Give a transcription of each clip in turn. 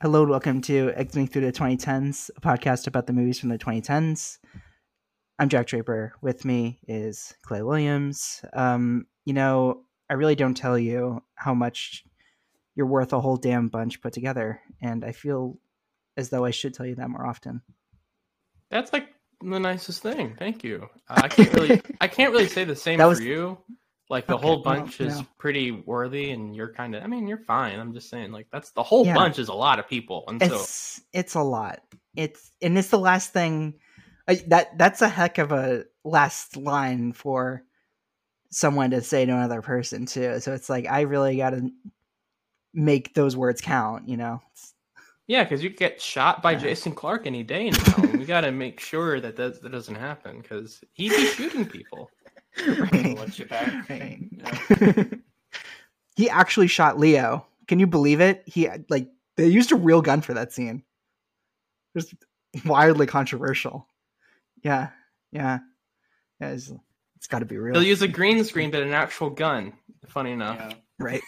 Hello and welcome to Exiting Through the 2010s, a podcast about the movies from the 2010s. I'm Jack Draper. With me is Clay Williams. Um, you know, I really don't tell you how much you're worth a whole damn bunch put together, and I feel as though I should tell you that more often. That's like the nicest thing. Thank you. Uh, I can't really, I can't really say the same That for you. Like the Okay, whole well, bunch is no. pretty worthy, and you're kind of. I mean, you're fine. I'm just saying, like that's the whole Yeah. bunch is a lot of people, and so It's it's a lot. It's and it's the last thing. Uh, that that's a heck of a last line for someone to say to another person too. So it's like I really got to make those words count. You know. It's- yeah, because you get shot by Yeah. Jason Clarke any day now. we got to make sure that that, that doesn't happen because he'd be shooting people. Right. Watch your back. Right. Yeah. he actually shot Leo. Can you believe it? He like they used a real gun for that scene. It was wildly controversial. Yeah, yeah, yeah. It's, it's got to be real, They'll use a green screen, but an actual gun. Funny enough. Yeah. right?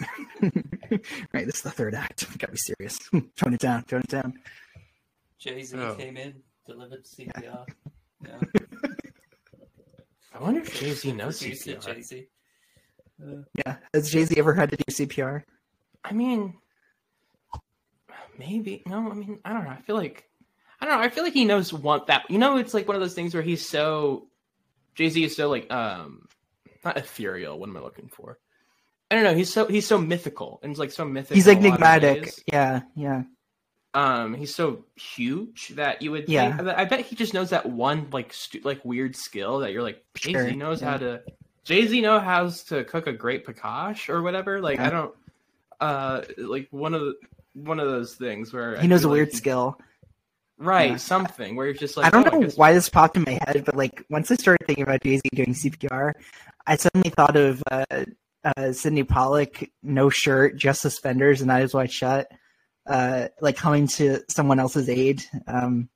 right. This is the third act. Gotta be serious. tone it down. Tone it down. Jay Z Oh. came in, delivered CPR. Yeah. I wonder if Jay Z knows Producer CPR. Jay Z. Yeah. Has Jay Z ever had to do CPR? I mean, maybe no. I mean, I don't know. I feel like I don't know. I feel like he knows one that. You know, it's like one of those things where he's so Jay Z is so like um not ethereal. What am I looking for? I don't know. He's so he's so mythical and like so mythical. He's in a lot of enigmatic. Yeah, yeah. Um, he's so huge that you would. Yeah. Think, I bet he just knows that one like stu- like weird skill that you're like Jay Z Sure, knows yeah. how to. Jay Z know how to cook a great pakash or whatever. Like Yeah. I don't. Uh, like one of the one of those things where I He knows a like weird he- skill. right? Yeah. Something where you're just like I don't oh, know guess- why this popped in my head, but like once I started thinking about Jay Z doing CPR, I suddenly thought of uh, uh, Sydney Pollack, no shirt, just suspenders and eyes wide shut, uh, like coming to someone else's aid um,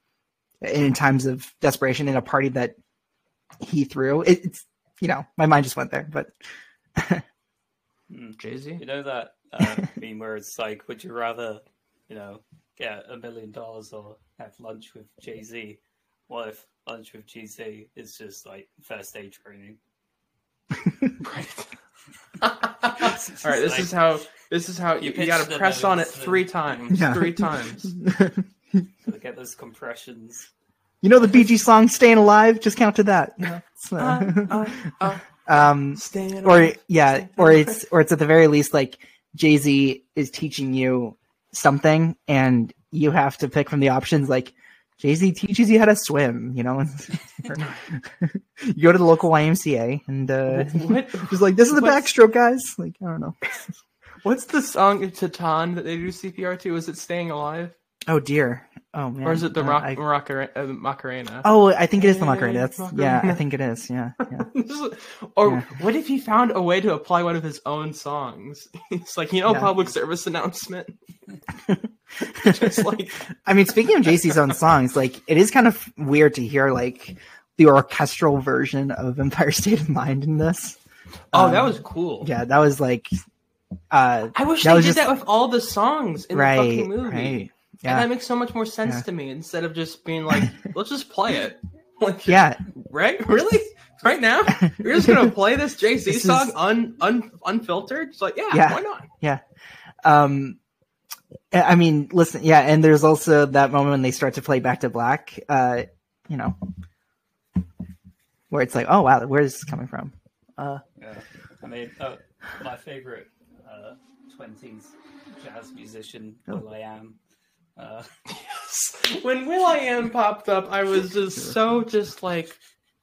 in times of desperation in a party that he threw. It, it's you know, my mind just went there, but Mm. Jay Z. You know that uh, meme where it's like, would you rather, you know, get a million dollars or have lunch with Jay Z? What if lunch with Jay Z is just like first aid training? Right. All right. This like- is how. This is how you, You you got to press on it uh, three times. Yeah. Three times. Gotta get those compressions. you know the Bee Gees song "Staying Alive." Just count to that. You know, it's, uh, Uh, uh, um, Staying or alive. yeah, Staying or alive. it's or it's at the very least like Jay Z is teaching you something, and you have to pick from the options. Like Jay Z teaches you how to swim, you know. you go to the local YMCA, and uh, What- he's like, "This is the what's- backstroke, guys." Like I don't know. What's the song in Titan that they do CPR to? Is it "Staying Alive" Oh dear. Oh man. or is it the Uh, rock, I- Macarena? Uh, Macarena? Oh, I think it is the Macarena. That's yeah, I think it is. Yeah, yeah. or Yeah. what if he found a way to apply one of his own songs? It's like you know, Yeah. public service announcement. Just like I mean, speaking of Jay Z's own songs, like it is kind of weird to hear like the orchestral version of Empire State of Mind in this. oh, Um, that was cool. yeah, that was like, uh, I wish they did just- that with all the songs in right, the fucking movie. right, And that makes so much more sense Yeah. to me instead of just being like, let's just play it. Like, yeah, right? Really? Right now? You're just gonna play this Jay Z song is- un, un unfiltered? It's like, yeah, Yeah. why not? Yeah. Um, I I mean, listen, yeah, and there's also that moment when they start to play Back to Black, uh, you know, where it's like, oh wow, where is this coming from? Uh, Yeah, I mean, uh, my favorite uh, twenties jazz musician, Oh. will.i.am. Uh, When will.i.am popped up, I was just so just like,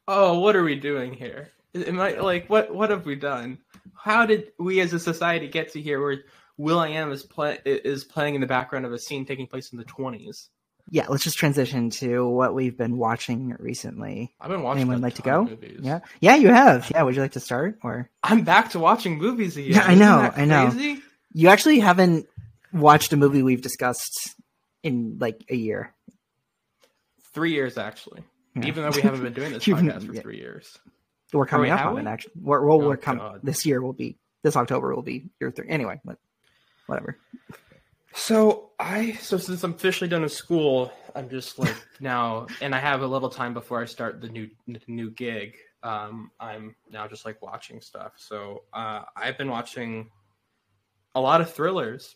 oh, what are we doing here? Am I like what what have we done? How did we as a society get to here where will.i.am is play is playing in the background of a scene taking place in the twenties? yeah, let's just transition to what we've been watching recently. I've been watching. Anyone like to go? movies. Yeah, yeah, you have. Yeah, would you like to start or? I'm back to watching movies again. Yeah, I know, I know. You actually haven't watched a movie we've discussed in like a year. Three years actually. Yeah. Even though we haven't been doing this podcast for yeah. three years. We're coming we- up on we? it. Actually, we're, we're, Oh, we're coming. This year will be this October will be year three. Anyway, but whatever. So I so since I'm officially done with school, I'm just like now, and I have a little time before I start the new the new gig. Um, I'm now just like watching stuff. So uh, I've been watching a lot of thrillers.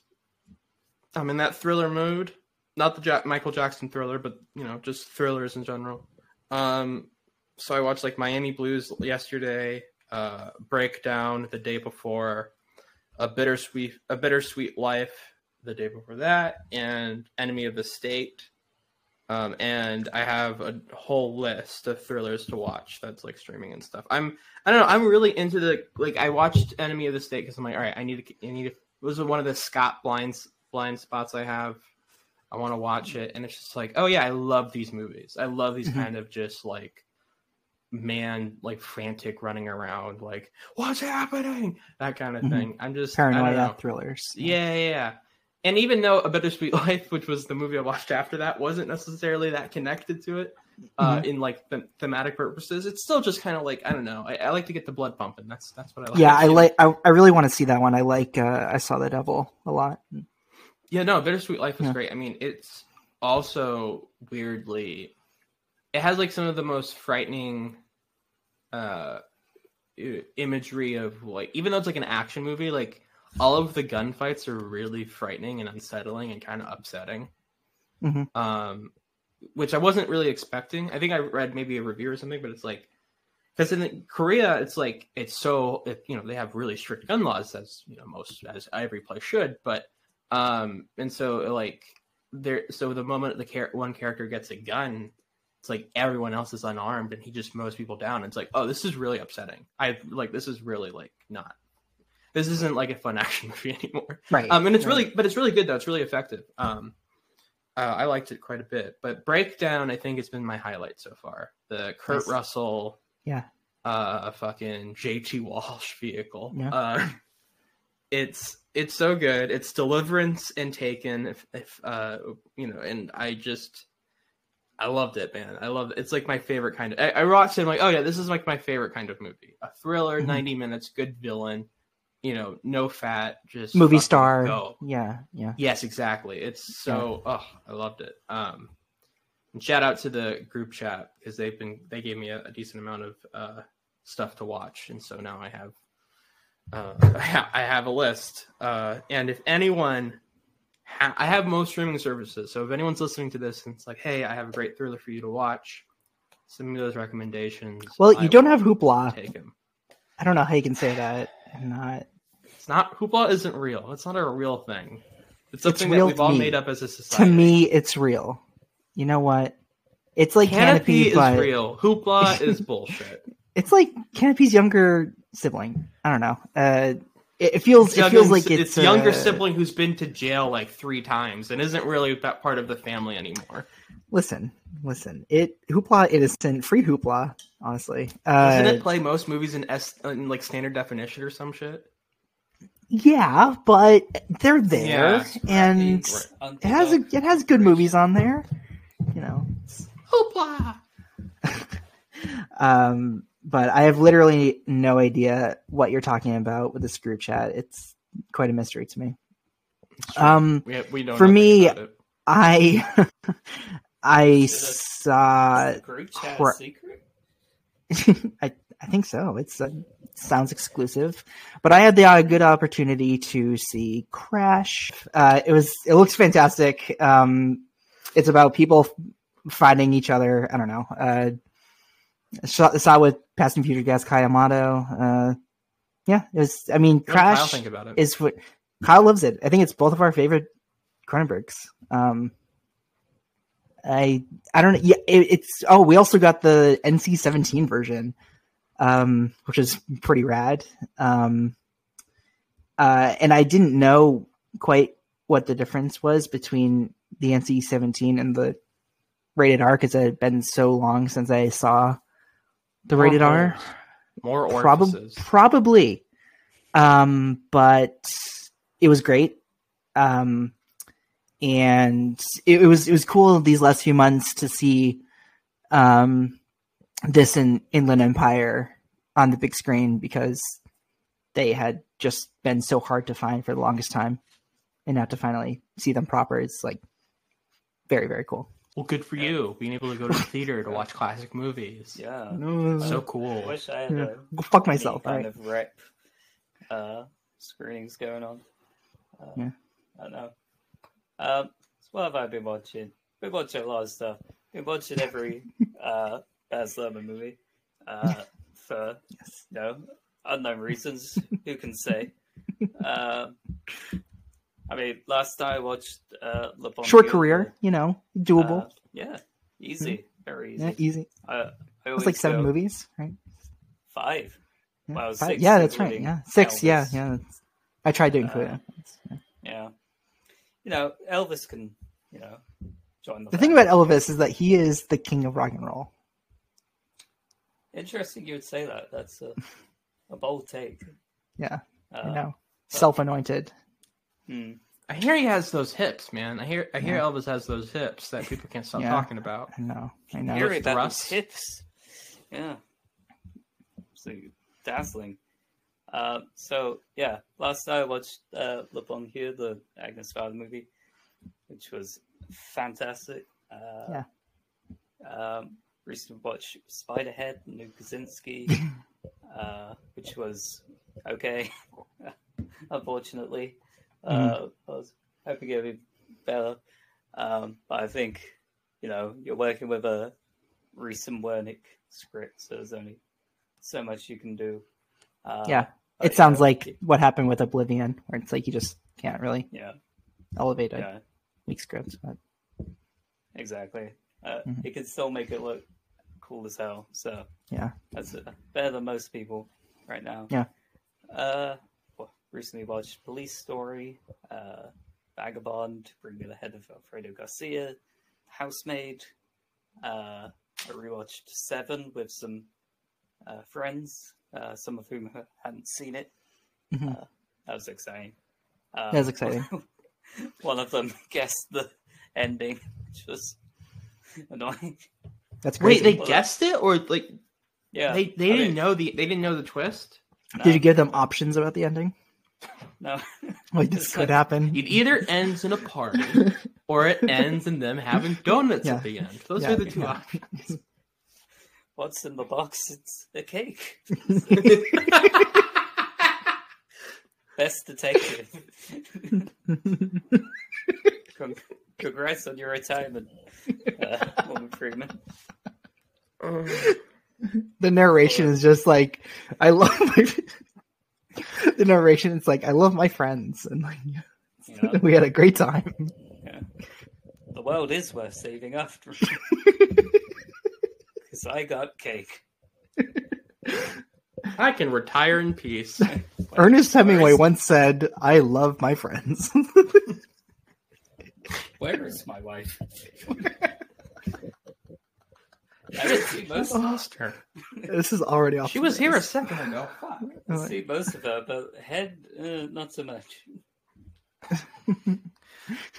I'm in that thriller mood, not the Michael Jackson thriller, but you know, just thrillers in general. Um, so I watched like Miami Blues yesterday, uh, Breakdown the day before, a bittersweet a bittersweet life the day before that, and Enemy of the State. Um, and I have a whole list of thrillers to watch that's like streaming and stuff. I'm I don't know. I'm really into the like. I watched Enemy of the State because I'm like, all right, I need to. I need to. It was one of the Scott blinds blind spots I have. I want to watch it, and it's just like, oh yeah, I love these movies. I love these Mhm. kind of just like man like frantic running around like what's happening that kind of Mhm. thing i'm just Paranoia thrillers. Yeah, yeah, yeah. And even though A Bittersweet Life, which was the movie I watched after that, wasn't necessarily that connected to it uh, Mm-hmm. in like the- thematic purposes, it's still just kind of like I don't know. I, I like to get the blood pumping. That's that's what I like. Yeah, I like. I, I really want to see that one. I like. Uh, I saw the devil a lot. Yeah, no, Bittersweet Life was Yeah. great. I mean, it's also weirdly, it has like some of the most frightening uh imagery of like, even though it's like an action movie, like all of the gunfights are really frightening and unsettling and kind of upsetting. Mhm. Um, which I wasn't really expecting. I think I read maybe a review or something, but it's like because in Korea, it's like it's so it, you know they have really strict gun laws as you know most as every place should, but um and so like there so the moment the char- one character gets a gun it's like everyone else is unarmed and he just mows people down it's like oh this is really upsetting i like this is really like not this isn't like a fun action movie anymore Right. um and it's right. really but it's really good though it's really effective um uh, i liked it quite a bit but breakdown i think it's been my highlight so far the kurt Nice. russell Yeah. uh fucking jt walsh vehicle Yeah. uh it's it's so good it's deliverance and taken if if uh you know and i just i loved it man i love it it's like my favorite kind of i, I watched it I'm like oh yeah this is like my favorite kind of movie a thriller Mhm. 90 minutes good villain you know no fat just movie star. go. Yeah. Yeah. Yes, exactly. It's so oh, I loved it. Um, and shout out to the group chat because they've been they gave me a, a decent amount of uh, stuff to watch, and so now I have uh, I, ha- I have a list. Uh, and if anyone, ha- I have most streaming services, so if anyone's listening to this and it's like, hey, I have a great thriller for you to watch, send me those recommendations. Well, I you don't have Hoopla. take them. I don't know how you can say that and not. It's not hoopla isn't real. It's not a real thing. It's something real that we've all me. made up as a society. To me, it's real. You know what? It's like Kanopy, Kanopy, is but real. Hoopla is bullshit. it's like Kanopy's younger sibling. I don't know. Uh, it, it feels it feels like it's, younger uh, sibling who's been to jail like three times and isn't really that part of the family anymore. Listen, listen. It Hoopla innocent, free Hoopla. Honestly, Doesn't uh, it play most movies in S in like standard definition or some shit? yeah, but they're there, Yeah, and right. it has a, it has good movies on there. You know, it's- Hoopla. um, but I have literally no idea what you're talking about with this group chat. It's quite a mystery to me. Um, We we know for me, about. I I Is it saw Is the group chat cra- secret? I I think so. It's uh, sounds exclusive, but I had the uh, good opportunity to see Crash. Uh, it was it looks fantastic. Um, it's about people f- fighting each other. I don't know. Uh, saw, saw with Past and Future guest Kai Amato. Uh, yeah, it was. I mean, did Kyle Crash think about it. is what Kyle loves it. I think it's both of our favorite Cronenbergs. Um, I I don't know. Yeah, it, it's oh, we also got the NC seventeen version, um, which is pretty rad. Um, uh, and I didn't know quite what the difference was between the NC seventeen and the rated R because it had been so long since I saw the rated More R. More orifices. probably. Um, but it was great. Um, and it, it was it was cool these last few months to see um this in Inland Empire on the big screen because they had just been so hard to find for the longest time. and now to finally see them proper is like very very cool. Well, good for you being able to go to the theater to watch classic movies. Yeah. So I cool. wish I had Yeah. a Go fuck any myself. kind Right? of rep uh, screenings going on. Uh, Yeah. I don't know. Um, so what have I been watching? Been watching a lot of stuff. Been watching every uh, Baz Luhrmann movie uh, for Yes. you know unknown reasons. Who can say? Um, I mean, last I watched uh, Le Bon Short career, you know, uh, doable. yeah, easy, very easy. yeah, easy. I, I It's always like seven movies, right? Five. Yeah, Five- six, yeah that's right. Yeah, six. Yeah, Elvis. yeah. that's- I tried to include Uh, it. Yeah. Yeah. You know, Elvis can, you know, join the The thing about Elvis is that he is the king of rock and roll. Interesting you would say that. That's a, a bold take. Yeah, Uh, I know. Self-anointed. Hmm. I hear he has those hips, man. I hear I hear Yeah. Elvis has those hips that people can't stop Yeah. talking about. I know. I know. Hearing that with hips. Yeah. So dazzling. Uh, so, yeah, last night I watched uh, Le Bonheur, the Agnes Varda movie, which was fantastic. Uh, Um, recently watched Spiderhead, New Kosinski, uh, which was okay, unfortunately. Uh, I was hoping it would be better. Um, but I think, you know, you're working with a Reese Wernick script, so there's only so much you can do. Uh, Yeah, It sounds know, like it- what happened with Oblivion, where it's like you just can't really yeah, elevate a yeah, weak script. But exactly. Uh, Mhm. It can still make it look cool as hell. So yeah, That's uh, better than most people right now. Yeah. Uh, recently watched Police Story, uh, Vagabond, Bring Me the Head of Alfredo Garcia, Housemaid. Uh, I rewatched Seven with some uh, friends, uh, some of whom hadn't seen it. Mhm. Uh, that was exciting. Uh, That was exciting. one of them guessed the ending, which was annoying. that's great. Wait, crazy. they guessed it, or like Yeah, they they I didn't mean, know the they didn't know the twist. no, Did you give them options about the ending? no. Like this could happen. It either ends in a party, or it ends in them having donuts Yeah. at the end. Those Yeah, are the two yeah. options. What's in the box? It's a cake. Best detective. Con- Congrats on your retirement, uh, Morgan Freeman. the narration is just like I love my. the narration is like I love my friends and like You know, we had a great time. the world is worth saving after. Because I got cake. I can retire in peace. Ernest Hemingway Where is- once said, "I love my friends." Where is my wife? I didn't see most. I lost her. this is already off. She was here a second ago. Fuck. I see most of her, but head, uh, not so much.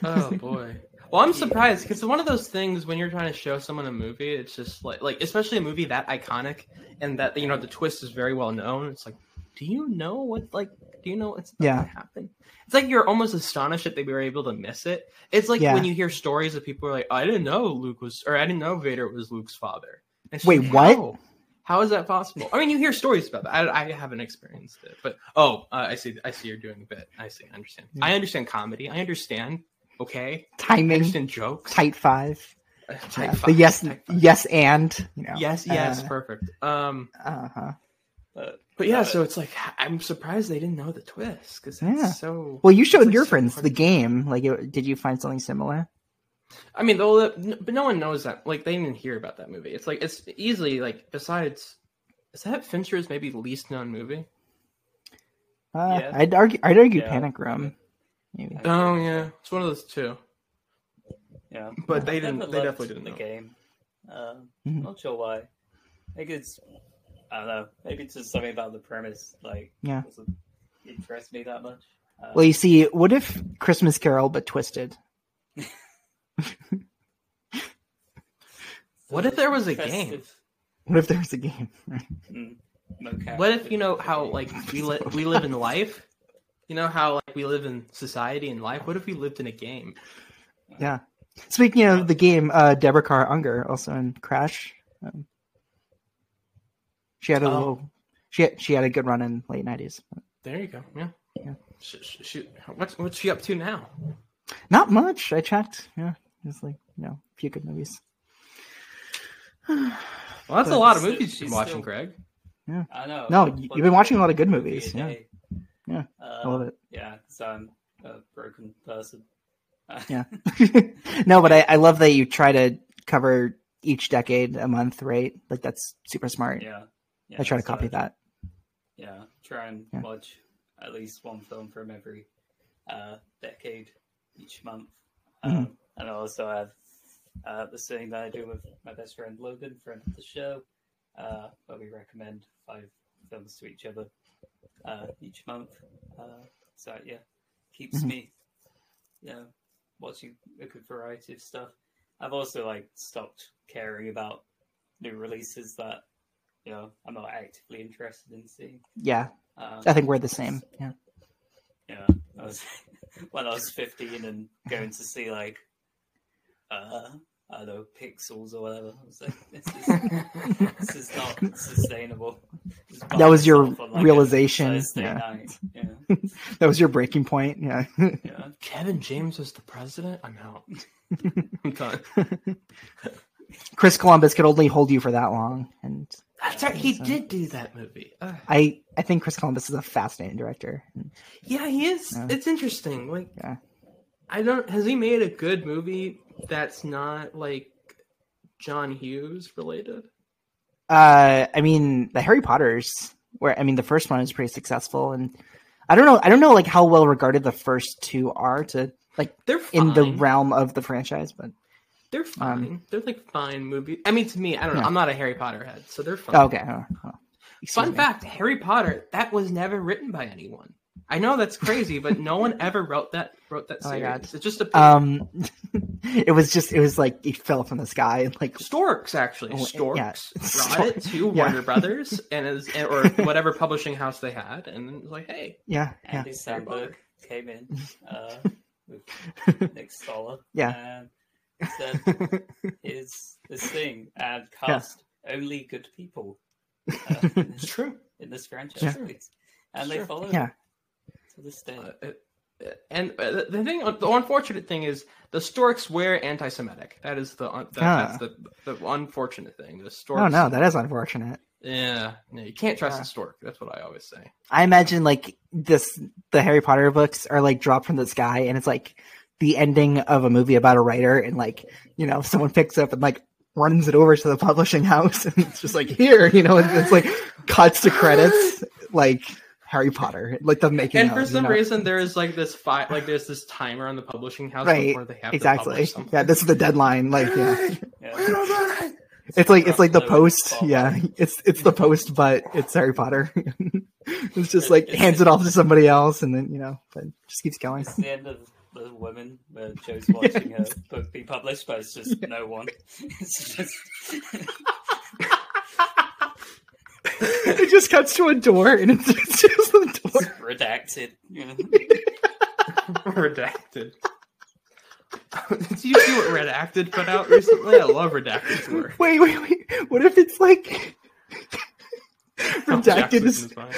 Oh boy. Well, I'm surprised because it's one of those things when you're trying to show someone a movie, it's just like, like especially a movie that iconic and that you know the twist is very well known. It's like, do you know what like? Do you know what's Yeah. to happen? It's like you're almost astonished that they were able to miss it. It's like Yeah. when you hear stories of people who are like, I didn't know Luke was, or I didn't know Vader was Luke's father. Wait, like, what? how? How is that possible? I mean, you hear stories about that. I, I haven't experienced it, but oh, uh, I see. I see you're doing a bit. I see. I understand. I understand comedy. I understand. Okay, I timing understand jokes. tight five. Uh, Yeah, the yes, yes, and you know. yes, yes, Uh, perfect. Um, uh-huh. But but yeah, Uh, so it's like I'm surprised they didn't know the twist because that's Yeah. so. Well, you showed like, your so friends hard the game. Like, it, did you find something similar? I mean, though, but no one knows that. Like, they didn't hear about that movie. It's like it's easily like besides, is that Fincher's maybe least known movie? Uh, Yeah. I'd argue. I'd argue Yeah. Panic Room. Maybe. Oh yeah, it's one of those two. yeah, But they didn't. They definitely didn't the know. game. Uh, Mhm. Not sure why. Maybe it's I don't know. Maybe it's just something about the premise. Like, Yeah. doesn't interest me that much. Uh, Well, you see, what if Christmas Carol but twisted? What if there was a game? What if there was a game? mm, mocap. What if you know how like we li- we live in life, You know how like we live in society and life. What if we lived in a game? Yeah. Speaking of the game, uh, Deborah Kara Unger also in Crash. Um, she had a Oh. little. She had, she had a good run in late nineties. There you go. Yeah. Yeah. Sh- sh- shoot. What's what's she up to now? Not much. I checked. Yeah, it's like you know a few good movies. Well, that's a lot of movies you've she's been watching, still- Craig. I know. No, but- you've but been watching a lot of good movies. a Yeah. Yeah. Uh, I love it. Yeah, because I'm a broken person. Yeah. no, but I, I love that you try to cover each decade a month, right? Like that's super smart. yeah. Yeah I try to so copy that. Yeah, try and Yeah. watch at least one film from every uh, decade each month. Um, and I also have uh, this thing that I do with my best friend Logan, friend of the show, uh, where we recommend five films to each other uh, each month. Uh, so yeah, keeps Mhm. me, you know, watching a good variety of stuff. I've also like stopped caring about new releases that you know I'm not actively interested in seeing. Yeah, Um, I think we're the same. Yeah. yeah, I was when I was 15 and going to see like uh I don't know pixels or whatever. I was like, this is this is not sustainable. That was your on, like, realization, yeah. night. Yeah, That was your breaking point. Yeah. yeah. Kevin James was the president. I'm out. I'm done. Chris Columbus could only hold you for that long, and That's right. He So- did do that movie. Uh, I I think Chris Columbus is a fascinating director. yeah, he is. Yeah. It's interesting. Like, Yeah. I don't. Has he made a good movie that's not like John Hughes related? Uh, I mean, the Harry Potter's, where I mean, the first one is pretty successful, and I don't know, I don't know like how well regarded the first two are to like They're fine. in the realm of the franchise, but They're fine. they're like fine movies. I mean, to me, I don't know. Yeah. I'm not a Harry Potter head, so they're fine. oh, okay. oh, oh. Fun me. fact: Harry Potter that was never written by anyone. I know that's crazy, but no one ever wrote that wrote that Oh series. God. It's just a Um, it was just it was like it fell from the sky and like Storks actually. Oh, Storks yeah. brought it to Yeah. Warner Brothers and is or whatever publishing house they had, and it was like, hey, yeah yeah Andy Samberg came in uh, with Nick Stoller. Yeah. And said, "Here's this thing and cast only good people uh, in, it's this, true. in this franchise, Yeah. please." And they Sure. followed Yeah. to this day. Uh, it- uh, and uh, the the thing, the unfortunate thing is, the Storks were anti-Semitic. That is the that, Ah. that's the the unfortunate thing. The Storks. oh no that is unfortunate Yeah, no, you can't trust Yeah. a stork. That's what I always say. I imagine like this the Harry Potter books are like dropped from the sky and it's like the ending of a movie about a writer and like you know someone picks up and like runs it over to the publishing house and it's just like here you know it's, it's like cuts to credits like Harry Potter like the making And of, for you some know? reason, there is like this fi- like there's this timer on the publishing house Right, before they have to exactly. publish something. yeah this is the deadline like yeah. Yeah. it's like it's like the post yeah it's it's the post but it's Harry Potter. It's just like hands it. off to somebody else and then you know but it just keeps going. It's the end of the woman where Joe's watching her book be published, but it's just no one. It's just it just cuts to a door and it's, it's just the door. redacted. You know? redacted. Did you see what Redacted put out recently? I love Redacted's work. Wait, wait, wait. What if it's like oh, redacted Jackson is is fine.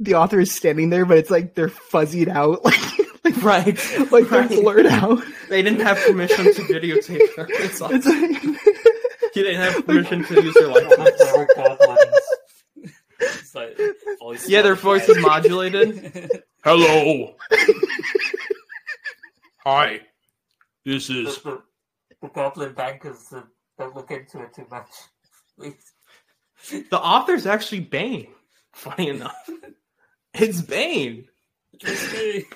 The author is standing there, but it's like they're fuzzied out, like like, Right, like they're blurred out. They didn't have permission to videotape their It's all- It's like, He didn't have permission to use their likeness. They're goblins. It's like voice Yeah, their voice is modulated. Hello. Hi. This the, is the, the goblin bankers uh, don't look into it too much. Please. the author's actually Bane. Funny enough, it's Bane. Just me.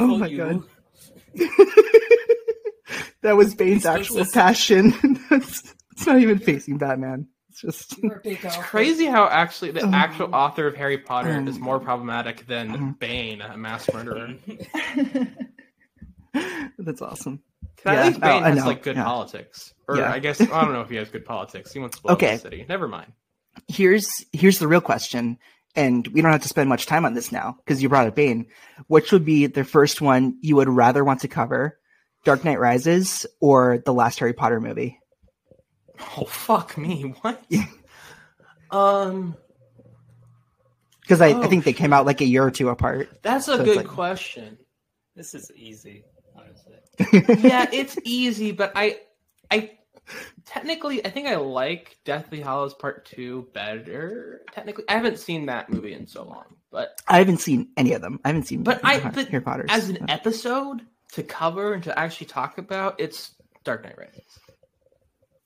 Oh my. God. that was Bane's It's actual just- passion. it's, it's not even facing Batman. It's just It's crazy how actually the Oh. actual author of Harry Potter Um. is more problematic than Um. Bane, a mass murderer. that's awesome. Yeah, I think Bane I has know, like good yeah. politics, or Yeah. I guess I don't know if he has good politics. He wants to blow Okay. up the city. Never mind. Here's here's the real question, and we don't have to spend much time on this now because you brought up Bane. Which would be the first one you would rather want to cover, Dark Knight Rises or the last Harry Potter movie? Oh fuck me! What? um, Because I, I Oh, think they came out like a year or two apart. that's a So good like- question. This is easy, honestly. yeah, it's easy, but I, I technically, I think I like Deathly Hallows Part Two better. Technically, I haven't seen that movie in so long, but I haven't seen any of them. I haven't seen But I- Har- but Harry Potter as an episode to cover and to actually talk about, it's Dark Knight Rises.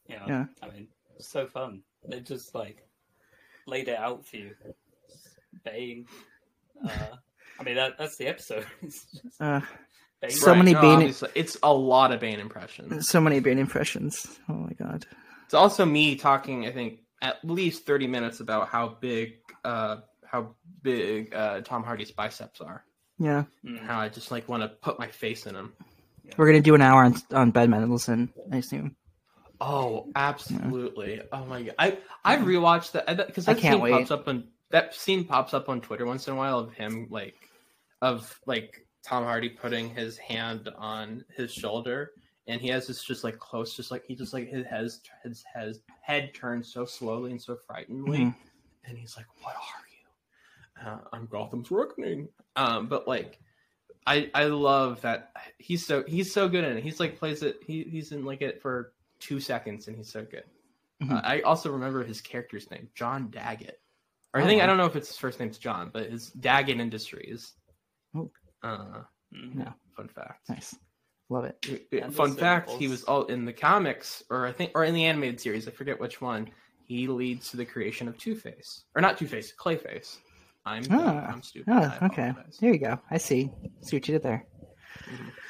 You know, Yeah. I mean, it's so fun. They just like laid it out for you. Bane. Uh, I mean, that, that's the episode. It's just Uh, Bane. So many no, Bane- obviously, It's a lot of Bane impressions. so many Bane impressions. Oh my god. It's also me talking. I think at least thirty minutes about how big, uh, how big uh, Tom Hardy's biceps are. Yeah, Mm. How I just like want to put my face in them. we're gonna do an hour on on Ben Mendelsohn. I assume. Oh, absolutely! Oh my god, I I rewatched that because I that can't scene wait. pops up on that scene pops up on Twitter once in a while of him like of like Tom Hardy putting his hand on his shoulder and he has this just like close, just like he just like his head his, his head turns so slowly and so frighteningly, Mhm. and he's like, "What are you?" Uh, I'm Gotham's Reckoning. Um, but like. I, I love that he's so he's so good in it. He's like plays it. He, he's in like it for two seconds and he's so good. Mhm. Uh, I also remember his character's name, John Daggett. Or I Oh, think I don't know if it's his first name's John, but his Daggett Industries. Oh. Uh, Mm. Yeah. fun fact. Nice. Love it. And Fun fact: He was also- all in the comics, or I think, or in the animated series. I forget which one. He leads to the creation of Two Face, or not Two Face, Clayface. I'm Ah. I'm stupid. Oh, okay. apologize. There you go. I see. See what you did there.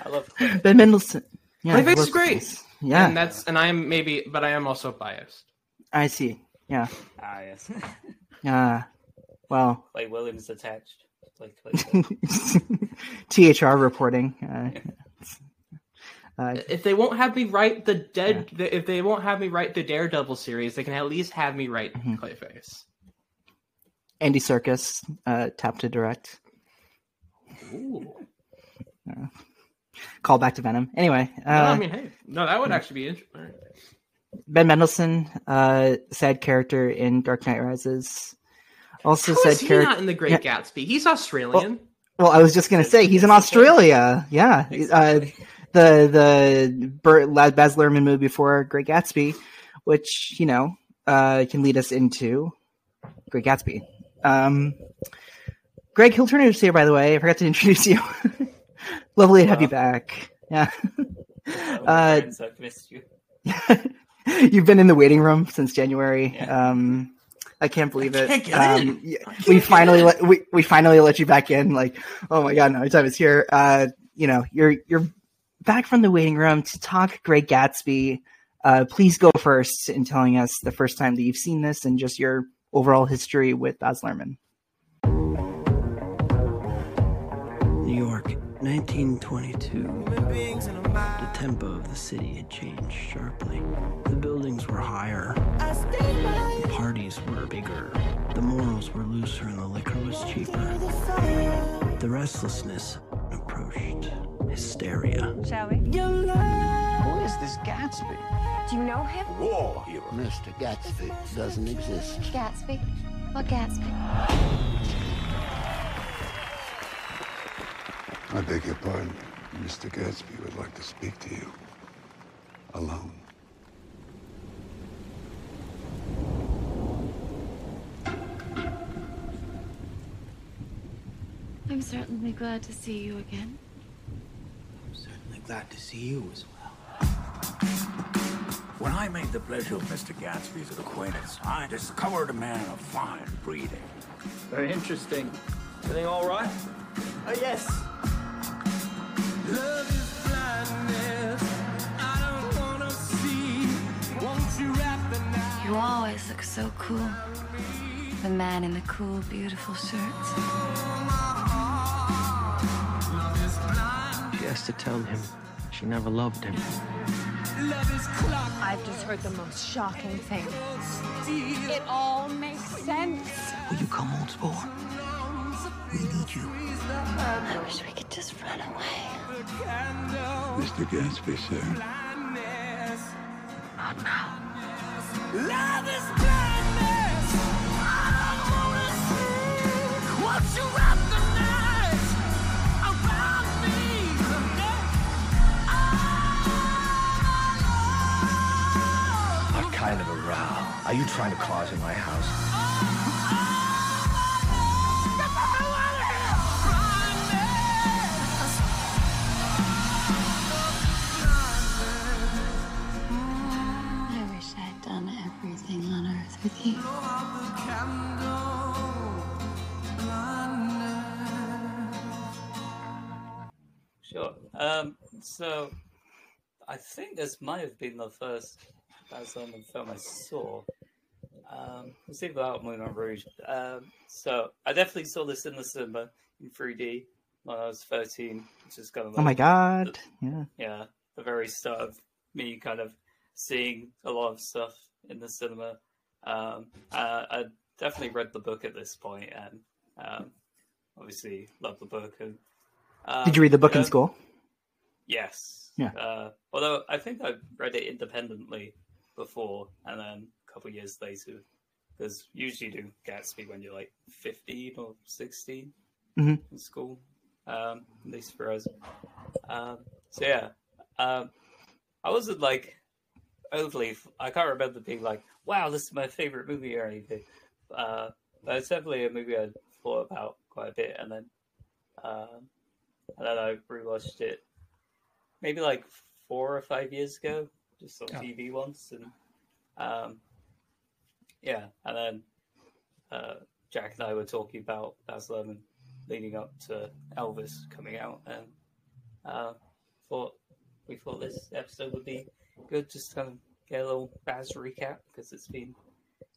I love Clay. Ben Mendelsohn. Yeah, Clayface is great. Clayface. Yeah, and that's and I'm maybe, but I am also biased. I see. Yeah. Ah, yes. Uh, well, Clay Williams attached. THR reporting. Uh, uh, If they won't have me write the dead, the, if they won't have me write the Daredevil series, they can at least have me write Mhm. Clayface. Andy Serkis uh, tapped to direct. Ooh. Call back to Venom. Anyway, uh, no, I mean, hey, no, that would actually be interesting. Ben Mendelsohn, uh, sad character in Dark Knight Rises. Also How sad is he character. not in the Great Gatsby? He's Australian. Well, I was just gonna say he's in Australia. Yeah, uh, the the Burt, Baz Luhrmann movie before Great Gatsby, which you know uh, can lead us into Great Gatsby. Um, Greg Hill-Turner's here, by the way. I forgot to introduce you. Lovely to have you back. Yeah, Uh, I've missed you. you've been in the waiting room since January. Yeah. Um, I can't believe it. can't get um, in. yeah, I can't we get finally in. let we, we finally let you back in. Like, oh my god, no, time is here. Uh, you know, you're you're back from the waiting room to talk Great Gatsby. Uh, please go first in telling us the first time that you've seen this and just your overall history with Baz Luhrmann. New York, 1922. The tempo of the city had changed sharply. The buildings were higher. The parties were bigger. The morals were looser and the liquor was cheaper. The restlessness approached hysteria. Shall we? Who is this Gatsby? Do you know him? War hero. Mr. Gatsby doesn't exist. Gatsby? What Gatsby? I beg your pardon. Mr. Gatsby would like to speak to you. Alone. Certainly glad to see you again. I'm certainly glad to see you as well. When I made the pleasure of Mr. Gatsby's acquaintance, I discovered a man of fine breeding. Very interesting. Everything all right? Oh, yes. love is blind. You always look so cool. The man in the cool, beautiful shirts. She has to tell him she never loved him. I've just heard the most shocking thing. It all makes sense. Will you come, old sport? We need you. I wish we could just run away. Mr. Gatsby, sir. Oh, Not now. Love is blindness. I don't wanna see what you are you trying to cause in my house? I wish I'd done everything on earth with you. Sure. Um, so I think this might have been the first Baz the film I saw. Um, either that or Moulin Rouge. Um, so I definitely saw this in the cinema in 3D when I was 13, which is kind of Oh my like god. Yeah. yeah, the very start of me kind of seeing a lot of stuff in the cinema. Um, I, I definitely read the book at this point, and um, obviously love the book. And um, Did you read the book in uh, school? Yes. Yeah. Uh, although I think I read it independently before, and then a couple of years later, because usually you do Gatsby when you're like 15 or 16 Mhm. in school, um, at least for us. Um, so yeah, um, I wasn't like overly. I can't remember being like, "Wow, this is my favorite movie" or anything. Uh, but it's definitely a movie I thought about quite a bit, and then um, and then I rewatched it maybe like four or five years ago, just on Oh. TV once, and um, yeah, and then uh, Jack and I were talking about Baz Luhrmann leading up to Elvis coming out, and uh, thought we thought this episode would be good, just to kind of get a little Baz recap because it's been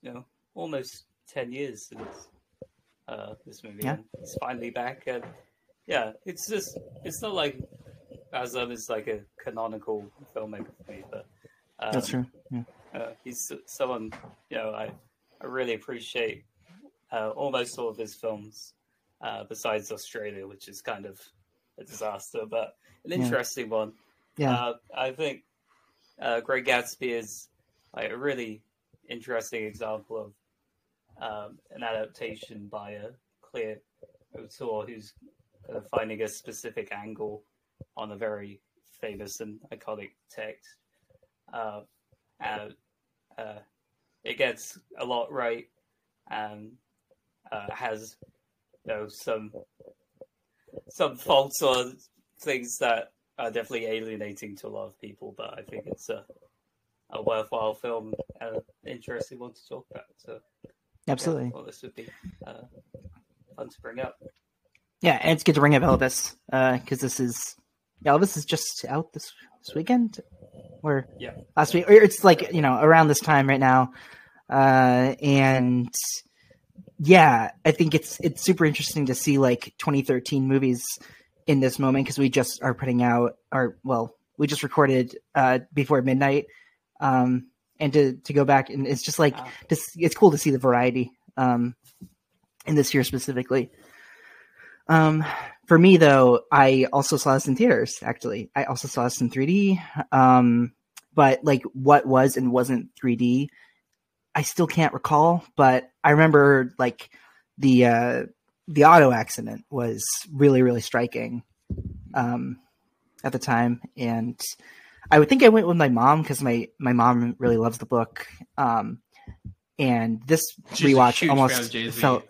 you know almost ten years since uh, this movie, Yeah. and it's finally back, and yeah, it's just it's not like Baz Luhrmann is like a canonical filmmaker for me, but um, That's true. Yeah. uh, he's someone you know I I really appreciate uh, almost all of his films, uh, besides Australia, which is kind of a disaster, but an Yeah. interesting one. Yeah. Uh, I think uh, Great Gatsby is like a really interesting example of um, an adaptation by a clear auteur who's kind finding a specific angle on a very famous and iconic text. Uh, and uh, it gets a lot right and uh, has you know some some faults or things that are definitely alienating to a lot of people, but I think it's a a worthwhile film and an interesting one to talk about. So Absolutely. yeah, well, this would be uh, fun to bring up. Yeah, and it's good to bring up Elvis because this is Elvis is just out this this weekend or Yeah. last week. Or it's like you know around this time right now, uh, and yeah, I think it's it's super interesting to see like 2013 movies in this moment because we just are putting out our well we just recorded uh, before midnight, um, and to to go back and it's just like just it's cool to see the variety um, in this year specifically. Um, for me though, I also saw this in theaters. Actually, I also saw this in 3D. Um, but like what was and wasn't 3D, I still can't recall. But I remember like the uh, the auto accident was really really striking um, at the time, and I would think I went with my mom because my my mom really loves the book. Um, and this She's rewatch almost felt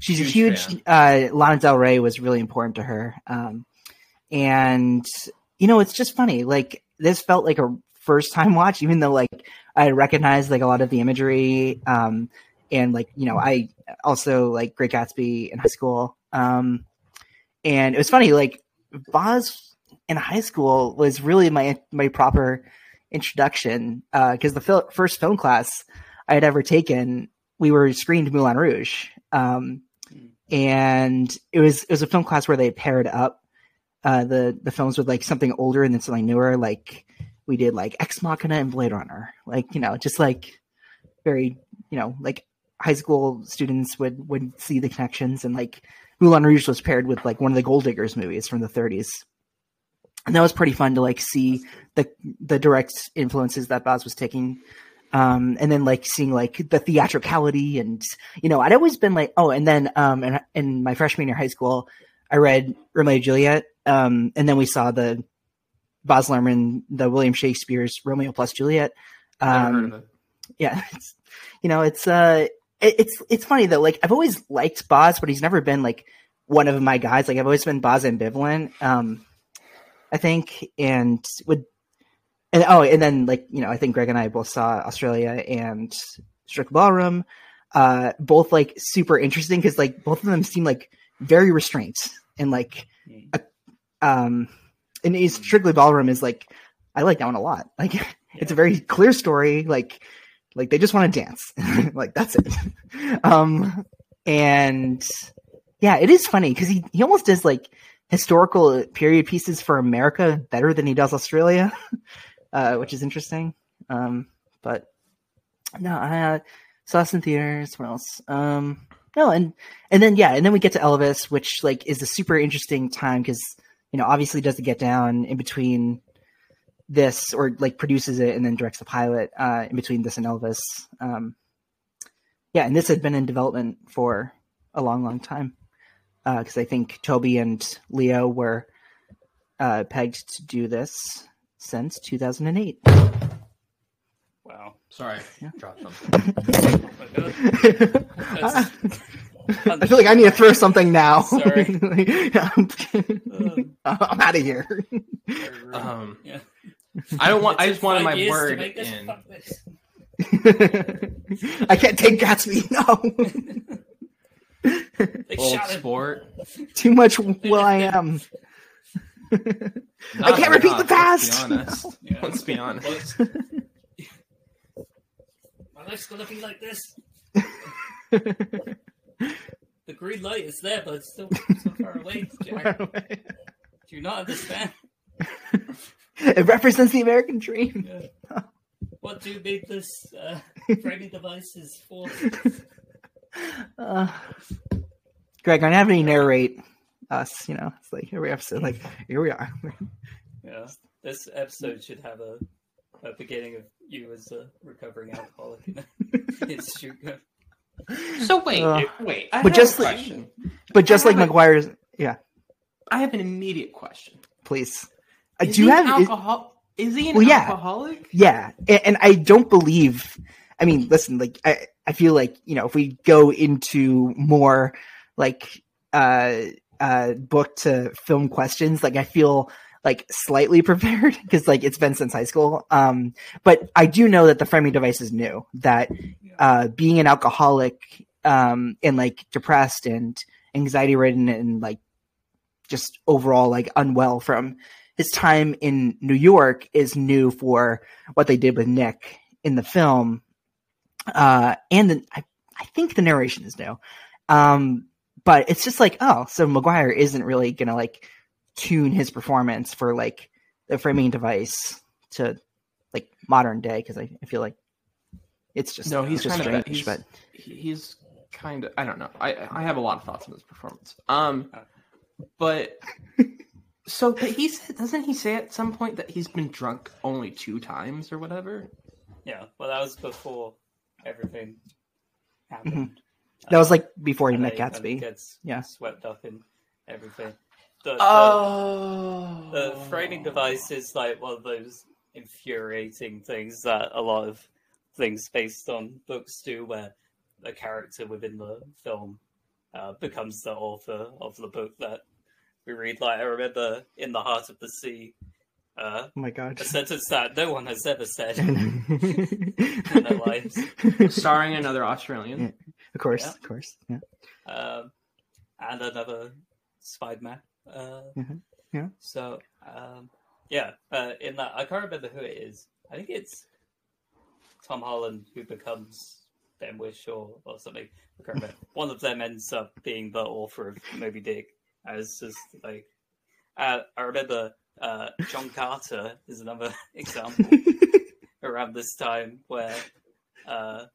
she's Huge a huge uh Lana Del Rey was really important to her. Um and you know, it's just funny. Like this felt like a first time watch, even though like I recognized like a lot of the imagery. Um and like, you know, I also like Great Gatsby in high school. Um and it was funny, like Baz in high school was really my my proper introduction because the fil- first film class I had ever taken, we were screened Moulin Rouge, um, and it was it was a film class where they paired up uh, the the films with like something older and then something newer, like we did like Ex Machina and Blade Runner, like you know, just like very you know like high school students would would see the connections and like Moulin Rouge was paired with like one of the Gold Diggers movies from the 30s. And that was pretty fun to like see the the direct influences that Baz was taking. Um, and then like seeing like the theatricality and you know, I'd always been like, oh, and then um in, in my freshman year of high school, I read Romeo and Juliet. Um, and then we saw the Baz Luhrmann, the William Shakespeare's Romeo plus Juliet. Um, yeah, it's, you know, it's uh, it, it's it's funny though. Like I've always liked Baz, but he's never been like one of my guys. Like I've always been Baz ambivalent. Um, I think, and would, and oh, and then like you know, I think Greg and I both saw Australia and Strict Ballroom, uh, both like super interesting because like both of them seem like very restrained and like, a, um, and it's Strictly Ballroom is like I like that one a lot. Like it's a very clear story. Like like they just want to dance. like that's it. Um and yeah, it is funny because he, he almost does like historical period pieces for America better than he does Australia, uh, which is interesting. Um, but no, I uh, saw this in theaters. What else? Um, no, and and then yeah, and then we get to Elvis, which like is a super interesting time because you know obviously does the get down in between this or like produces it and then directs the pilot uh, in between this and Elvis. Um, yeah, and this had been in development for a long, long time because I think Tobey and Leo were uh, pegged to do this since 2008. Wow. Sorry, Yeah. dropped something. I I feel like I need to throw something now. Sorry. I'm, I'm out of here. Um, Yeah. I don't want. It I just wanted my word in. I can't take Gatsby. No, They Old shot sport. too much. will.i.am. I can't repeat enough, the past. Let's be honest. Yeah. Let's be honest. My life's gonna be like this. The green light is there, but it's still so far away. Jack. Do you not understand? It represents the American dream. What do you make this uh, framing devices for? Uh, Greg, I'm having you narrate us. You know, it's like every episode. Like here we are. Yeah, this episode should have a, a beginning of you as a recovering alcoholic. it's shoot gun. So wait, Uh, wait. I but have just a like- question. But just like Maguire's, yeah. I have an immediate question. Please. Is do you have? an is- alcohol? Is he an Well, yeah. alcoholic? Yeah, and, and I don't believe. I mean, listen, like I, I feel like you know if we go into more like uh uh book to film questions, like I feel like slightly prepared because like it's been since high school. Um, but I do know that the framing device is new. That uh, being an alcoholic um and like depressed and anxiety ridden and like just overall like unwell from his time in New York is new for what they did with Nick in the film. Uh, and the, I, I think the narration is new. Um, but it's just like, oh, so Maguire isn't really gonna like tune his performance for like the framing device to like modern day because I, I feel like it's just No, he's just kind of. strange, He's, but he's kind of. I don't know. I I have a lot of thoughts on his performance. Um, but so but he said, doesn't he say at some point that he's been drunk only two times or whatever? Yeah, well, that was before everything happened. That was like before he met then he kind of Gatsby. Gets Yeah. swept up in everything. The, the- Oh, the framing device is like one of those infuriating things that a lot of things based on books do, where a character within the film uh, becomes the author of the book that we read. Like I remember in the Heart of the Sea, uh, Oh my god. a sentence that no one has ever said in their lives. starring another Australian. Yeah. Of course, Yeah. of course. Yeah. um, and another Spider-Man. Uh, Mhm. Yeah. So, um, yeah, uh, in that I can't remember who it is. I think it's Tom Holland who becomes Ben Wish or, or something. I can't remember. One of them ends up being the author of Moby Dick. As just like, uh, I remember uh, John Carter is another example around this time where uh,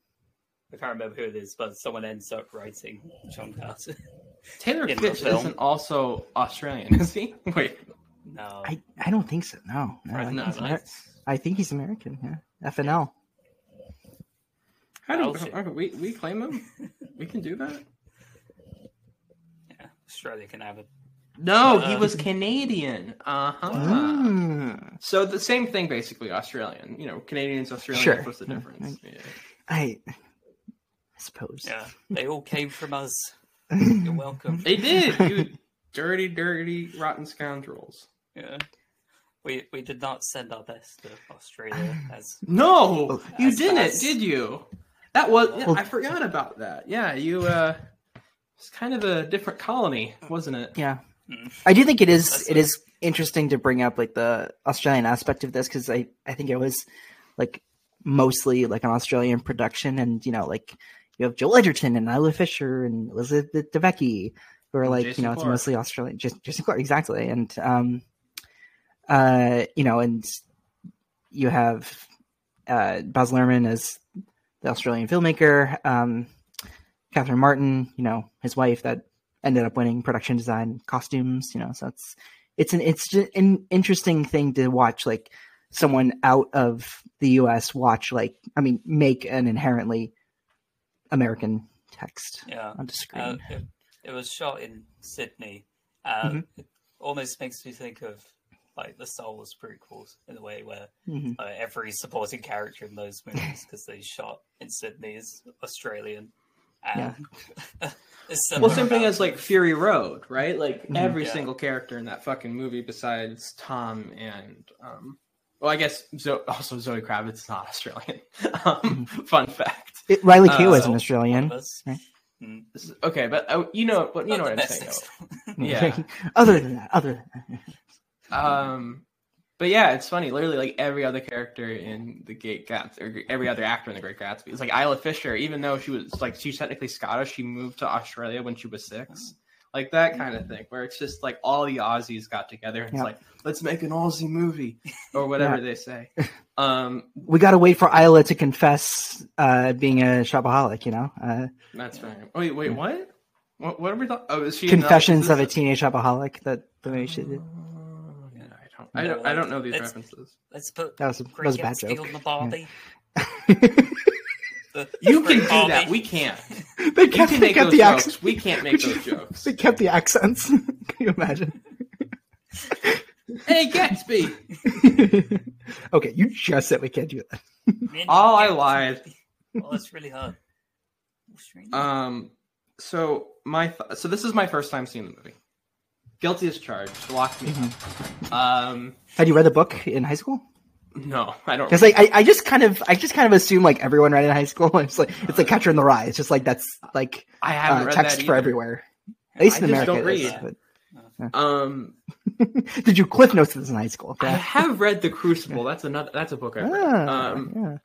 I can't remember who it is, but someone ends up writing John Carter. Taylor in the Kitsch film. isn't also Australian, is he? Wait, No, I, I don't think so. No, no, I, think no, he's Amer- that's- I think he's American. Yeah, FNL. how do Alfie. okay, we we claim him? We can do that. yeah, Australia can have it. No, he Uh, was Canadian. Uh huh. Mm. So the same thing, basically Australian. You know, Canadians, Australians. Sure. What's the Yeah, difference? Yeah. I, I suppose. Yeah, they all came from us. You're welcome. They did, you dirty, dirty, rotten scoundrels. Yeah. We we did not send our best to Australia as No, you didn't, fast. did you? That was. yeah, I forgot about that. Yeah, you. uh It's kind of a different colony, wasn't it? Yeah. Mm. I do think it is That's it is interesting to bring up like the Australian aspect of this because I I think it was like mostly like an Australian production and you know like you have Joel Edgerton and Isla Fisher and Elizabeth Debicki who are like Jason you know it's mostly Australian just Jason Clarke exactly. And um uh you know and you have uh Baz Luhrmann as the Australian filmmaker um Catherine Martin you know his wife that ended up winning production design costumes you know so it's it's an it's an interesting thing to watch like someone out of the us watch like i mean make an inherently american text yeah. on the screen Uh, it, it was shot in Sydney. Um, Mhm. It almost makes me think of like the Star Wars prequels in a way where Mhm. uh, every supporting character in those movies, because they shot in Sydney, is Australian. And it's Well, similar same thing as like Fury Road, right? Like Mhm. every Yeah. single character in that fucking movie, besides Tom and um, well, I guess Zo- also Zoe Kravitz is not Australian. um, fun fact. It, riley Kay Uh, was so an australian right? Mm. Is- Okay, but uh, you know what you know what I'm saying. Yeah. other than that other than that Um, but yeah, it's funny. Literally, like every other character in the Great Gatsby, or every other actor in the Great Gatsby, it's like Isla Fisher. Even though she was like she's technically Scottish, she moved to Australia when she was six. Like that kind of thing, where it's just like all the Aussies got together and it's like, let's make an Aussie movie or whatever Yeah. they say. Um, we gotta wait for isla to confess uh being a shopaholic you know uh that's fine. Wait, wait, what? What, what are we talking? Oh, is she confessions of a teenage shopaholic that the movie she did Oh, yeah, I don't, I don't, I don't know these It's- references. Let's put That was a- that was a bad Gatsby joke. on the You can do Barbie. that. We can't. they kept, can they make kept those the jokes. accent We can't make Could those jokes. they kept the accents can you imagine Hey, Gatsby. okay you just said we can't do that Mindy Oh, I Gatsby. lied. Oh, that's really hard. Australian. Um, so my th- so this is my first time seeing the movie. Guilty as charged. Locked me up. Um, had you read the book in high school no, I don't. Because like I, I just kind of I just kind of assume like everyone read in high school. It's like it's like Catcher in the Rye. It's just like that's like I haven't uh, read text that for everywhere. At least I in just America. don't is, read. but- Um, Did you cliff notes this in high school? I have read The Crucible. That's another. That's a book I read. Ah, Um, yeah.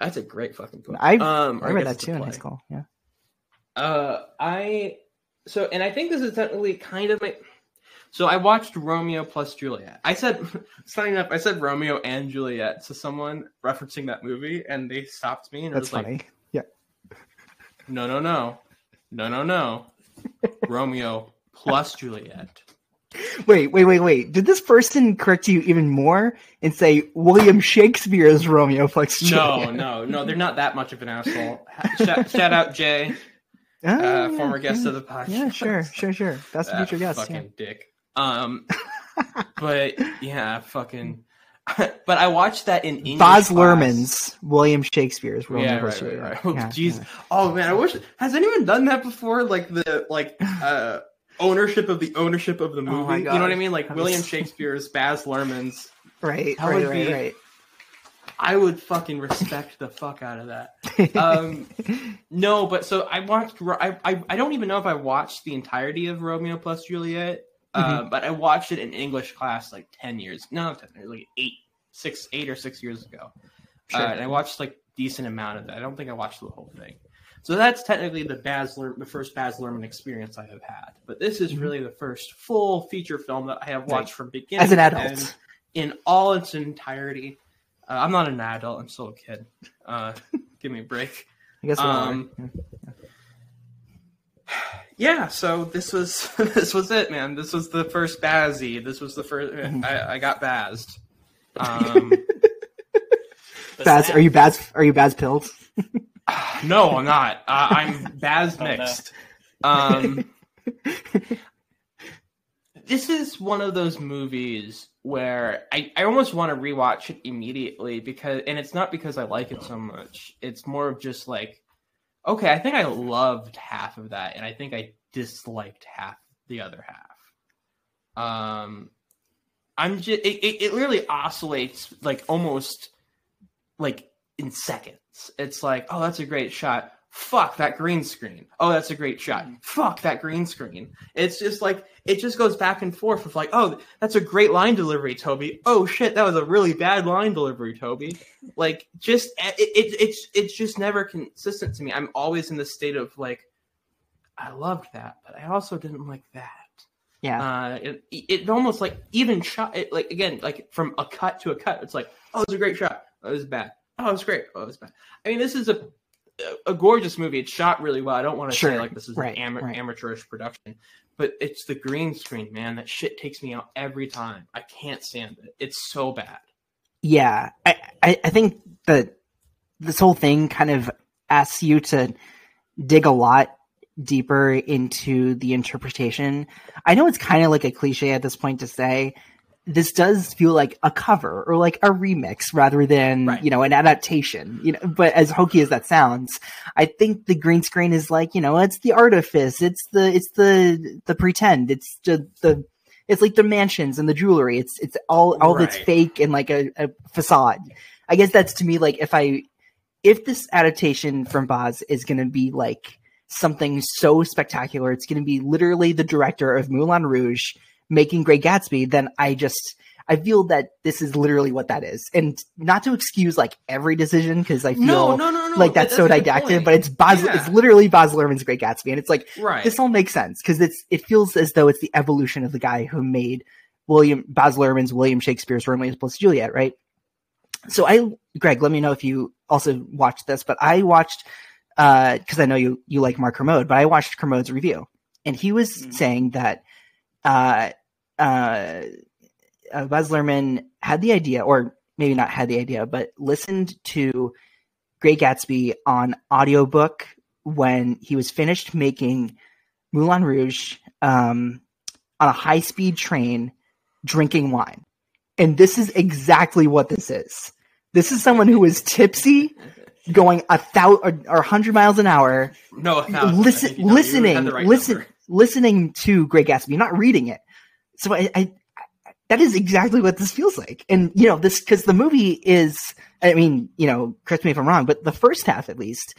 that's a great fucking book. I um, I read that too in high school. Yeah. Uh, I so and I think this is technically kind of my. So I watched Romeo plus Juliet. I said, signing up, I said Romeo and Juliet to someone referencing that movie, and they stopped me and it That's was funny. like, yeah. no, no, no, no, no, no, Romeo plus Juliet. Wait, wait, wait, wait. Did this person correct you even more and say William Shakespeare's Romeo plus Juliet? no, no, no. they're not that much of an asshole. Shout, shout out Jay, Ah, uh, yeah, former guest yeah. of the podcast. Yeah, sure, sure, sure. That's the That future guest. Fucking Yeah. dick. Um, but yeah, fucking. But I watched that in English. Baz class. Luhrmann's William Shakespeare's Romeo Yeah, right, right, right. Oh, jeez. yeah. Oh man, I wish. Has anyone done that before? Like the like uh ownership of the ownership of the movie. Oh you know what I mean? Like William Shakespeare's, Baz Luhrmann's. Right, That right, be- right. I would fucking respect the fuck out of that. Um, no, but so I watched. I, I I don't even know if I watched the entirety of Romeo plus Juliet, uh, Mm-hmm. but I watched it in English class like ten years. No, not 10, like eight, six, eight or six years ago. Sure. Uh, and I watched like decent amount of that. I don't think I watched the whole thing, So that's technically the Baz the first Baz Luhrmann experience I have had. But this is really the first full feature film that I have watched Right. from beginning As an adult. in all its entirety. Uh, I'm not an adult. I'm still a kid. Uh, give me a break. I guess we all are. Um, yeah, so this was this was it, man. This was the first Bazzy. This was the first. Mm-hmm. I, I got Bazzed. Um, Baz, are you Baz? Are you Baz pilled? no, I'm not. Uh, I'm Baz Oh, no. mixed. Um, this is one of those movies where I, I almost want to rewatch it immediately because, and it's not because I like it so much. It's more of just like, okay, I think I loved half of that, and I think I disliked half the other half. Um, I'm just it, it, it really oscillates like almost like in seconds. It's like, oh, that's a great shot. Fuck that green screen. Oh, that's a great shot. Fuck that green screen. It's just like it just goes back and forth with like, oh, that's a great line delivery, Tobey. Oh shit, that was a really bad line delivery, Tobey. Like, just it, it it's it's just never consistent to me. I'm always in the state of like, I loved that, but I also didn't like that. Yeah. Uh, it, it almost like even shot it like again like from a cut to a cut. It's like oh, it was a great shot. Oh, it was bad. Oh, it was great. Oh, it was bad. I mean, this is a a gorgeous movie. It's shot really well. I don't want to say like this is Right, an ama- right. amateurish production, but it's the green screen, man. That shit takes me out every time. I can't stand it. It's so bad. Yeah, I, I, I think that this whole thing kind of asks you to dig a lot deeper into the interpretation. I know it's kind of like a cliche at this point to say this does feel like a cover or like a remix rather than you know an adaptation. You know, but as hokey as that sounds, I think the green screen is like you know it's the artifice, it's the it's the the pretend, it's the the it's like the mansions and the jewelry. It's it's all all that's Right. fake and like a, a facade. I guess that's to me like if I if this adaptation from Baz is going to be like something so spectacular, it's going to be literally the director of Moulin Rouge making Great Gatsby, then I just I feel that this is literally what that is, and not to excuse like every decision because I feel No, no, no, like that- that's, so that's good didactic, but it's Baz, Yeah. it's literally Baz Luhrmann's Great Gatsby, and it's like Right. this all makes sense because it's it feels as though it's the evolution of the guy who made William Baz Luhrmann's William Shakespeare's Romeo plus Juliet, right? So I, Greg, let me know if you also watched this, but I watched because I know you you like Mark Kermode, but I watched Kermode's review, and he was saying that uh, uh, uh, had the idea, or maybe not had the idea, but listened to Great Gatsby on audiobook when he was finished making Moulin Rouge um, on a high speed train drinking wine. And this is exactly what this is. This is someone who is tipsy, going a thousand or a hundred miles an hour, No. I listen, no, listening, right listen, number. listening to Great Gatsby, not reading it. So I, I, that is exactly what this feels like. And you know, this because the movie is, I mean, you know, correct me if I'm wrong, but the first half at least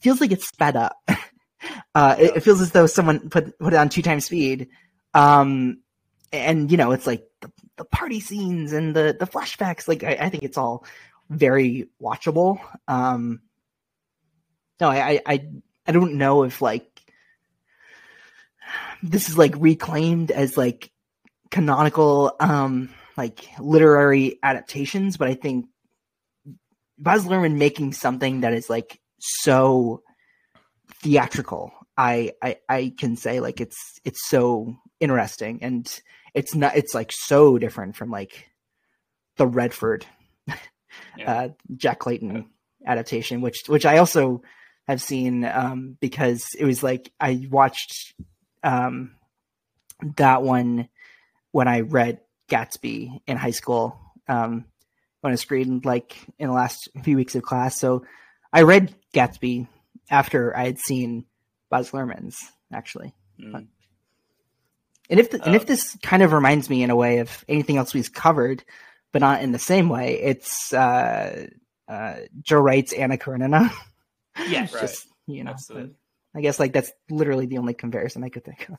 feels like it's sped up. uh, it, it feels as though someone put put it on two times speed. Um, and you know, it's like the, the party scenes and the the flashbacks. Like I, I think it's all very watchable. Um, no, I, I, I don't know if like this is like reclaimed as like canonical, um, like literary adaptations, but I think Baz Luhrmann making something that is like so theatrical. I, I, I can say like it's, it's so interesting and it's not, it's like so different from like the Redford, uh, Jack Clayton adaptation, which, which I also have seen, um, because it was like, I watched, um, that one when I read Gatsby in high school, um, when I screened like in the last few weeks of class. So I read Gatsby after I had seen Baz Luhrmann's actually. Mm. And if the, and Uh, if this kind of reminds me in a way of anything else we've covered, but not in the same way, it's uh, uh, Joe Wright's Anna Karenina. Yeah, right. just, you know, Absolutely. I guess like that's literally the only comparison I could think of.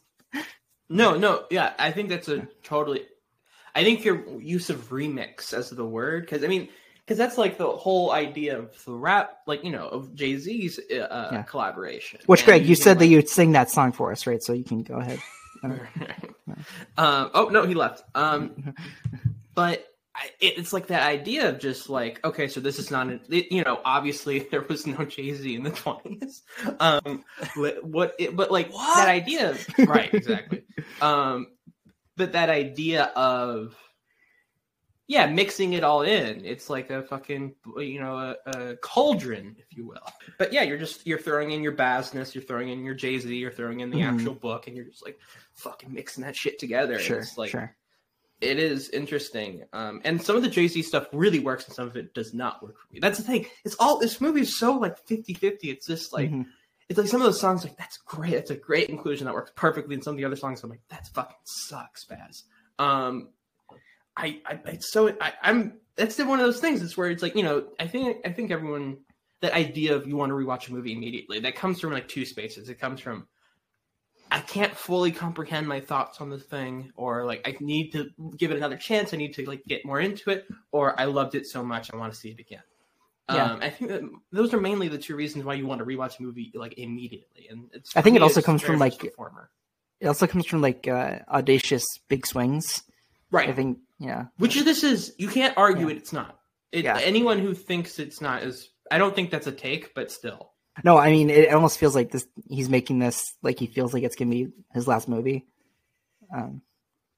No, no, yeah, I think that's a totally. I think your use of remix as the word, because I mean, because that's like the whole idea of the rap, like you know, of Jay Z's uh, Yeah. collaboration. Which, And Greg, you said that you'd sing that song for us, right? So you can go ahead. um, oh no, he left. Um, but it's like that idea of just like, okay, so this is not, an, it, you know, obviously there was no Jay Z in the twenties. Um, what, what it, but like that idea, of, right? Exactly. Um, but that idea of yeah, mixing it all in. It's like a fucking, you know, a, a cauldron, if you will. But yeah, you're just you're throwing in your Bassness, you're throwing in your Jay Z, you're throwing in the Mhm. actual book, and you're just like fucking mixing that shit together. Sure, it's like, sure. It is interesting, um, and some of the Jay Z stuff really works, and some of it does not work for me. That's the thing. It's all this movie is so like 50-50. It's just like Mhm. it's like some of those songs like that's great. That's a great inclusion that works perfectly. And some of the other songs I'm like that's fucking sucks, Baz. Um, I, I it's so I, I'm that's the one of those things. It's where it's like you know I think I think everyone that idea of you want to rewatch a movie immediately that comes from like two spaces. It comes from I can't fully comprehend my thoughts on this thing, or like I need to give it another chance. I need to like get more into it, or I loved it so much I want to see it again. Yeah. Um, I think that those are mainly the two reasons why you want to rewatch a movie like immediately. And it's, I think it also comes from like the former. it also comes from like uh, audacious big swings. Right. I think yeah. Which this is, you can't argue it. It's not. It, Yeah. Anyone who thinks it's not is, I don't think that's a take, but still. No, I mean it almost feels like this. He's making this like he feels like it's gonna be his last movie. Um,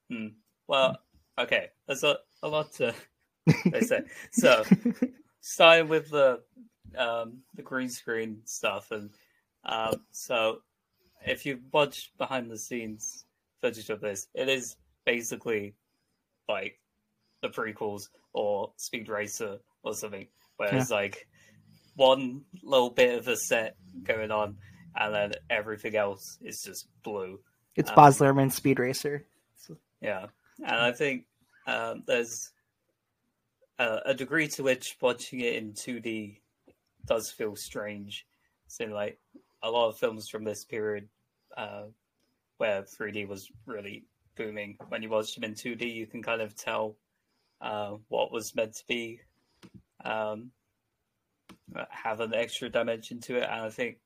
Hmm. Well, okay. There's a, a lot to they say. So, starting with the um, the green screen stuff, and um, so if you watch behind the scenes footage of this, it is basically like the prequels or Speed Racer or something, where it's like one little bit of a set going on, and then everything else is just blue. it's Um, Baz Luhrmann, Speed Racer. yeah, and I think um, there's a, a degree to which watching it in 2D does feel strange. So, like a lot of films from this period, uh, where 3D was really booming, when you watch them in 2D, you can kind of tell uh, what was meant to be um, have an extra dimension to it, and I think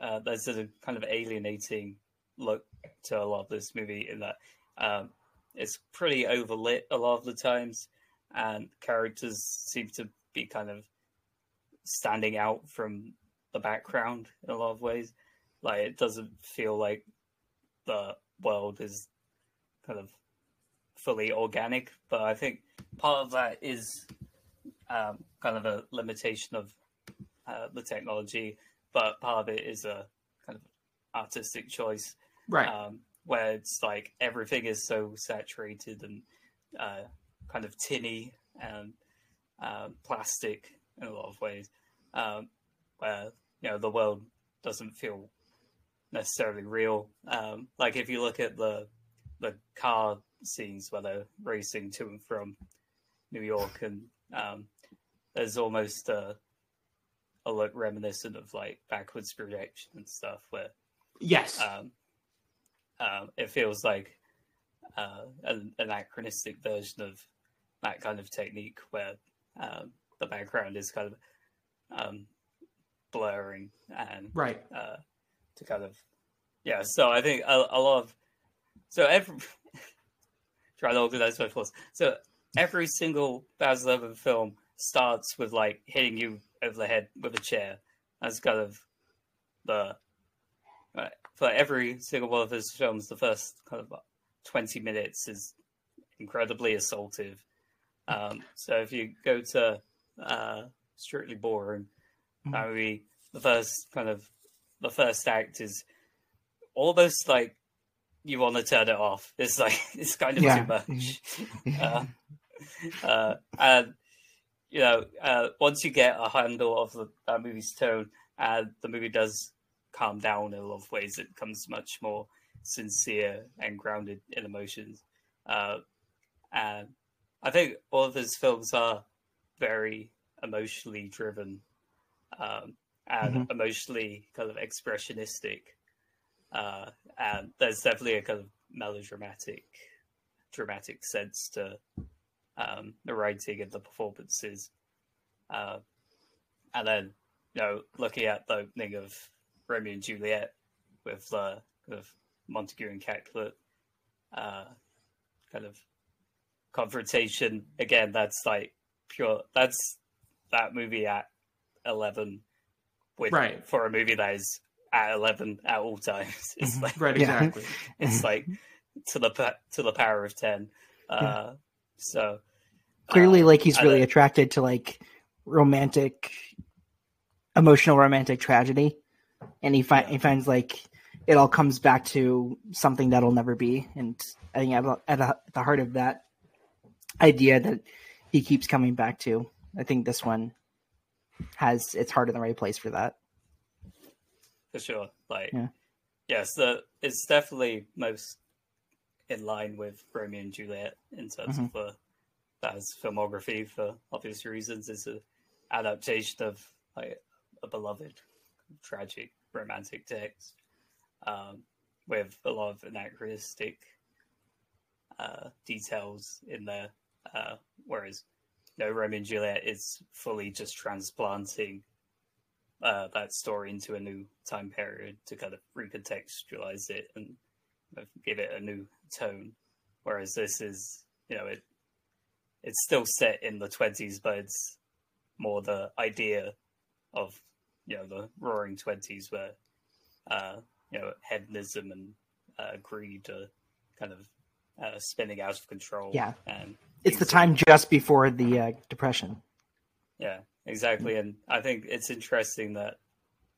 uh, there's a kind of alienating look to a lot of this movie in that um, it's pretty overlit a lot of the times, and characters seem to be kind of standing out from the background in a lot of ways. Like it doesn't feel like the world is kind of fully organic, but I think part of that is um, kind of a limitation of uh, the technology, but part of it is a kind of artistic choice, Right. Um, where it's like everything is so saturated and uh, kind of tinny and uh, plastic in a lot of ways, um, where you know the world doesn't feel necessarily real. Um, like if you look at the the car scenes where they're racing to and from New York, and um, there's almost a, a look reminiscent of like backwards projection and stuff, where Yes. um, um, it feels like uh, an anachronistic version of that kind of technique where um, the background is kind of um, blurring and Right. uh, to kind of yeah. So I think a, a lot of so every trying to organize my thoughts. So every single Baz Luhrmann film starts with like hitting you over the head with a chair. That's kind of the right. for every single one of his films. The first kind of twenty minutes is incredibly assaultive. Um, so if you go to uh, Strictly Boring, that would be the first kind of the first act is almost like you want to turn it off. It's like it's kind of Yeah. too much. uh, uh, and you know, uh, once you get a handle of the that movie's tone, and the movie does calm down in a lot of ways, it becomes much more sincere and grounded in emotions. Uh, and I think all of his films are very emotionally driven um, and Mhm. emotionally kind of expressionistic. Uh, and there's definitely a kind of melodramatic, dramatic sense to um, the writing and the performances, uh, and then you know looking at the opening of Romeo and Juliet with the kind of Montague and Capulet uh, kind of confrontation again. That's like pure. That's that movie at eleven, with Right. for a movie that is at eleven at all times. It's like Right, Yeah. exactly. it's like to the to the power of ten. Uh, So Clearly, like he's really attracted to like romantic, emotional romantic tragedy, and he fi- he finds like it all comes back to something that'll never be. And I think at, at, at the heart of that idea that he keeps coming back to, I think this one has its heart in the right place for that. for sure. Like, Yeah. yes, the it's definitely most in line with Romeo and Juliet in terms mm-hmm. of the that's filmography for obvious reasons. is an adaptation of like a beloved tragic romantic text um, with a lot of anachronistic uh, details in there. Uh, whereas, know, Romeo and Juliet is fully just transplanting uh, that story into a new time period to kind of recontextualize it and give it a new tone. Whereas this is, you know, it it's still set in the twenties, but it's more the idea of you know the Roaring Twenties, where uh, you know hedonism and uh, greed are kind of uh, spinning out of control. Yeah. and It's the time just before the uh, depression. yeah, exactly. And I think it's interesting that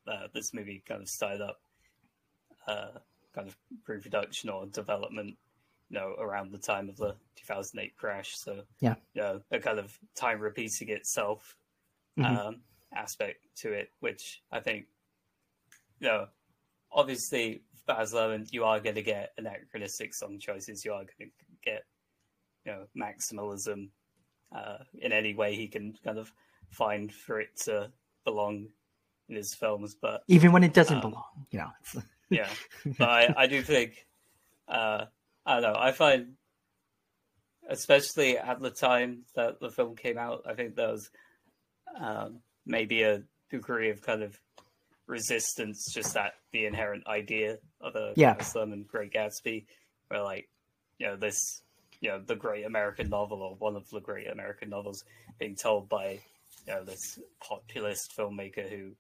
uh, this movie kind of started up uh, kind of pre-production or development, you know, around the time of the 2008 crash. So, Yeah. you know, a kind of time repeating itself Mhm. um, aspect to it, which I think, you know, obviously, Baz Luhrmann, you are going to get anachronistic song choices. You are going to get, you know, maximalism uh, in any way he can kind of find for it to belong in his films. But Even when it doesn't Um, belong, you know. Yeah, but I, I do think uh, I don't know. I find, especially at the time that the film came out, I think there was um, maybe a degree of kind of resistance just at the inherent idea of a Yeah. Muslim and Great Gatsby, where like you know this, you know, the great American novel or one of the great American novels being told by you know this populist filmmaker who you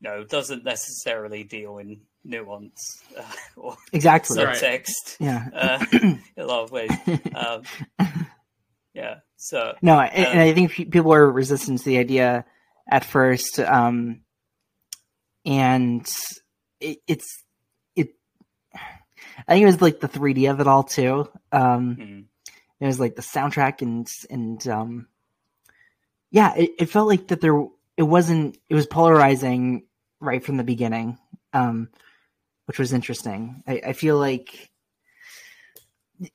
know doesn't necessarily deal in nuance uh, or Exactly. Right. subtext Yeah. uh, in a lot of ways. Um, yeah, so No, and, uh, and I think people are resistant to the idea at first, um, and it, it's it. I think it was like the 3D of it all too. Um, mhm. it was like the soundtrack and and um, yeah, it, it felt like that there it wasn't it was polarizing right from the beginning, um, which was interesting. I, I feel like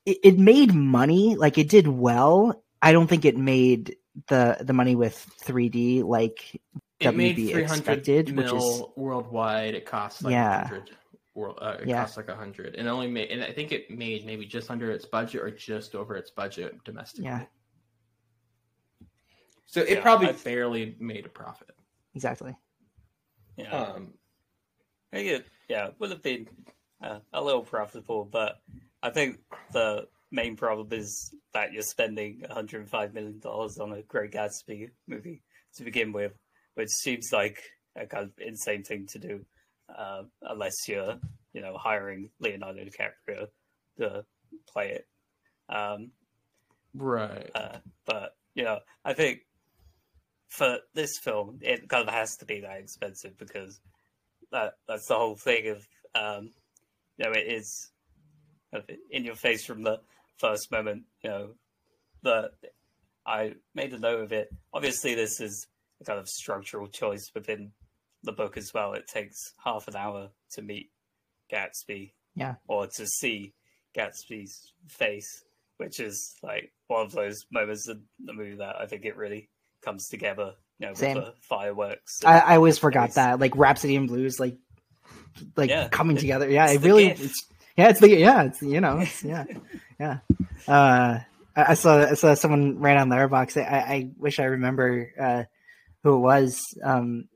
it, it made money, like it did well. I don't think it made the the money with 3D like It made WB 300 expected, which is worldwide. It costs like Yeah. 100 world. Uh, it Yeah. costs like 100, and only made. And I think it made maybe just under its budget or just over its budget domestically. Yeah. So it Yeah, probably I- barely made a profit. exactly. yeah, Um, I think it yeah would have been uh, a little profitable, but I think the main problem is that you're spending 105 million dollars on a Great Gatsby movie to begin with, which seems like a kind of insane thing to do, uh, unless you're you know hiring Leonardo DiCaprio to play it. Um, right. Uh, but you know, I think for this film, it kind of has to be that expensive because that that's the whole thing of um, you know it is kind of in your face from the first moment. You know, the I made a note of it. Obviously, this is a kind of structural choice within the book as well. It takes half an hour to meet Gatsby Yeah. or to see Gatsby's face, which is like one of those moments in the movie that I think it really comes together. Know, Same. with the fireworks. I, I always forgot that like Rhapsody in Blues like like Yeah. coming together. Yeah, it really it's, yeah, it's the yeah, it's you know, it's, yeah. Yeah. Uh I I saw I saw someone ran on Letterboxd. I, I wish I remember uh, who it was. Um,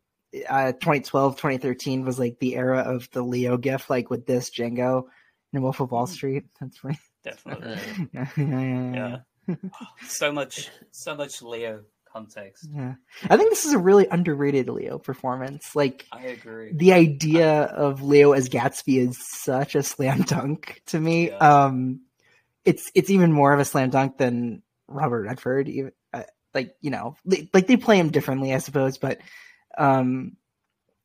uh, 2012, 2013 was like the era of the Leo gift, like with this Django and Wolf of Wall Street. That's funny. Definitely. yeah, yeah, yeah, Yeah. yeah. so much, so much Leo context. Yeah. I think this is a really underrated Leo performance. Like I agree. the idea of Leo as Gatsby is such a slam dunk to me. Um, it's it's even more of a slam dunk than Robert Redford. Even uh, like you know, they, like they play him differently, I suppose, but um,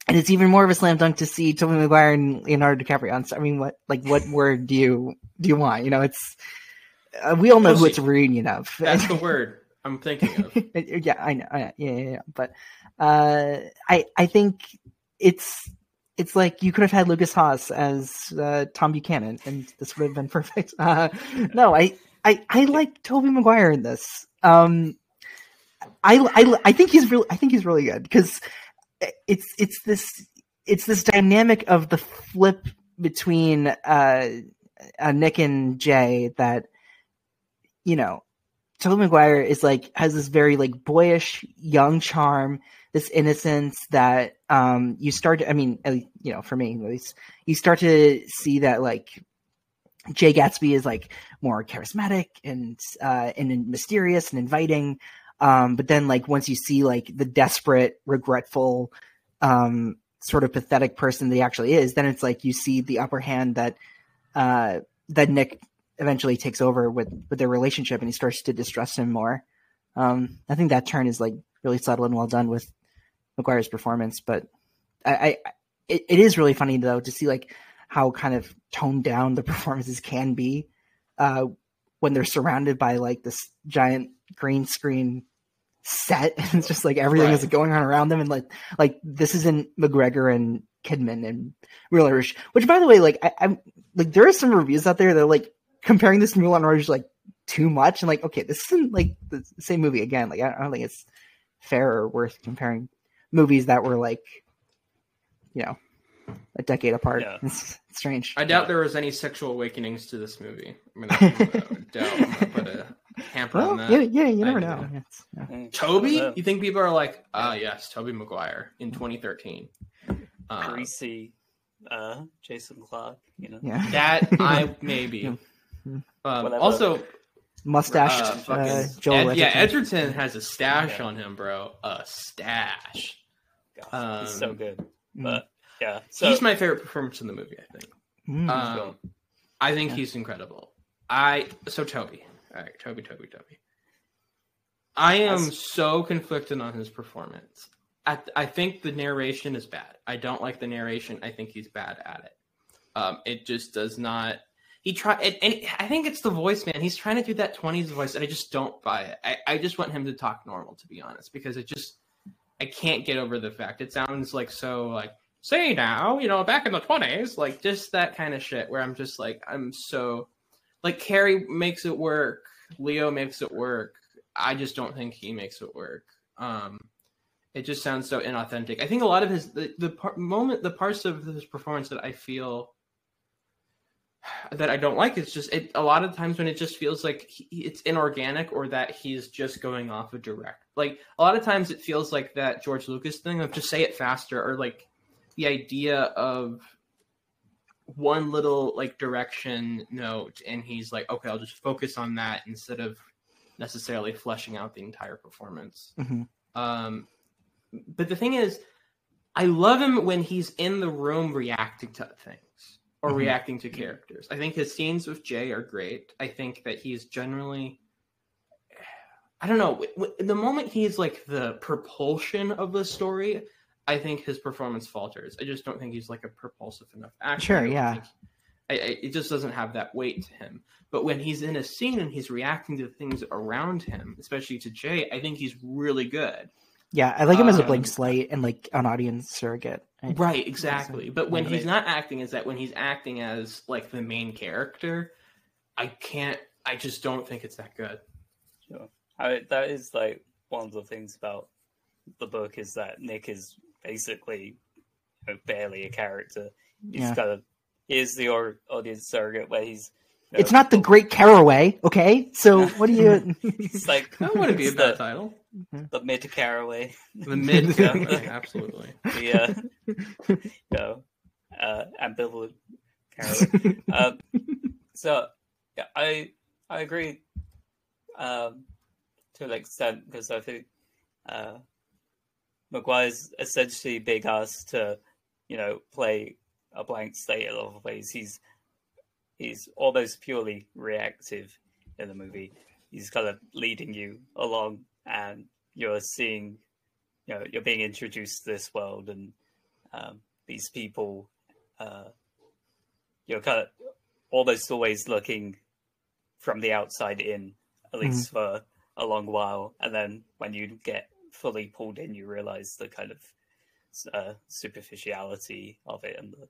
and it's even more of a slam dunk to see Tobey Maguire and Leonardo DiCaprio. on I mean, what like what word do you do you want? You know, it's uh, we all know who it's a reunion of. That's the word I'm thinking of. yeah, I know. I. Yeah, yeah, yeah. But uh, I I think it's it's like you could have had Lukas Haas as uh, Tom Buchanan, and this would have been perfect. Uh, no, I, I I like Tobey Maguire in this. Um, I I I think he's really I think he's really good because it's it's this it's this dynamic of the flip between uh, uh Nick and Jay that you know Tobey Maguire is like has this very like boyish young charm, this innocence that um you start to I mean, least, you know, for me at least, you start to see that like Jay Gatsby is like more charismatic and uh and mysterious and inviting. Um but then like once you see like the desperate, regretful, um sort of pathetic person that he actually is, then it's like you see the upper hand that uh that Nick eventually takes over with with their relationship and he starts to distrust him more. Um, I think that turn is like really subtle and well done with Maguire's performance, but I, I it, it is really funny though to see like how kind of toned down the performances can be uh, when they're surrounded by like this giant green screen set and it's just like everything is going on around them and like like this isn't McGregor and Kidman and real irish which by the way like I, I'm like there are some reviews out there that are like comparing this to Moulin Rouge like too much and like okay this isn't like the same movie again like I I don't think it's fair or worth comparing movies that were like you know a decade apart Yeah. it's, it's strange I doubt there was any sexual awakenings to this movie. I mean, I doubt I'm gonna put a hamper well on that. yeah yeah you never I know do. Yeah. Tobey? You think people are like, ah, yes, Tobey Maguire in 2013? Uh, Greasy, uh, Jason Clarke. You know. Yeah. That I maybe. Yeah. Um, also, mustache. uh, fucking- uh, Joel Ed- yeah, Edgerton. Edgerton has a stash on him, bro. A stash. Um, He's so good. But yeah, so he's my favorite performance in the movie. I think. Mm. Um, I think he's incredible. I so Tobey. All right, Tobey, Tobey, Tobey. I am That's- so conflicted on his performance. I, I think the narration is bad. I don't like the narration. I think he's bad at it. Um, it just does not. He try and, I think it's the voice, man. He's trying to do that '20s voice, and I just don't buy it. I, I just want him to talk normal, to be honest, because it just I can't get over the fact it sounds like so like say now, you know, back in the twenties, like just that kind of shit where I'm just like I'm so like Carey makes it work, Leo makes it work. I just don't think he makes it work. Um it just sounds so inauthentic. I think a lot of his the, the moment the parts of his performance that I feel that I don't like is just it a lot of times when it just feels like he, it's inorganic or that he's just going off a direct. Like a lot of times it feels like that George Lucas thing of just say it faster or like the idea of one little like direction note and he's like okay I'll just focus on that instead of necessarily fleshing out the entire performance. Mhm. Um but the thing is I love him when he's in the room reacting to things or Mhm. reacting to characters. I think his scenes with Jay are great. I think that he's generally I don't know. The moment he's like the propulsion of the story, I think his performance falters. I just don't think he's like a propulsive enough actor. Sure, yeah. I, I, it just doesn't have that weight to him. But when he's in a scene and he's reacting to things around him, especially to Jay, I think he's really good. Yeah I like him as a Um, blank slate and like an audience surrogate I- Right, exactly. But when he's mean- not acting as that, when he's acting as like the main character, I can't. I just don't think it's that good. Sure. I, that is like one of the things about the book is that Nick is basically you know, barely a character. He's Yeah. kind of he is the au- audience surrogate where he's It's not the Great Carraway, okay? So what do you? It's like That wouldn't be a it's bad the, title. the mid Carraway. The mid, Yeah. absolutely. Yeah. uh, you know, uh, ambivalent Carraway. um, so yeah, I I agree um, to an extent because I think uh, Maguire's essentially being asked to you know play a blank slate a lot of ways. He's he's almost purely reactive in the movie. He's kind of leading you along, and you're seeing, you know, you're being introduced to this world and um, these people. Uh, you're kind of almost always looking from the outside in, at least for a long while, and then when you get fully pulled in, you realize the kind of uh, superficiality of it and the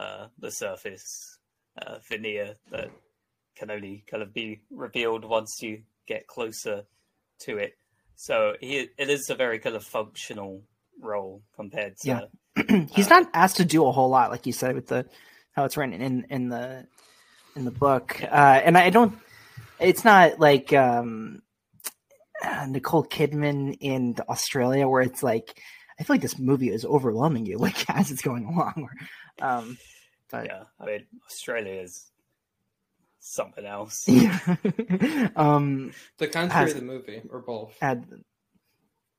uh, the surface uh, veneer that can only kind of be revealed once you get closer to it. So he, it is a very kind of functional role compared to Yeah. He's not asked to do a whole lot, like you said, with the how it's written in in the in the book. Uh, and I don't. It's not like um, uh, Nicole Kidman in Australia, where it's like I feel like this movie is overwhelming you, like as it's going along. Or, um, but yeah. I mean, Australia is something else. yeah. um, The country Has- of the movie, or both. add,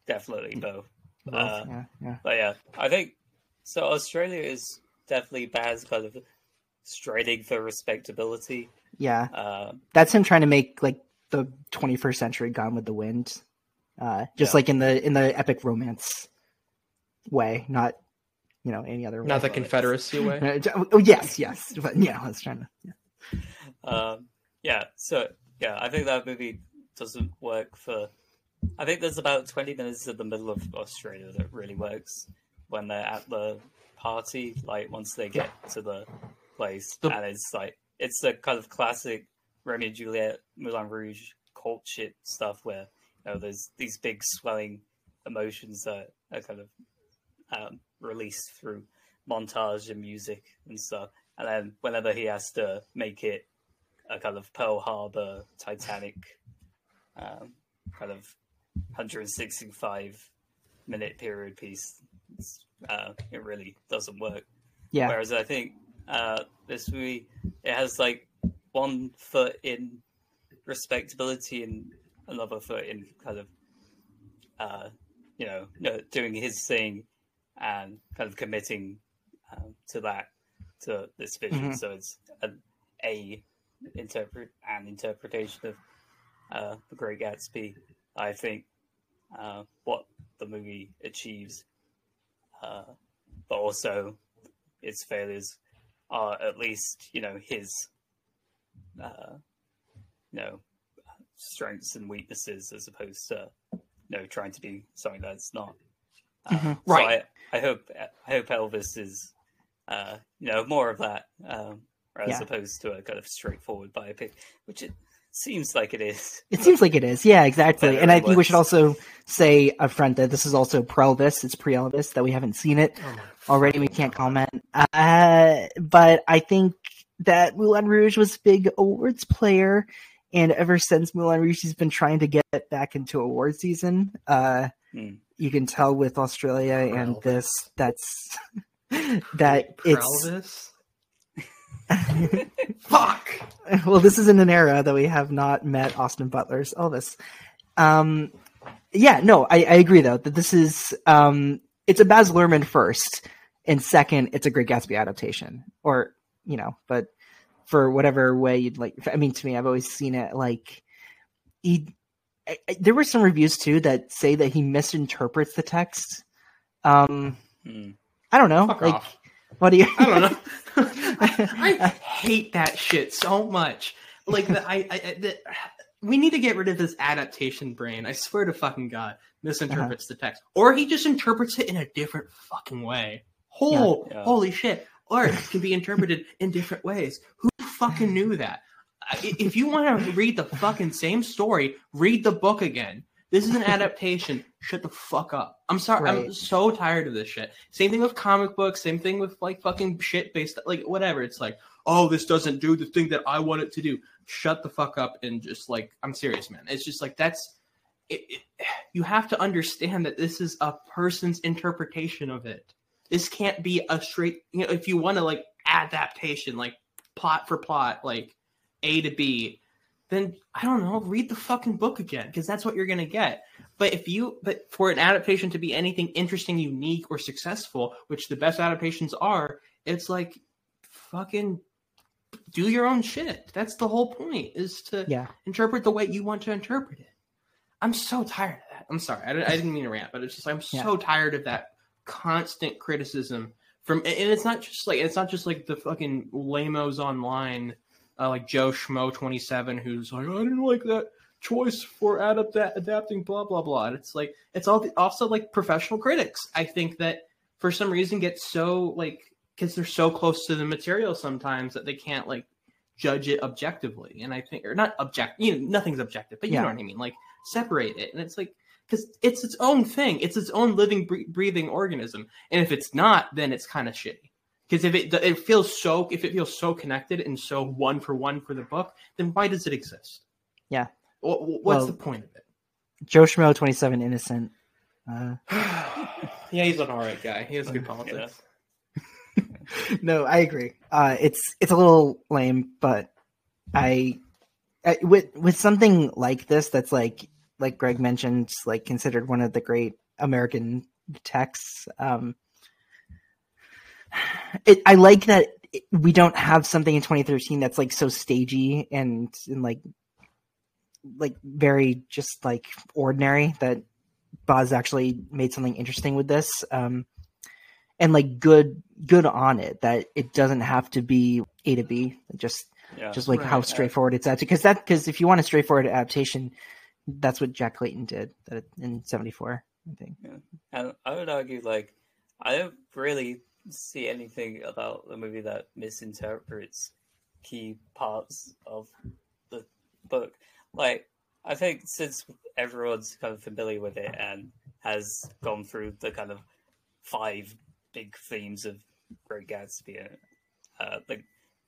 Definitely both. both, Uh, yeah, yeah. But yeah, I think so. Australia is definitely Baz kind of striding for respectability. Yeah. Uh, that's him trying to make like the 21st century Gone with the Wind, uh, just Yeah. like in the in the epic romance way, not you know any other way. Not the Confederacy way. Uh, Oh yes, yes, but yeah, I was trying to. Yeah. um, yeah, so yeah, I think that movie doesn't work for. I think there's about 20 minutes in the middle of Australia that really works when they're at the party. Like once they get to the place, The- and it's like it's a kind of classic Romeo and Juliet, Moulin Rouge cult shit stuff where you know there's these big swelling emotions that are kind of um, released through montage and music and stuff. And then whenever he has to make it a kind of Pearl Harbor, Titanic, um, kind of 165 minute period piece, it's, uh, it really doesn't work. Yeah. Whereas I think uh, this movie, it has like one foot in respectability and another foot in kind of, uh, you know, doing his thing and kind of committing um, to that, to this vision. Mhm. So it's an a interpret an interpretation of uh, the Great Gatsby. I think uh, what the movie achieves, uh, but also its failures are at least you know his uh, you know strengths and weaknesses as opposed to you know trying to be something that's not. Uh, Mhm. so Right. I, I hope I hope Elvis is uh, you know more of that um, as Yeah. opposed to a kind of straightforward biopic, which it seems like it is. It seems like it is, yeah, exactly. And I think we should also say up front that this is also pre-Elvis. It's pre-Elvis that we haven't seen it already. We can't comment. Uh, but I think that Moulin Rouge was a big awards player, and ever since Moulin Rouge, he's been trying to get back into award season. Uh, Hmm. You can tell with Australia and this that's that it's Elvis. Fuck. well, this is in an era that we have not met Austin Butler's Elvis. Um, yeah, no, I, I agree though that this is um, it's a Baz Luhrmann first, and second, it's a Great Gatsby adaptation, or you know, but for whatever way you'd like. I mean, to me, I've always seen it like he. I, I- there were some reviews too that say that he misinterprets the text. Um, Hmm. I don't know. Fuck like, off. what do you? I don't know. I, I hate that shit so much. Like the, I, I the, we need to get rid of this adaptation brain. I swear to fucking god, misinterprets Uh-huh. the text, or he just interprets it in a different fucking way. Whole, Yeah. holy shit! Art can be interpreted in different ways. Who fucking knew that? If you want to read the fucking same story, read the book again. This is an adaptation. Shut the fuck up. I'm sorry. I'm so tired of this shit. Same thing with comic books. Same thing with like fucking shit based like whatever. It's like, oh, this doesn't do the thing that I want it to do. Shut the fuck up and just like I'm serious, man. It's just like that's. It, it, you have to understand that this is a person's interpretation of it. This can't be a straight. You know, if you want to like adaptation, like plot for plot, like A to B, then I don't know, read the fucking book again because that's what you're gonna get. But if you, but for an adaptation to be anything interesting, unique, or successful, which the best adaptations are, it's like fucking do your own shit. That's the whole point is to Yeah. interpret the way you want to interpret it. I'm so tired of that. I'm sorry, I didn't, I didn't mean to rant, but it's just I'm so tired of that constant criticism from, and it's not just like it's not just like the fucking lamos online uh, like Joe Schmo twenty seven who's like, I didn't like that choice for adapt adapting blah blah blah. And it's like it's all the, also like professional critics. I think that for some reason get so like because they're so close to the material sometimes that they can't like judge it objectively. And I think or not object, you know, nothing's objective, but you Yeah. know what I mean. Like separate it, and it's like because it's its own thing. It's its own living, breathing organism. And if it's not, then it's kind of shitty. Because if it it feels so if it feels so connected and so one for one for the book, then why does it exist? Yeah. What, what's Well- the point of it? Joe Schmo, twenty seven, innocent. Uh, Yeah, he's an alright guy. He has good politics. no, I agree. Uh, it's it's a little lame, but I, I with with something like this that's like like Greg mentioned, like considered one of the great American texts. Um, it, I like that we don't have something in 2013 that's like so stagey and and like like very just like ordinary that Baz actually made something interesting with this. Um, and like good good on it that it doesn't have to be A to B, just Yeah. just like how Right. straightforward it's at. Because that because if you want a straightforward adaptation, that's what Jack Clayton did that in '74, I think. Yeah. And I would argue, like, I don't really see anything about the movie that misinterprets key parts of the book. Like, I think since everyone's kind of familiar with it and has gone through the kind of five big themes of Great Gatsby, uh, the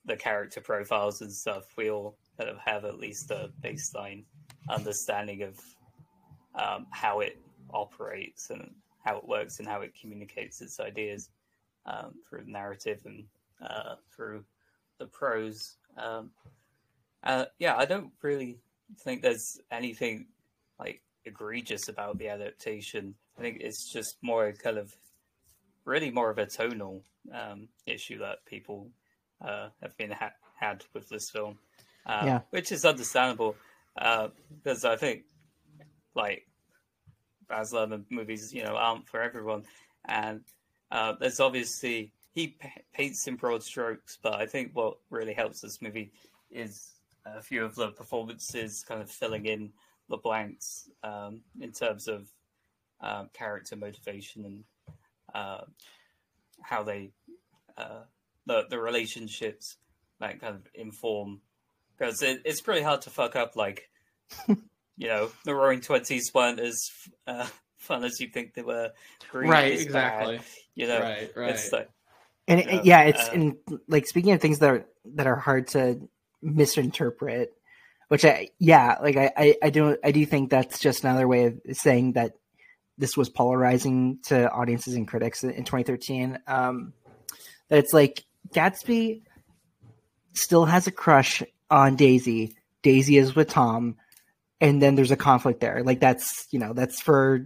the character profiles and stuff, we all kind of have at least a baseline understanding of um, how it operates and how it works and how it communicates its ideas um, through narrative and uh, through the prose. Um, uh, yeah, I don't really think there's anything like egregious about the adaptation. I think it's just more kind of really more of a tonal um, issue that people uh, have been ha- had with this film, uh, Yeah. which is understandable uh, because I think like Baz Luhrmann movies, you know, aren't for everyone, and uh, there's obviously he pa- paints in broad strokes, but I think what really helps this movie is a few of the performances kind of filling in the blanks um, in terms of um, character motivation and uh, how they uh, the the relationships that kind of inform. Because it, it's pretty hard to fuck up like you know the Roaring Twenties weren't as fun as you think they were. Greed Right, exactly. bad, you know, Right, It's right. like And you know, yeah, it's uh, and like speaking of things that are that are hard to misinterpret, which I yeah, like I I, I do I do think that's just another way of saying that this was polarizing to audiences and critics in, in 2013. Um, that it's like Gatsby still has a crush on Daisy. Daisy is with Tom, and then there's a conflict there. Like that's you know that's for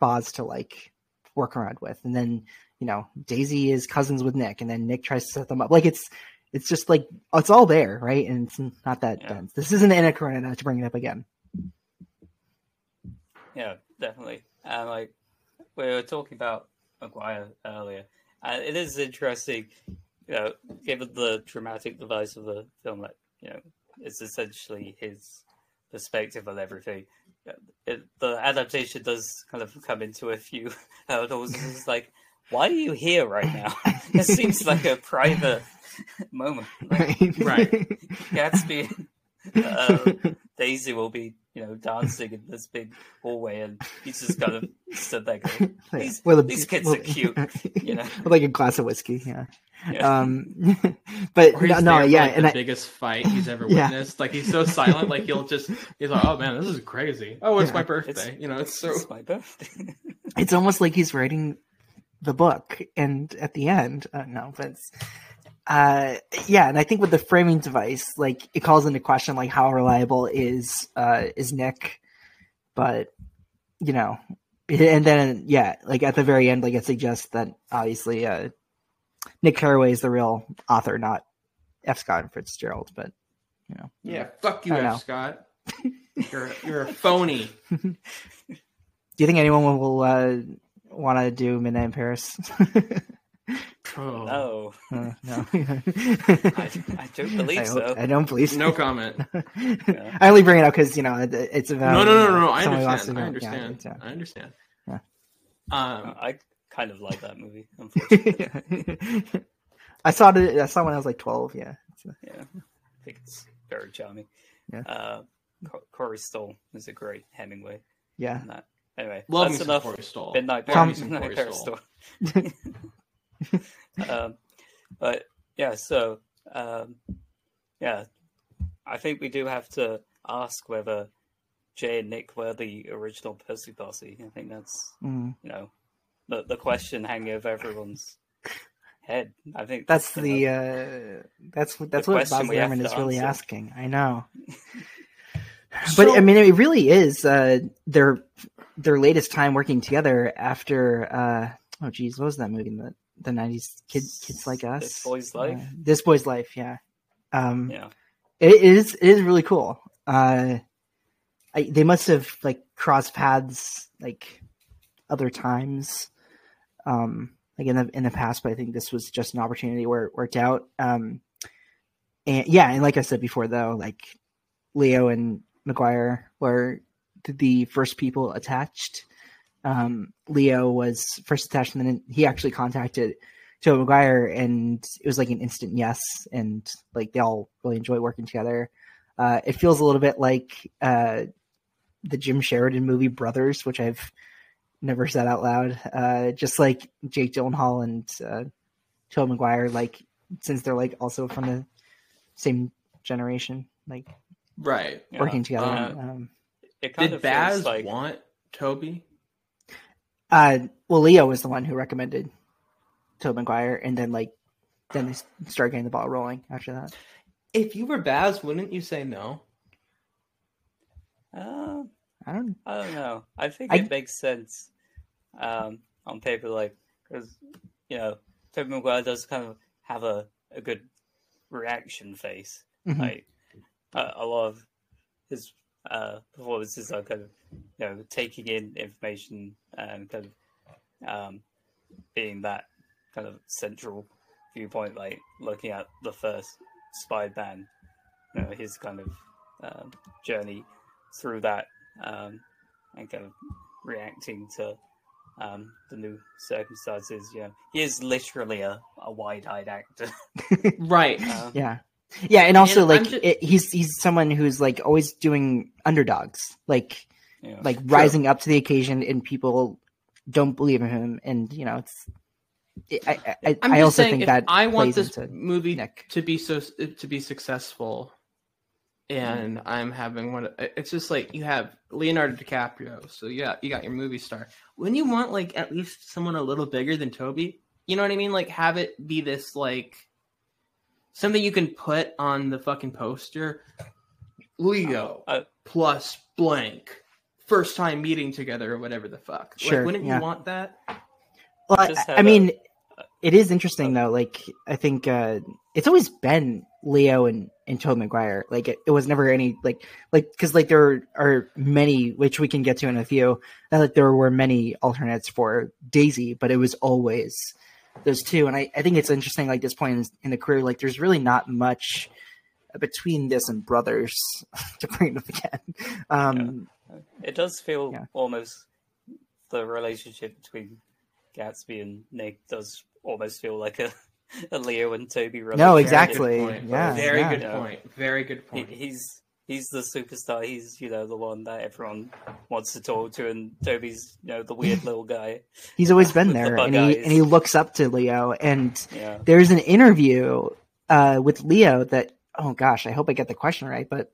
Baz to like work around with, and then you know Daisy is cousins with Nick, and then Nick tries to set them up. Like it's it's just like it's all there, right? And it's not that dense. This isn't Anna Karenina to bring it up again. Yeah, definitely. And like we were talking about Maguire earlier, and it is interesting, you know, given the dramatic device of the film, that you know, it's essentially his perspective on everything. Uh, it, the adaptation does kind of come into a few hurdles. It's like, why are you here right now? it seems like a private moment. Like, Right. Right. Gatsby uh, Daisy will be, you know, dancing in this big hallway, and he's just kind of stood there going, "These, With a- these kids with- are cute," you know. with like a glass of whiskey. Yeah. Yeah. Um, but Or he's no, no there yeah, like, and the I, biggest fight he's ever Yeah. witnessed. Like he's so silent, like he'll just he's like, "Oh man, this is crazy." Oh, it's Yeah. my birthday. you know, it's so. It's my birthday. it's almost like he's writing the book and at the end uh, no but it's, uh yeah and i think with the framing device like it calls into question like how reliable is uh is nick but you know and then yeah like at the very end like it suggests that obviously uh nick carraway is the real author not f scott fitzgerald but you know Yeah, fuck you, F. know. Scott. You're you're a phony. do you think anyone will uh want to do midnight in paris Oh, No, Uh, no I, I don't believe I, so. I don't believe so. no comment. Yeah. I only bring it up because you know it, it's about No, no, no, no, no. I understand. I understand. yeah, I understand. Yeah. Um, I kind of like that movie, unfortunately. yeah. I saw it. I saw it when I was like twelve. Yeah. So, yeah, I think it's very charming. Yeah. Uh, Co- Corey Stoll is a great Hemingway. yeah. Anyway, Love that's me enough. Corey Stoll. Midnight Love Tom- Midnight Corey Paris Stoll. Um, but yeah, so um, yeah, I think we do have to ask whether Jay and Nick were the original Pussy Posse. I think that's Mm. you know the the question hanging over everyone's head. I think That's the. know, Uh, that's what. That's The what Baz Luhrmann is really answer. asking. I know. But So- I mean, it really is uh, their their latest time working together after. Uh, oh, geez, what was that movie? in The the nineties kids kids like us. This Boy's Life? Uh, this boy's life. Yeah. Um, yeah. it is it is really cool. Uh, I, they must have like crossed paths like other times, um, like in the in the past. But I think this was just an opportunity where it worked out. Um, and yeah, and like I said before, though, like Leo and Maguire were the first people attached. Um, Leo was first attached, and then he actually contacted Joe Maguire, and it was like an instant yes, and like they all really enjoy working together. Uh, it feels a little bit like uh, the Jim Sheridan movie Brothers, which I've never said out loud. Uh, just like Jake Gyllenhaal and uh, Joe Maguire, like since they're like also from the same generation, like right. Yeah. working together. Uh, um, It kind Did of Baz feels like want Tobey? Uh, well, Leo was the one who recommended Joe Maguire, and then like then they start getting the ball rolling after that. If you were Baz, wouldn't you say no? uh, I don't. I don't know. I think I- it makes sense um, on paper, like because you know Tobey Maguire does kind of have a, a good reaction face. Mhm. Like uh, a lot of his uh, performances are kind of you know taking in information and kind of um, being that kind of central viewpoint, like looking at the first Spider-Man, you know, his kind of um, journey through that um, and kind of reacting to um, the new circumstances. You know, he is literally a, a wide-eyed actor. Right. Um, Yeah. Yeah, and also And like I'm it, he's he's someone who's like always doing underdogs, like yeah. like rising up to the occasion, and people don't believe in him, and you know it's. I I, I, just also saying, think if that I want this movie Nick. to be so to be successful, and I'm having one. It's just like you have Leonardo DiCaprio, so yeah, you got your movie star. When you want like at least someone a little bigger than Tobey, you know what I mean? Like have it be this like something you can put on the fucking poster. Leo Uh, plus blank. First time meeting together or whatever the fuck. Sure, like, wouldn't yeah. you want that? Well, I, I mean, a- it is interesting though. Like, I think uh, it's always been Leo and and Tobey Maguire. Like, it, it was never any like like because like there are many which we can get to in a few. That like there were many alternates for Daisy, but it was always those two. And I I think it's interesting. Like this point in, in the career, like there's really not much between this and Brothers to bring them again. Um, It does feel Yeah. almost the relationship between Gatsby and Nick does almost feel like a, a Leo and Tobey relationship. No, Very exactly. good point. Yeah, Very yeah. good point. Very good He, point. he's he's the superstar. He's you know the one that everyone wants to talk to, and Tobey's you know the weird little guy. He's always been the there, bug and he eyes. and he looks up to Leo. And Yeah. there's an interview uh, with Leo that oh gosh, I hope I get the question right, but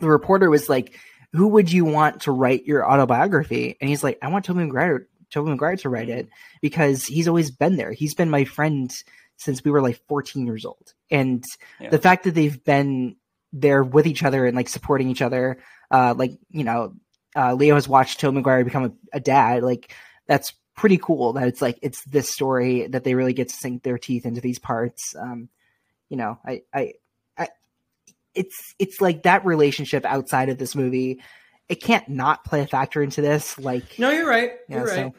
the reporter was like, "Who would you want to write your autobiography?" And he's like, "I want Tobey Maguire, Tobey Maguire to write it because he's always been there. He's been my friend since we were like 14 years old, and Yeah. the fact that they've been there with each other and like supporting each other, uh, like you know, uh, Leo has watched Tobey Maguire become a, a dad, like." That's pretty cool that it's like it's this story that they really get to sink their teeth into these parts. Um, you know, I, I, I, it's it's like that relationship outside of this movie. It can't not play a factor into this. Like, No, you're right. You're so- right.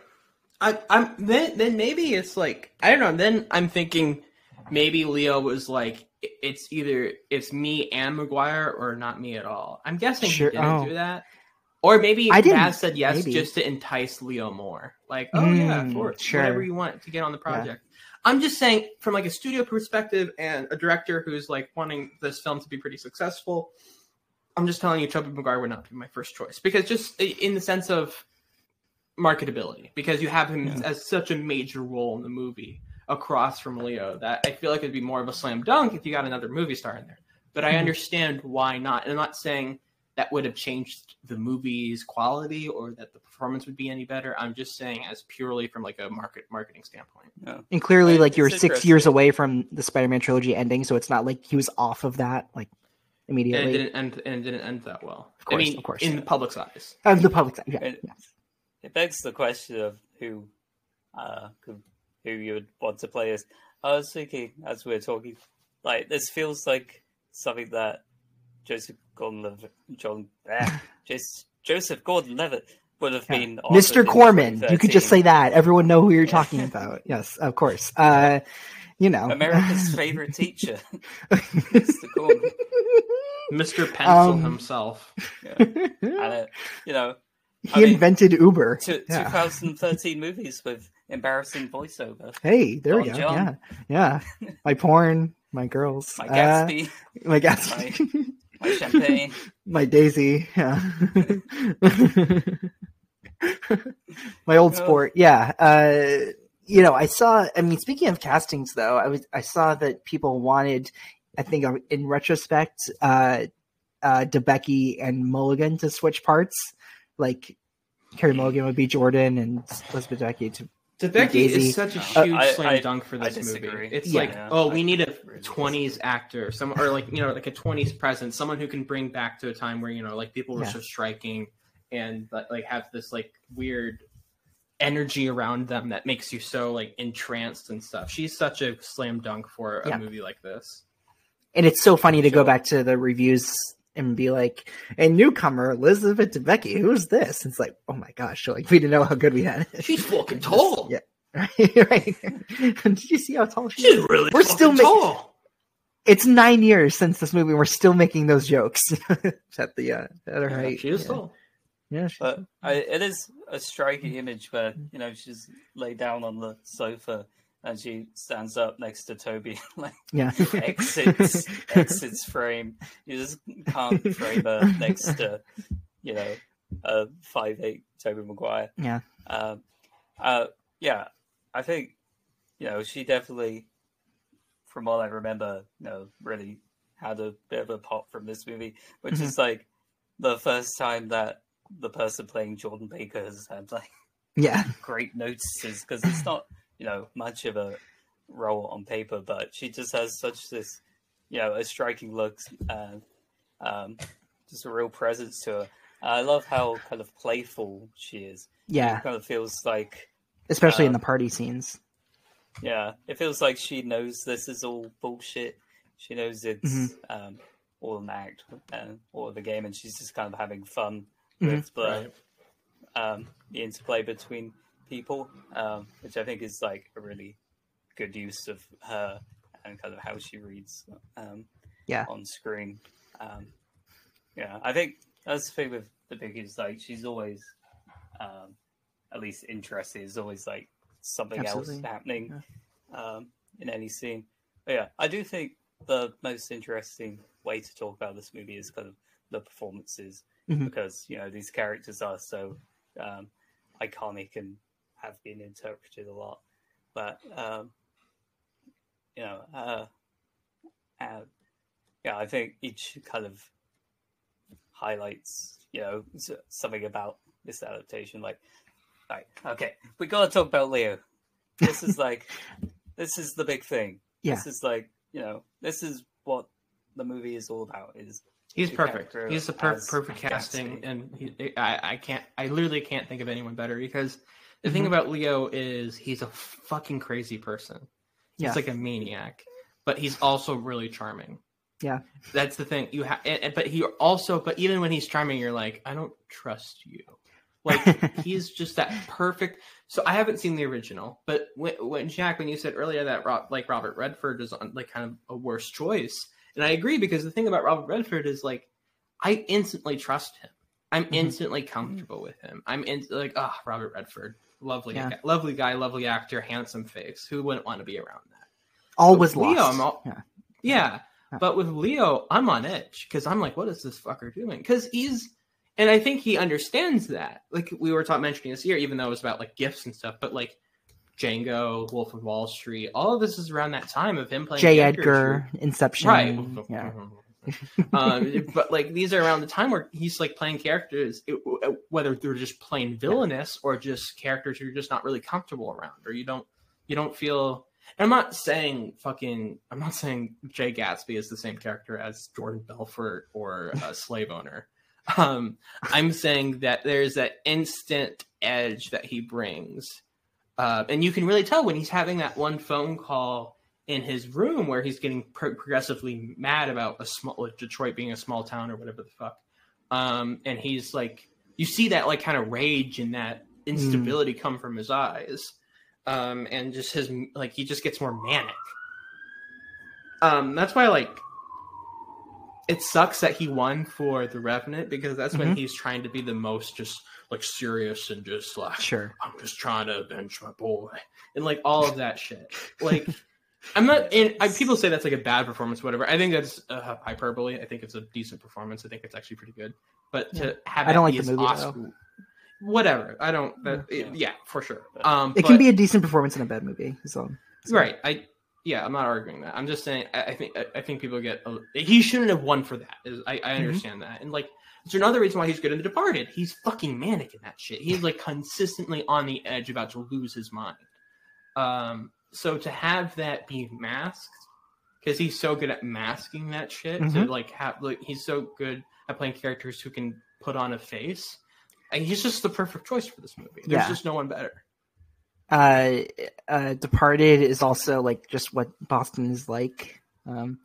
I, I'm then then maybe it's like I don't know. Then I'm thinking maybe Leo was like it's either it's me and Maguire or not me at all. I'm guessing Sure- he didn't oh. do that. Or maybe I didn't- said yes maybe. just to entice Leo more. Like, oh yeah, Mm, for sure. whatever you want to get on the project. I'm just saying from like a studio perspective and a director who's like wanting this film to be pretty successful. I'm just telling you, Tobey Maguire would not be my first choice because just in the sense of marketability, because you have him as such a major role in the movie across from Leo that I feel like it'd be more of a slam dunk if you got another movie star in there. But I Mhm. understand why not. And I'm not saying that would have changed the movie's quality or that the performance would be any better. I'm just saying as purely from like a market marketing standpoint. and clearly, Right, like you're six years away from the Spider-Man trilogy ending, so it's not like he was off of that like And it immediately. didn't end and it didn't end that well. Of course, I mean, of course, in yeah. the public's eyes. Of the public, yeah, It, yeah. it begs the question of who, uh, who, who you would want to play as. I was thinking as we were talking, like this feels like something that Joseph Gordon-Levitt, John, ah, just Joseph Gordon-Levitt would have been Mr. Corman. You could just say that. Everyone know who you're talking about. Yes, of course. Uh, you know, America's favorite teacher, Mr. Corman. Mr. Pencil Um, himself. Yeah. And, uh, you know, he invented Uber. Two, Yeah. 2013 movies with embarrassing voiceover. Hey, there we go. John. Yeah, yeah. My porn, my girls, My uh, Gatsby. my Gatsby, My champagne. my Daisy. Yeah. my old Oh. sport. Yeah. Uh, you know, I saw. I mean, speaking of castings, though, I was I saw that people wanted. I think uh, in retrospect, uh, uh, Debicki and Mulligan to switch parts. Like Carey Mulligan would be Jordan and Elizabeth Debicki to Debicki is such a Uh, huge I- slam I- dunk for this movie. It's Yeah. like, Yeah, oh, I we need a twenties actor, some or like you know, like a twenties presence, someone who can bring back to a time where you know, like people were Yeah. so striking and like, like have this like weird energy around them that makes you so like entranced and stuff. She's such a slam dunk for a Yeah. movie like this. And it's so funny to go back to the reviews and be like, "A newcomer, Elizabeth Debicki, who's this?" It's like, oh my gosh, like we didn't know how good we had. it. She's fucking tall. Yeah, right. right. Did you see how tall she She's is? really We're still fucking making. tall. It's nine years since this movie. We're still making those jokes at the uh, at her Yeah, height. she is yeah. tall. Yeah, she- But I, it is a striking image where, you know, she's laid down on the sofa and she stands up next to Tobey, like yeah. exits exits frame. You just can't frame her next to, you know, a five eight Tobey Maguire. yeah. Um, uh, yeah, I think you know she definitely, from all I remember, you know, really had a bit of a pop from this movie, which Mhm. is like the first time that the person playing Jordan Baker has had like Yeah. great notices because it's not you know much of a role on paper, but she just has such this you know a striking look and um, just a real presence to her. I love how kind of playful she is. Yeah. It kind of feels like, Especially in um, the party scenes. yeah, it feels like she knows this is all bullshit. She knows it's Mhm. um, all an act and all of the game, and she's just kind of having fun Mhm. with the Right. um, the interplay between people, um, which I think is like a really good use of her and kind of how she reads um, Yeah. on screen. Um, yeah, I think that's the thing with the big is like she's always um, at least interested. Is always like something Absolutely. else happening um, in any scene. But yeah, I do think the most interesting way to talk about this movie is kind of the performances Mhm. because you know these characters are so um, iconic and have been interpreted a lot. But um, you know, uh, uh, yeah, I think each kind of highlights you know something about this adaptation. Like, like okay, we gotta talk about Leo. This is like, this is the big thing. Yeah. This is like, you know, this is what the movie is all about. Is He's perfect. He's the per- perfect Gatsby. casting, and he, I, I can't, I literally can't think of anyone better because the thing Mhm. about Leo is he's a fucking crazy person. He's Yeah. like a maniac, but he's also really charming. Yeah. That's the thing. You have, but he also, but even when he's charming, you're like, I don't trust you. Like he's just that perfect. So I haven't seen the original, but when, when Jack, when you said earlier that Rob, like Robert Redford is on like kind of a worse choice, and I agree because the thing about Robert Redford is like I instantly trust him. I'm Mhm. instantly comfortable with him. I'm in, like, ah, Robert Redford, lovely, Yeah. guy, lovely guy, lovely actor, handsome face. Who wouldn't want to be around that? Always with Leo, lost. I'm all- Yeah. yeah. But with Leo, I'm on edge because I'm like, what is this fucker doing? Because he's, and I think he understands that. Like we were talking mentioning this year, even though it was about like gifts and stuff, but like Django, Wolf of Wall Street, all of this is around that time of him playing J. characters Edgar, Inception. right? Mm-hmm. Yeah. Mm-hmm. um, but like these are around the time where he's like playing characters, it, whether they're just plain villainous or just characters you're just not really comfortable around, or you don't you don't feel. And I'm not saying fucking. I'm not saying Jay Gatsby is the same character as Jordan Belfort or a slave owner. Um, I'm saying that there's that instant edge that he brings, uh, and you can really tell when he's having that one phone call in his room where he's getting pro- progressively mad about a small like Detroit being a small town or whatever the fuck. Um, and he's like, you see that like kind of rage and that instability come from his eyes, um, and just his like he just gets more manic. Um, that's why like it sucks that he won for the Revenant because that's when Mhm. he's trying to be the most just like serious and just like Sure. I'm just trying to avenge my boy and like all of that shit. Like I'm not and I, people say that's like a bad performance, whatever. I think that's uh, hyperbole. I think it's a decent performance. I think it's actually pretty good. But to have I don't like the movie, Oscar- whatever. I don't. That, Yeah. it- yeah, for sure. Um, It but- can be a decent performance in a bad movie. So, so- right. I yeah, I'm not arguing that. I'm just saying. I, I think I, I think people get a, he shouldn't have won for that. Is I, I Mm-hmm. understand that, and like it's another reason why he's good in The Departed. He's fucking manic in that shit. He's like consistently on the edge, about to lose his mind. Um, so to have that be masked, because he's so good at masking that shit, to Mhm. like have like he's so good at playing characters who can put on a face. And he's just the perfect choice for this movie. There's Yeah. just no one better. uh, uh, Departed is also like just what Boston is like. Um,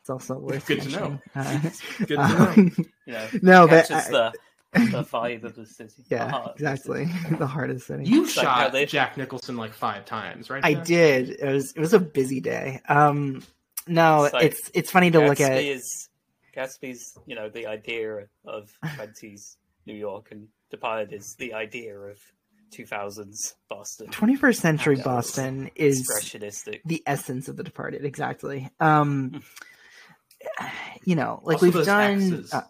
it's also worth Good to know. Uh, Good to um, You know, no, but captures I- the the vibe of the city. the yeah, heart of the exactly. the hardest thing. You It's shot they- Jack Nicholson like five times, right? I Jack? did. It was it was a busy day. Um, no, It's like it's it's funny to look Gatsby at. Is, Gatsby's, you know, the idea of 20s New York, and Departed is the idea of 2000s Boston. 21st century Yeah, Boston is expressionistic. the essence of the Departed. Exactly. Um, you know, like Also we've done. Uh,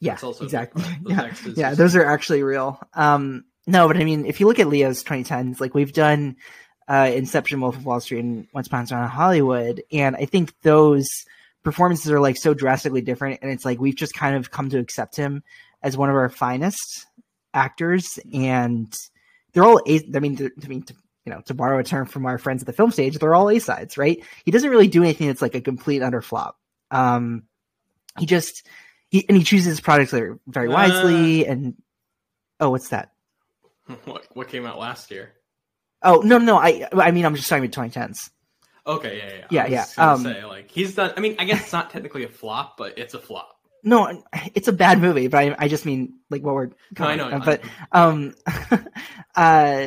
yeah, exactly. yeah, yeah, those are actually real. Um, no, but I mean, if you look at Leo's 2010s, like we've done uh, Inception, Wolf of Wall Street, and Once Upon a Time in Hollywood, and I think those performances are like so drastically different, and it's like we've just kind of come to accept him as one of our finest actors, and they're all. A- I mean, to- I mean, to, you know, to borrow a term from our friends at the film stage, they're all A sides, right? He doesn't really do anything that's like a complete under flop. Um, he just he and he chooses his projects very, very wisely, and oh, what's that? what what came out last year? Oh no, no, I I mean I'm just talking about 2010s. Okay, yeah, yeah, Yeah, I was yeah, um, say like he's done. I mean, I guess it's not technically a flop, but it's a flop. No, it's a bad movie, but I, I just mean like what we're. No, I know, But um, uh,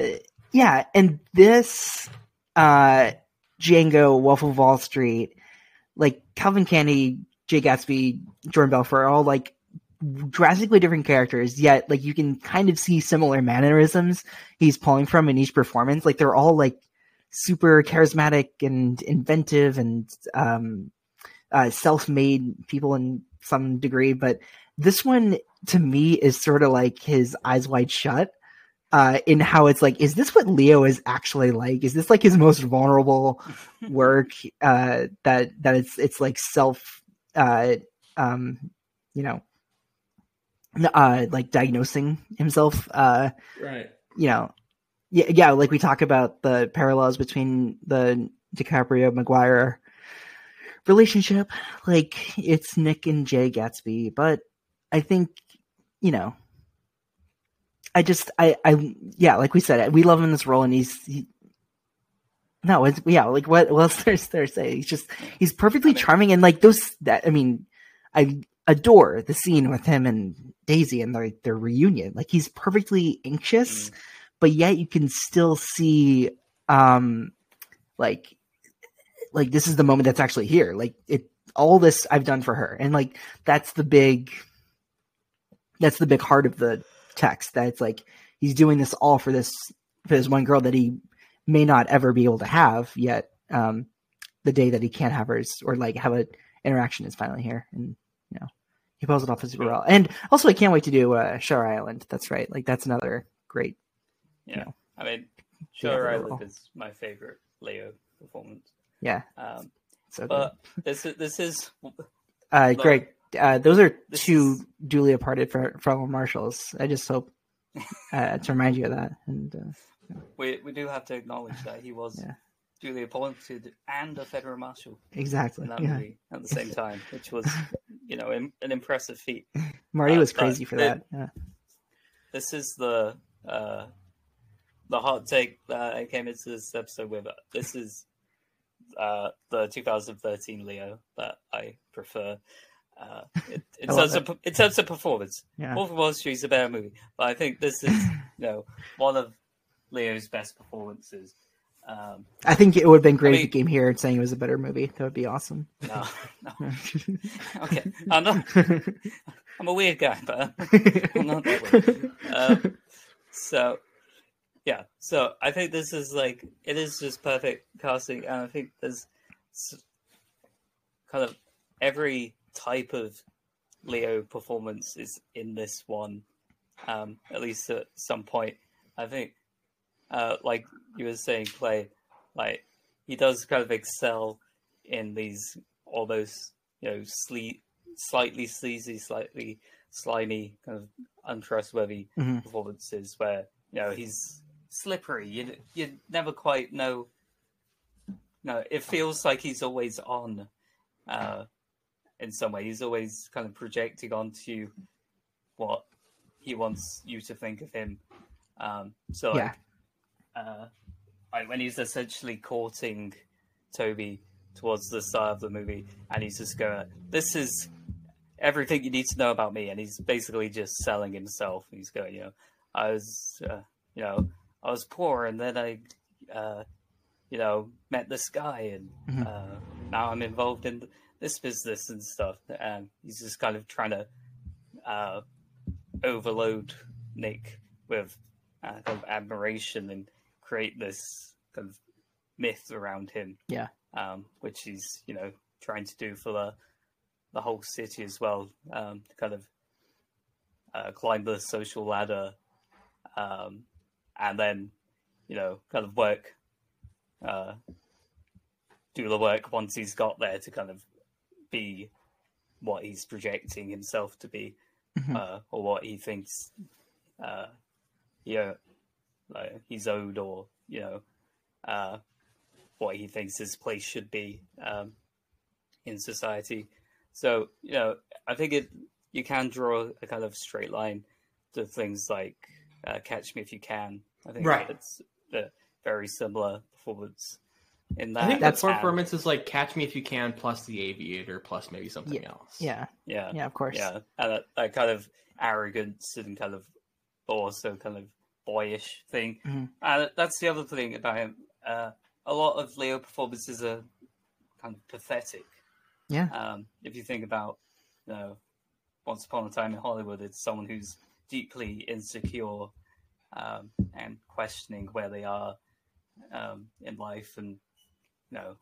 yeah, and this uh, Django, Wolf of Wall Street, like Calvin Candie, Jay Gatsby, Jordan Belfort, are all like drastically different characters. Yet, like you can kind of see similar mannerisms he's pulling from in each performance. Like they're all like super charismatic and inventive and um, uh, self-made people in some degree, but this one to me is sort of like his eyes wide shut uh, in how it's like, is this what Leo is actually like? Is this like his most vulnerable work? Uh, that that it's it's like self, uh, um, you know, uh, like diagnosing himself. Uh, right. You know, yeah, yeah. Like we talk about the parallels between the DiCaprio Maguire relationship. Like it's Nick and Jay Gatsby, but I think you know I just I I yeah, like we said, we love him in this role, and he's he, no, it's yeah, like what what else there's there to say? He's just he's perfectly charming, and like those that I mean, I adore the scene with him and Daisy and their their reunion. Like he's perfectly anxious, mm. but yet you can still see um like like this is the moment that's actually here. Like it all this I've done for her, and like that's the big that's the big heart of the text that it's like he's doing this all for this for this one girl that he may not ever be able to have yet um the day that he can't have hers or like have an interaction is finally here and you know he pulls it off as well and also i can't wait to do uh Shutter Island. That's right. Like that's another great yeah. you know, i mean Shutter Island is my favorite leo performance. Yeah. Um so but good. this is this is uh great. Uh, those are two is... duly apparted for from marshals. I just hope uh, to remind you of that. And uh, we we do have to acknowledge that he was yeah. duly appointed and a federal marshal. Exactly. Yeah. at the same time, which was you know an impressive feat. Marty was uh, crazy for that. Yeah. This is the uh, the hot take that I came into this episode with. This is uh, the 2013 Leo that I prefer. Uh, it, in, terms of, in terms of performance, yeah. Wolf of Wall Street is a better movie, but I think this is you know one of Leo's best performances. Um, I think it would have been great I mean, if he came here and saying it was a better movie. That would be awesome. No, no. okay, I'm not. I'm a weird guy, but I'm not that weird. Um, so, yeah. So I think this is like it is just perfect casting, and I think there's kind of every type of Leo performance is in this one, um, at least at some point. I think, uh, like you were saying, Clay, like he does kind of excel in these almost you know sle- slightly sleazy, slightly slimy, kind of untrustworthy mm-hmm. performances where you know he's slippery. You you never quite know. No, it feels like he's always on. Uh, in some way. He's always kind of projecting onto what he wants you to think of him. Um, so, yeah. like, uh, when he's essentially courting Tobey towards the start of the movie, and he's just going, "This is everything you need to know about me," and he's basically just selling himself. He's going, you know, I was, uh, you know, I was poor, and then I, uh, you know, met this guy, and mm-hmm. uh, now I'm involved in this business and stuff. And he's just kind of trying to uh, overload Nick with uh, kind of admiration and create this kind of myth around him. Yeah. Um, which he's you know trying to do for the the whole city as well. Um, to kind of uh, climb the social ladder, um, and then you know kind of work. Uh, do the work once he's got there to kind of be what he's projecting himself to be, mm-hmm. uh, or what he thinks, uh, you know, like he's owed, or you know, uh, what he thinks his place should be um, in society. So you know, I think it you can draw a kind of straight line to things like uh, "Catch Me If You Can." I think right. it's a very similar performance in that. I think that performance is like Catch Me If You Can plus The Aviator plus maybe something yeah. else. Yeah. Yeah. Yeah, of course. Yeah. And that, that kind of arrogance and kind of also kind of boyish thing. Mm-hmm. And that's the other thing about him. Uh, a lot of Leo performances are kind of pathetic. Yeah. Um, if you think about, you know, Once Upon a Time in Hollywood, it's someone who's deeply insecure um, and questioning where they are um, in life and you know,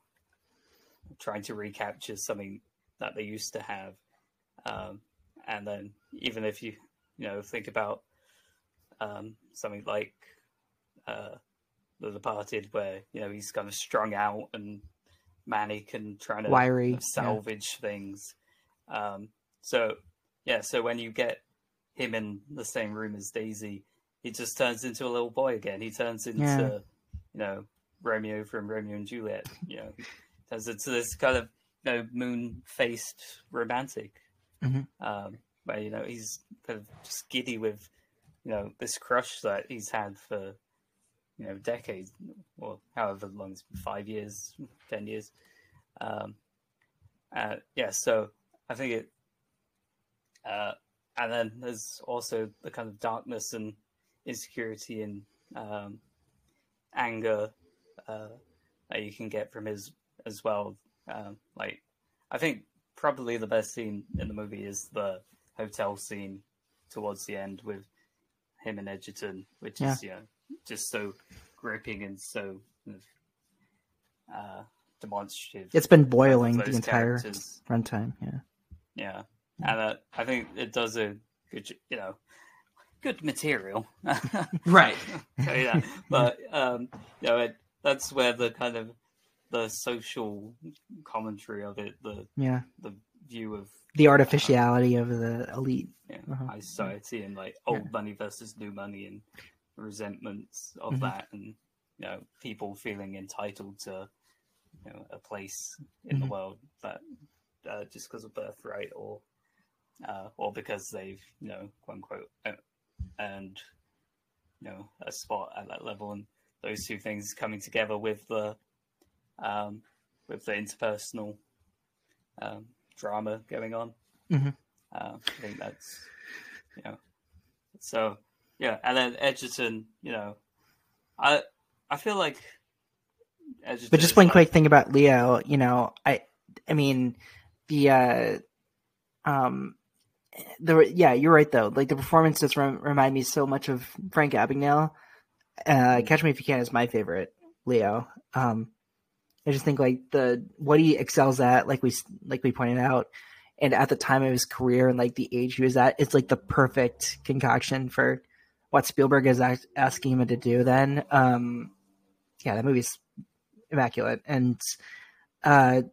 trying to recapture something that they used to have. Um, and then even if you you know think about um, something like uh, The Departed, where you know he's kind of strung out and manic and trying to Wiry, yeah. salvage things. Um, so yeah, so when you get him in the same room as Daisy, he just turns into a little boy again. He turns into Yeah. you know Romeo from Romeo and Juliet. You know, turns into this kind of you know moon faced romantic Mhm. um, where you know he's kind of just giddy with you know this crush that he's had for you know decades or however long it's been five years ten years. Um, uh, yeah so i think it uh, and then there's also the kind of darkness and insecurity and um, anger uh, that you can get from his as well. Um, like i think probably the best scene in the movie is the hotel scene towards the end with him and Edgerton, which is you know just so gripping and so kind of, uh, demonstrative. It's been boiling the entire characters. runtime. Yeah. Yeah, and uh, I think it does a good, you know, good material. Right. so, yeah, but um, you know, it, that's where the kind of the social commentary of it, the Yeah. the view of The artificiality of the elite. yeah, Uh-huh. high society and like old money versus new money and resentments of Mhm. that and you know people feeling entitled to you know a place in the Mhm. world that uh, just because of birthright or uh, or because they've you know quote unquote uh, earned you know a spot at that level and those two things coming together with the um, with the interpersonal um, drama going on Mhm. uh, I think that's you know so yeah, and then Edgerton, you know, I I feel like Edgerton But just one like- quick thing about Leo, you know, I I mean the uh um the yeah, you're right though. Like the performance does rem- remind me so much of Frank Abagnale. Uh Catch Me If You Can is my favorite Leo. Um I just think like the what he excels at like we like we pointed out and at the time of his career and like the age he was at, it's like the perfect concoction for what Spielberg is ask- asking him to do then. Um yeah, that movie's immaculate. And uh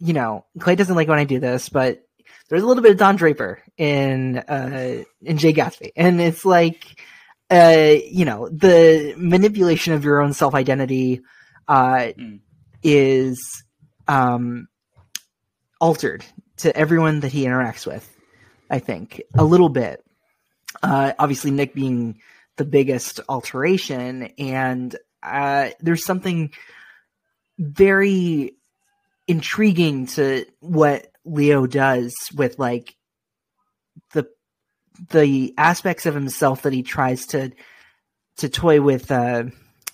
you know, Clay doesn't like when I do this, but there's a little bit of Don Draper in uh in Jay Gatsby. And it's like uh you know, the manipulation of your own self identity uh is um altered to everyone that he interacts with, I think. A little bit. Uh obviously Nick being the biggest alteration and uh there's something very intriguing to what Leo does with like the the aspects of himself that he tries to to toy with uh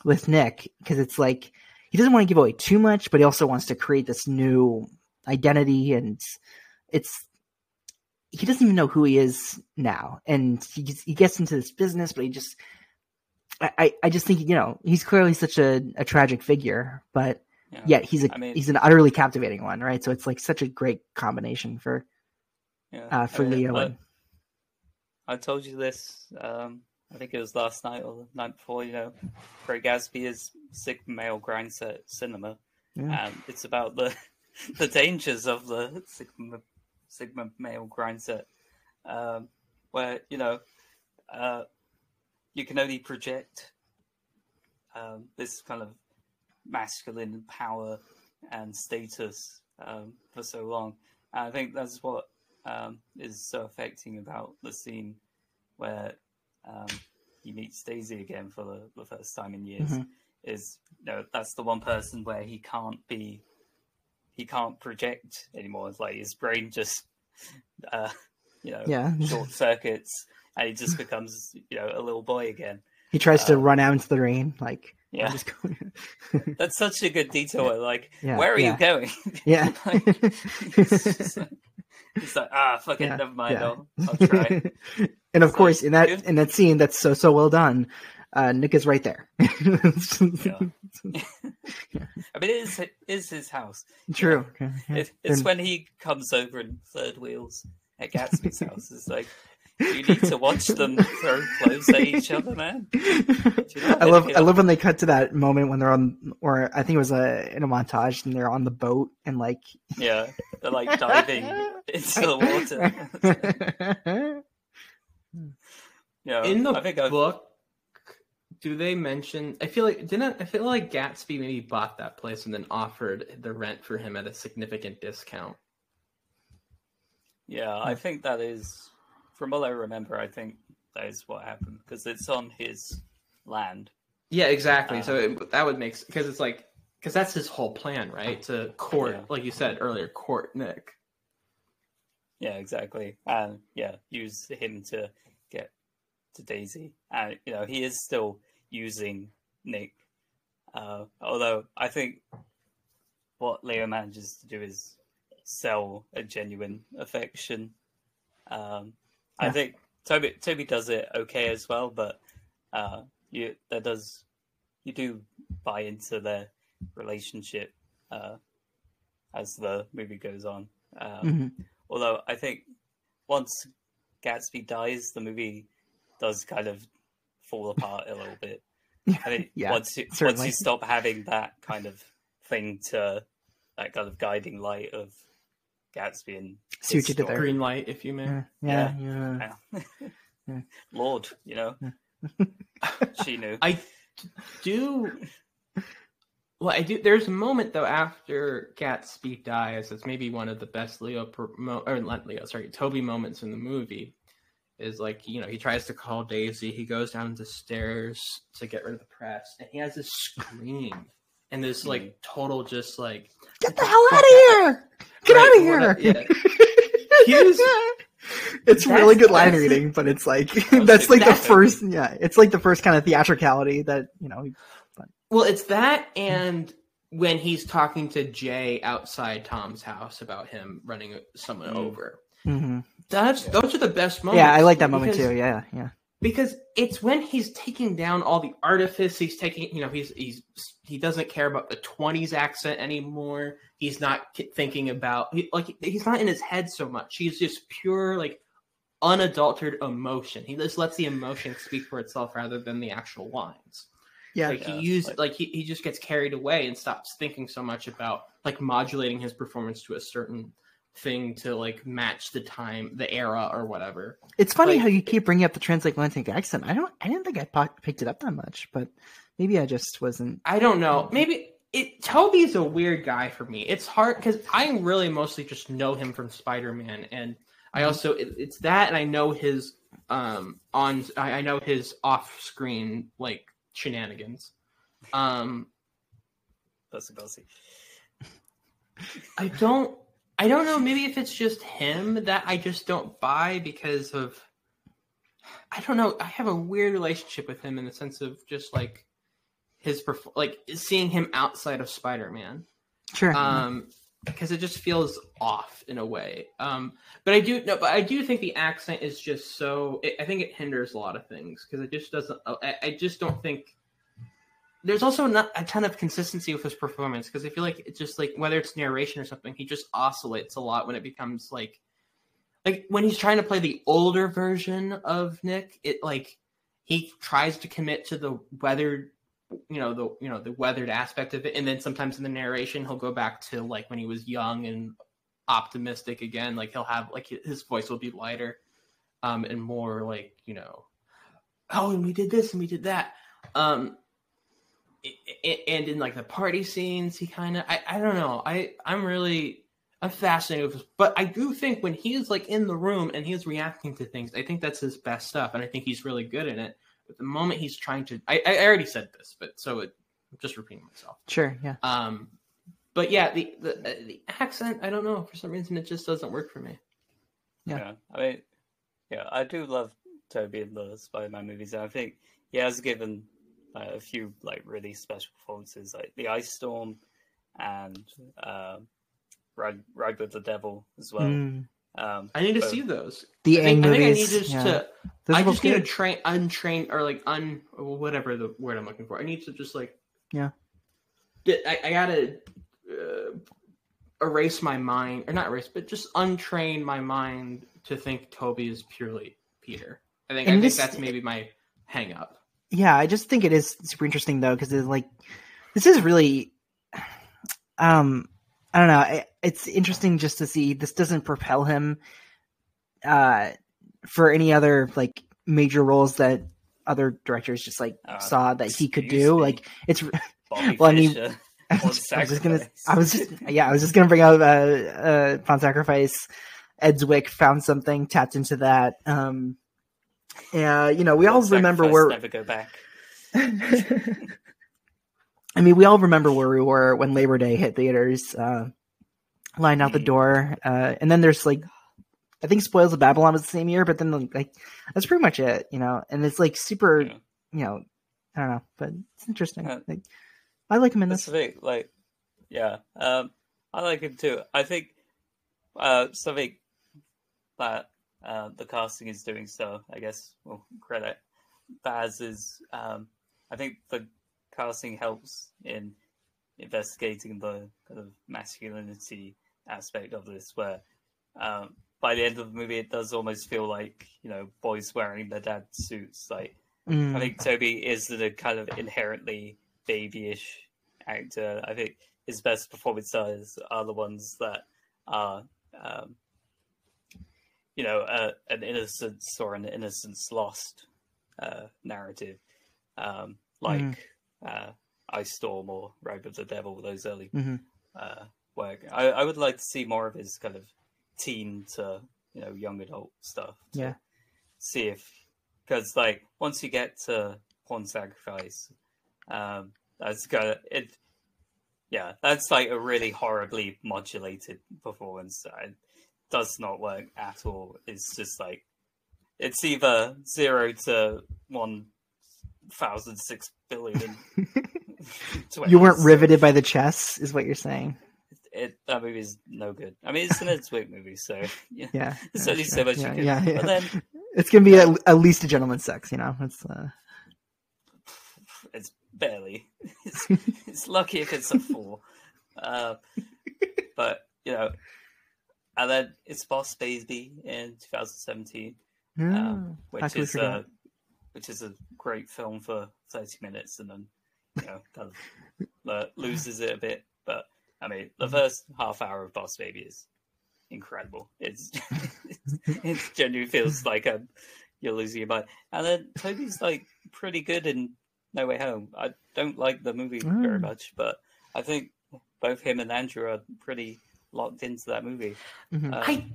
with Nick because it's like he doesn't want to give away too much but he also wants to create this new identity and it's he doesn't even know who he is now and he gets, he gets into this business but he just I, I- I just think you know he's clearly such a, a tragic figure, but Yeah. yet he's a I mean- he's an utterly captivating one, right? So it's like such a great combination for Yeah, uh, for I mean, Leo. I, and, I told you this. Um, I think it was last night or the night before. You know, Great Gatsby is Sigma male grind set cinema, Yeah. and it's about the the dangers of the Sigma Sigma male grind set, um, where you know uh, you can only project um, this kind of masculine power and status um, for so long. And I think that's what um, is so affecting about the scene where um, he meets Daisy again for the, the first time in years. Mhm. Is you know that's the one person where he can't be, he can't project anymore. It's like his brain just, uh, you know, Yeah. short circuits, and he just becomes you know a little boy again. he tries to um, run out into the rain, like yeah. That's such a good detail. Like, Yeah, where are yeah. you going? Yeah. Like, it's, like, ah, fuck it, Yeah, never mind. yeah. I'll, I'll try. And of course, in that in that scene, that's so so well done. Uh, Nick is right there. I mean, it is, it is his house. True. Yeah, It, it's and- when he comes over in third wheels at Gatsby's house. It's like you need to watch them throw clothes at each other, man. I love I love when they cut to that moment when they're on, or I think it was a in a montage, and they're on the boat and like Yeah, they're like diving into the water. Yeah, In the I think book, do they mention? I feel like didn't I feel like Gatsby maybe bought that place and then offered the rent for him at a significant discount. Yeah, I think that is, from what I remember, I think that is what happened because it's on his land. Yeah, exactly. Uh, so it, that would make because it's like because that's his whole plan, right? To court, Yeah. like you said earlier, court Nick. Yeah, exactly. And yeah, use him to get to Daisy. And you know, he is still using Nick. Uh, although I think what Leo manages to do is sell a genuine affection. Um, I think Tobey Tobey does it okay as well, but uh, you that does you do buy into their relationship uh, as the movie goes on. Um, Mhm. Although I think once Gatsby dies, the movie does kind of fall apart a little bit. I think Yeah, once you once you stop having that kind of thing to that kind of guiding light of Gatsby and Suit you to their- Green light, if you may. Yeah, yeah, yeah. Yeah. Yeah. Lord, you know, she knew. I do. Well, I do. There's a moment though after Gatsby dies. It's maybe one of the best Leo per, or not Leo, sorry, Tobey moments in the movie. Is like you know he tries to call Daisy. He goes down the stairs to get rid of the press, and he has this scream and this like total just like Get the hell out of here! Get Right, out of here! yeah. Was- it's That's- really good line reading, but it's like that's like the first. Yeah, it's like the first kind of theatricality that you know. Well, it's that and when he's talking to Jay outside Tom's house about him running someone Mm. over. Mhm. That's those are the best moments. Yeah, I like that moment because- too. Yeah, yeah. because it's when he's taking down all the artifice he's taking you know he's he's he doesn't care about the 20s accent anymore he's not thinking about he, like he's not in his head so much he's just pure like unadulterated emotion he just lets the emotion speak for itself rather than the actual lines Yeah. like he used like, he, he just gets carried away and stops thinking so much about like modulating his performance to a certain thing to like match the time the era or whatever It's funny Like, how you keep bringing up the transatlantic accent. I don't. I didn't think I po- picked it up that much, but maybe I just wasn't. I don't know. Maybe it. Tobey's a weird guy for me. It's hard because I really mostly just know him from Spider Man, and I also it, it's that, and I know his um on. I, I know his off screen like shenanigans. Um, Bussy Bussy. I don't. I don't know. Maybe if it's just him that I just don't buy because of. I don't know. I have a weird relationship with him in the sense of just like his like seeing him outside of Spider Man. Sure. Um, because it just feels off in a way. Um, but I do no, but I do think the accent is just so. It, I think it hinders a lot of things because it just doesn't. I, I just don't think. There's also not a ton of consistency with his performance because I feel like it's just like whether it's narration or something, he just oscillates a lot when it becomes like, like when he's trying to play the older version of Nick. It like he tries to commit to the weathered you know the you know the weathered aspect of it and then sometimes in the narration he'll go back to like when he was young and optimistic again like he'll have like his voice will be lighter um and more like you know oh and we did this and we did that um and in like the party scenes he kind of I, I don't know i i'm really i'm fascinated with this but i do think when he's like in the room and he's reacting to things i think that's his best stuff and i think he's really good in it but the moment he's trying to I, I already said this but so it I'm just repeating myself Sure. Yeah. um but yeah the the, uh, the accent i don't know for some reason it just doesn't work for me Yeah. I mean, yeah, I do love Tobey in the Spider-Man movies, and I think he has given uh, a few like really special performances, like the Ice Storm and uh, Ride, Ride with the Devil as well. Mm. Um, i need to but- see those The I think, I think I need just yeah. to Those I just need to train untrain or like un whatever the word I'm looking for. I need to just like Yeah. get I, I gotta uh, erase my mind or not erase, but just untrain my mind to think Tobey is purely Peter. I think And I think this- that's maybe my hang up. Yeah, I just think it is super interesting though because it's like this is really, um, I don't know. I- It's interesting just to see this doesn't propel him, uh, for any other like major roles that other directors just like Uh, saw that he could do. me. Like it's Bobby well, I mean, I was, I was just gonna, I was just, yeah, I was just gonna bring up, uh, uh, Pawn Sacrifice. Ed Zwick found something, tapped into that. Um, yeah, you know, we all remember where, never go back. I mean, we all remember where we were when Labor Day hit theaters, uh, lined out the Mm. door. Uh, and then there's like, I think Spoils of Babylon was the same year, but then like, that's pretty much it, you know, and it's like super, Yeah. you know, I don't know, but it's interesting. Uh, like, I like him in this. thing, like, yeah, um, I like him too. I think uh, something that uh, the casting is doing so, I guess we'll credit Baz is, um, I think the casting helps in investigating the kind of masculinity aspect of this, where um, by the end of the movie, it does almost feel like, you know, boys wearing their dad's suits. Like, Mm. I think Tobey is a kind of inherently babyish actor. I think his best performances are the ones that are, um, you know, uh, an innocence or an innocence lost uh, narrative, um, like Mhm. uh, Ice Storm or Robe of the Devil. Those early Mhm. uh, work. I, I would like to see more of his kind of teen to you know young adult stuff. Yeah. See if because like once you get to Pawn Sacrifice, um, that's got it. Yeah, that's like a really horribly modulated performance. It does not work at all. It's just like it's either zero to one thousand six billion. You weren't riveted by the chess, is what you're saying. it that movie is no good. I mean, it's an Ed Zwick movie, so yeah, Yeah, there's yeah, only so much yeah, you can. yeah, yeah. But then it's gonna be at, at least a gentleman's sex, you know. It's uh, it's barely. It's, it's lucky if it's a four. Uh, but you know, and then it's Boss Baby in 2017, yeah, um, which is forget? uh, which is a great film for 30 minutes, and then you know kind of uh, loses it a bit. But I mean, the first half hour of Boss Baby is incredible. It's it genuinely feels like um, you're losing your mind. And then Tobey's like pretty good in No Way Home. I don't like the movie very Mm. much, but I think both him and Andrew are pretty locked into that movie. Mhm. Um, I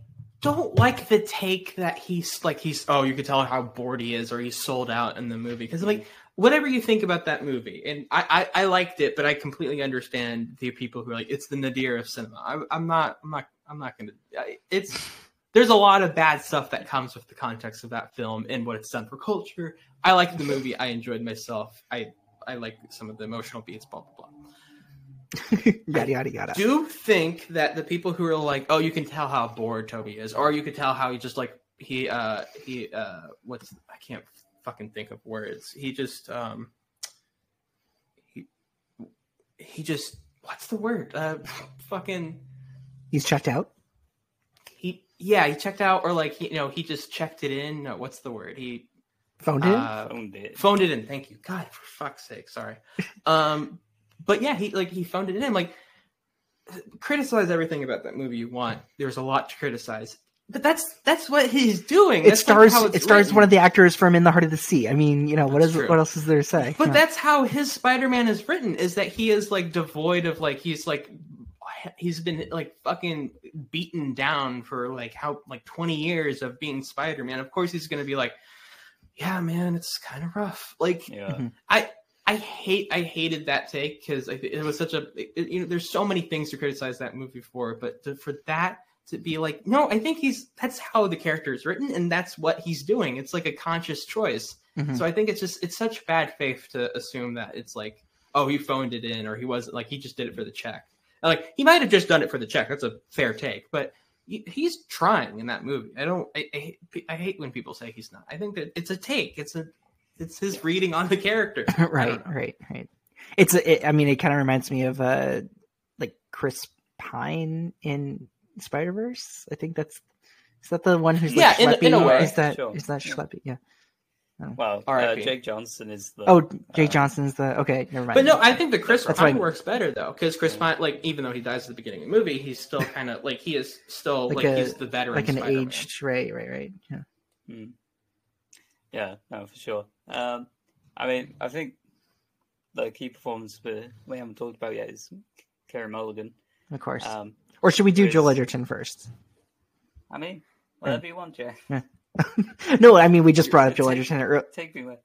don't like the take that he's like he's oh you could tell how bored he is or he's sold out in the movie. Because like whatever you think about that movie and I, I I liked it but I completely understand the people who are like it's the nadir of cinema. I, I'm not I'm not I'm not gonna I- it's there's a lot of bad stuff that comes with the context of that film and what it's done for culture. I liked the movie. I enjoyed myself. I I like some of the emotional beats blah blah blah yada yada yada. do you think that the people who are like, oh, you can tell how bored Tobey is, or you could tell how he just like he uh he uh what's I can't fucking think of words. He just um he he just what's the word? Uh fucking He's checked out. he yeah, he checked out or like he, you know, he just checked it in. No, what's the word? He Phoned in. uh, Phoned it. phoned it in. Thank you, God, for fuck's sake. Sorry. Um, but yeah, he like he phoned it in. Like, criticize everything about that movie you want. There's a lot to criticize, but that's that's what he's doing. it That's, like, stars. how it's it stars written. one of the actors from In the Heart of the Sea. I mean, you know what That's is true. what else is there to say? But Yeah. that's how his Spider-Man is written. Is that he is like devoid of like he's like he's been like fucking beaten down for like how like 20 years of being Spider-Man. Of course he's gonna be like, yeah, man, it's kind of rough. Like Yeah. Mhm. I I hate I hated that take because it was such a it, you know there's so many things to criticize that movie for, but to, for that to be like no, I think he's that's how the character is written and that's what he's doing. It's like a conscious choice. Mhm. So I think it's just it's such bad faith to assume that it's like oh he phoned it in or he wasn't like he just did it for the check. Like he might have just done it for the check. That's a fair take, but he's trying in that movie. I don't. I, I, I hate when people say he's not. I think that it's a take. It's a. It's his reading on the character. Right, right, right. It's. It, I mean, it kind of reminds me of uh, like Chris Pine in Spider Verse. I think that's Is that the one who's like Yeah, in a- in a way, Is that sure. is that Yeah. schleppy? Yeah. Oh. Well, uh, Jake Johnson is the. Oh, Jake uh, Johnson's the okay. Never mind. But no, I think the Chris That's Pine works better though, because Chris Pine, like, even though he dies at the beginning of the movie, he's still kind of like he is still like, like, a he's the veteran, like an Spider-Man. aged right, right, right. Yeah. Hmm. Yeah, no, for sure. Um, I mean, I think the key performance we, we haven't talked about yet is Carey Mulligan. Of course. Um, or should we do Joel Edgerton first? I mean, whatever you want, Jay. Yeah. no, I mean we just brought up Joel Take- Edgerton. Take me where.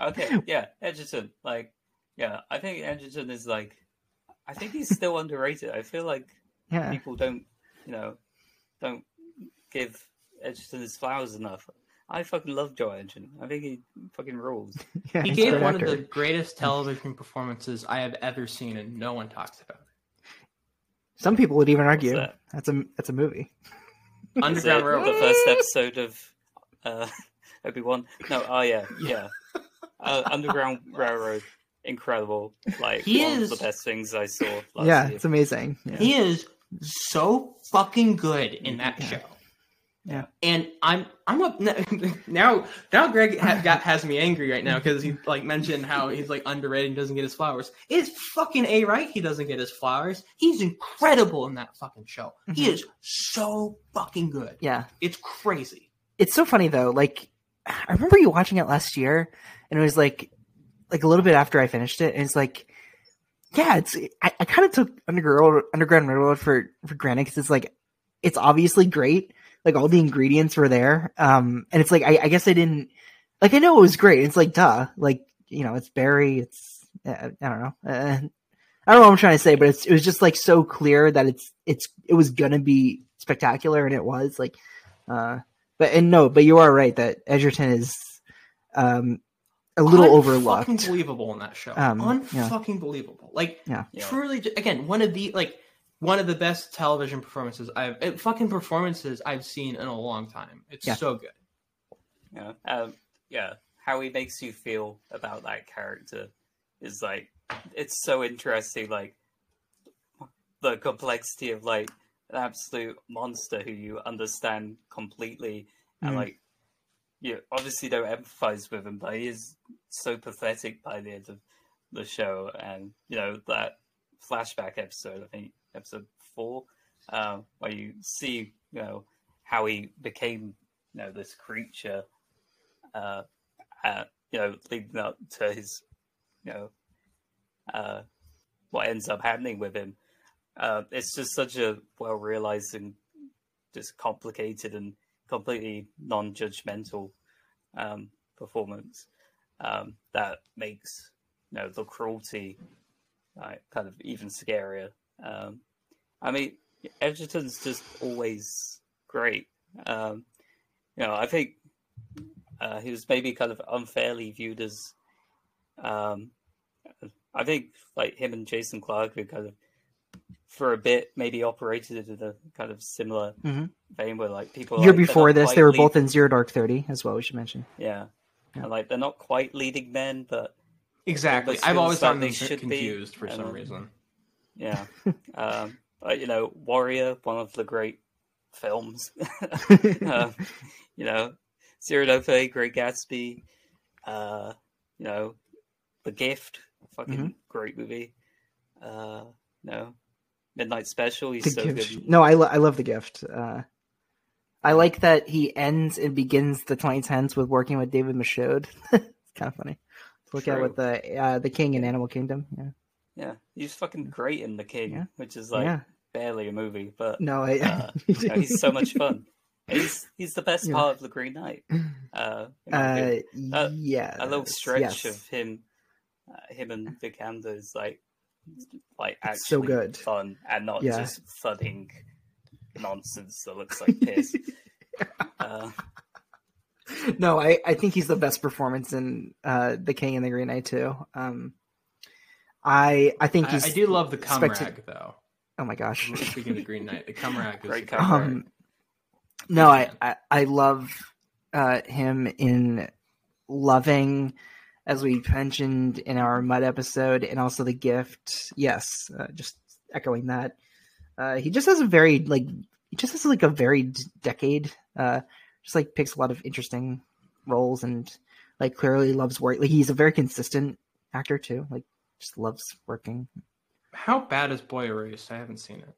okay, yeah, Edgerton. Like, yeah, I think Edgerton is like, I think he's still underrated. I feel like Yeah. people don't, you know, don't give Edgerton his flowers enough. I fucking love Joe Edgerton. I think he fucking rules. Yeah, He gave one actor. of the greatest television performances I have ever seen, and no one talks about it. Some people would even argue that? that's a that's a movie. Underground Railroad. the first episode of uh, Obi Wan? No, oh yeah, yeah. Uh, Underground Railroad, incredible. Like He one is- of the best things I saw. Last yeah, year. it's amazing. Yeah. He is so fucking good in that show. Yeah. And I'm I'm up now. Now Greg ha- got has me angry right now because he like mentioned how he's like underrated and doesn't get his flowers. It's fucking a right. He doesn't get his flowers. He's incredible in that fucking show. He mm-hmm. is so fucking good. Yeah. It's crazy. It's so funny though. Like I remember you watching it last year, and it was like like a little bit after I finished it, and it's like. Yeah, it's I, I kind of took Underground Underground Railroad for for granted because it's like it's obviously great, like all the ingredients were there, um, and it's like I, I guess I didn't like I know it was great. It's like duh, like you know, it's Barry, it's uh, I don't know, uh, I don't know what I'm trying to say, but it's it was just like so clear that it's it's it was gonna be spectacular, and it was like, uh, but and no, but you are right that Edgerton is um a little overlooked. Believable in that show. Um, yeah. Believable. Like Yeah. truly, again, one of the like one of the best television performances I've eh, fucking performances I've seen in a long time. It's Yeah. so good. Yeah, um, yeah. How he makes you feel about that character is like it's so interesting. Like the complexity of like an absolute monster who you understand completely, and Mhm. like you obviously don't empathize with him, but he is so pathetic by the end of the show. And you know that flashback episode, I think episode four, uh, where you see you know how he became you know this creature uh, uh, you know, leading up to his, you know, uh, what ends up happening with him. Uh, it's just such a well realized and just complicated and completely non judgmental um, performance um, that makes, you know, the cruelty kind of even scarier. Um, I mean, Edgerton's just always great. Um, you know, I think uh, he was maybe kind of unfairly viewed as. Um, I think like him and Jason Clarke who kind of for a bit maybe operated in a kind of similar Mhm. vein where like people Year like, before this, they were lead- both in Zero Dark Thirty as well. We should mention. yeah. Yeah. And, like they're not quite leading men, but Exactly. I've always like found they them should be, confused for and some then- reason. Yeah. um, but, you know, Warrior, one of the great films. um, you know, Zero Dark Thirty, Great Gatsby. Uh, you know, The Gift, fucking Mhm. great movie. Uh, you know, Midnight Special. He's The so gift. good. No, I, lo- I love the gift. Uh, I like that he ends and begins the 2010s with working with David Michôd. it's kind of funny look at True. with the uh, the King in Animal Kingdom. Yeah. Yeah, he's fucking great in The King, Yeah. which is like Yeah. barely a movie, but No, I- uh, you know, he's so much fun. He's he's the best Yeah. part of the Green Knight. Uh, Uh, yes, a little stretch yes. of him, uh, him and Vikander is like, like actually It's so good. fun and not Yeah. just thudding nonsense that looks like piss. uh, no, I, I think he's the best performance in uh, the King and the Green Knight too. Um, I I think I, he's I do love the cum spectac- rag though. Oh my gosh! Speaking of Green Knight, the cum rag is Great cum. Um, no, I, I I love uh, him in loving, as we mentioned in our mud episode, and also the gift. Yes, uh, just echoing that. Uh, he just has a very like he just has like a varied decade. Uh, just like picks a lot of interesting roles and like clearly loves work. Like he's a very consistent actor too. Like just loves working. How bad is Boy Erased? I haven't seen it.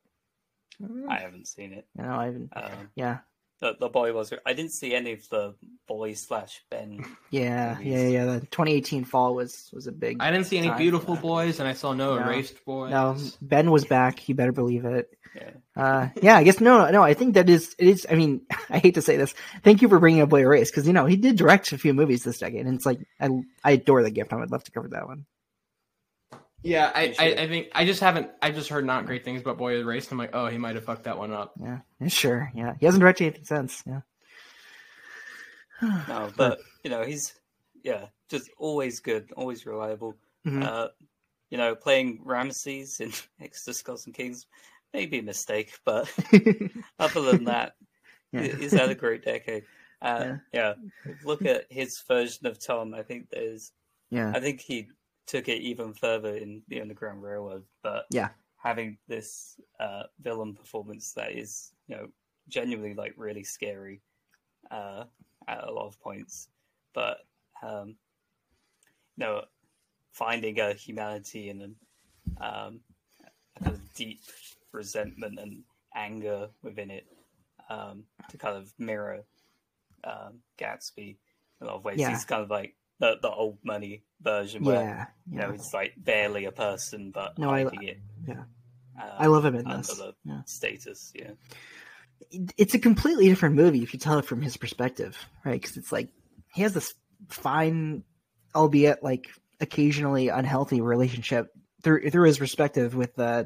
I haven't seen it. No, I haven't. Um, yeah, the the boy was. I didn't see any of the boy slash Ben. yeah, yeah, yeah. The 2018 fall was was a big. I didn't see any beautiful boys, and I saw no, No. erased boys. No, Ben was back. You better believe it. Yeah. Uh, yeah, I guess no, no. I think that is it is. I mean, I hate to say this. Thank you for bringing up Boy Erased because you know he did direct a few movies this decade, and it's like I I adore the gift. I would love to cover that one. Yeah, I, I. I think I just haven't. I just heard not great things about Boy Erased. I'm like, oh, he might have fucked that one up. Yeah, yeah, sure. Yeah, he hasn't directed anything since. Yeah. No, but you know he's yeah, just always good, always reliable. Mhm. Uh, you know, playing Ramses in Exodus Gods and Kings may be a mistake, but other than that, Yeah. he's had a great decade. Uh, yeah. look at his version of Tom. I think there's, Yeah. I think he took it even further in the Underground Railroad, but Yeah. having this uh, villain performance that is, you know, genuinely like really scary uh, at a lot of points, but um, you know, finding a humanity and um, a kind of deep resentment and anger within it um, to kind of mirror um, Gatsby in a lot of ways. Yeah. He's kind of like the, the old money version where Yeah, you know it's like barely a person but No, I- it. yeah. um, I love him in this, yeah. status. Yeah, it's a completely different movie if you tell it from his perspective, right? Because it's like he has this fine, albeit like occasionally unhealthy relationship through through his perspective with uh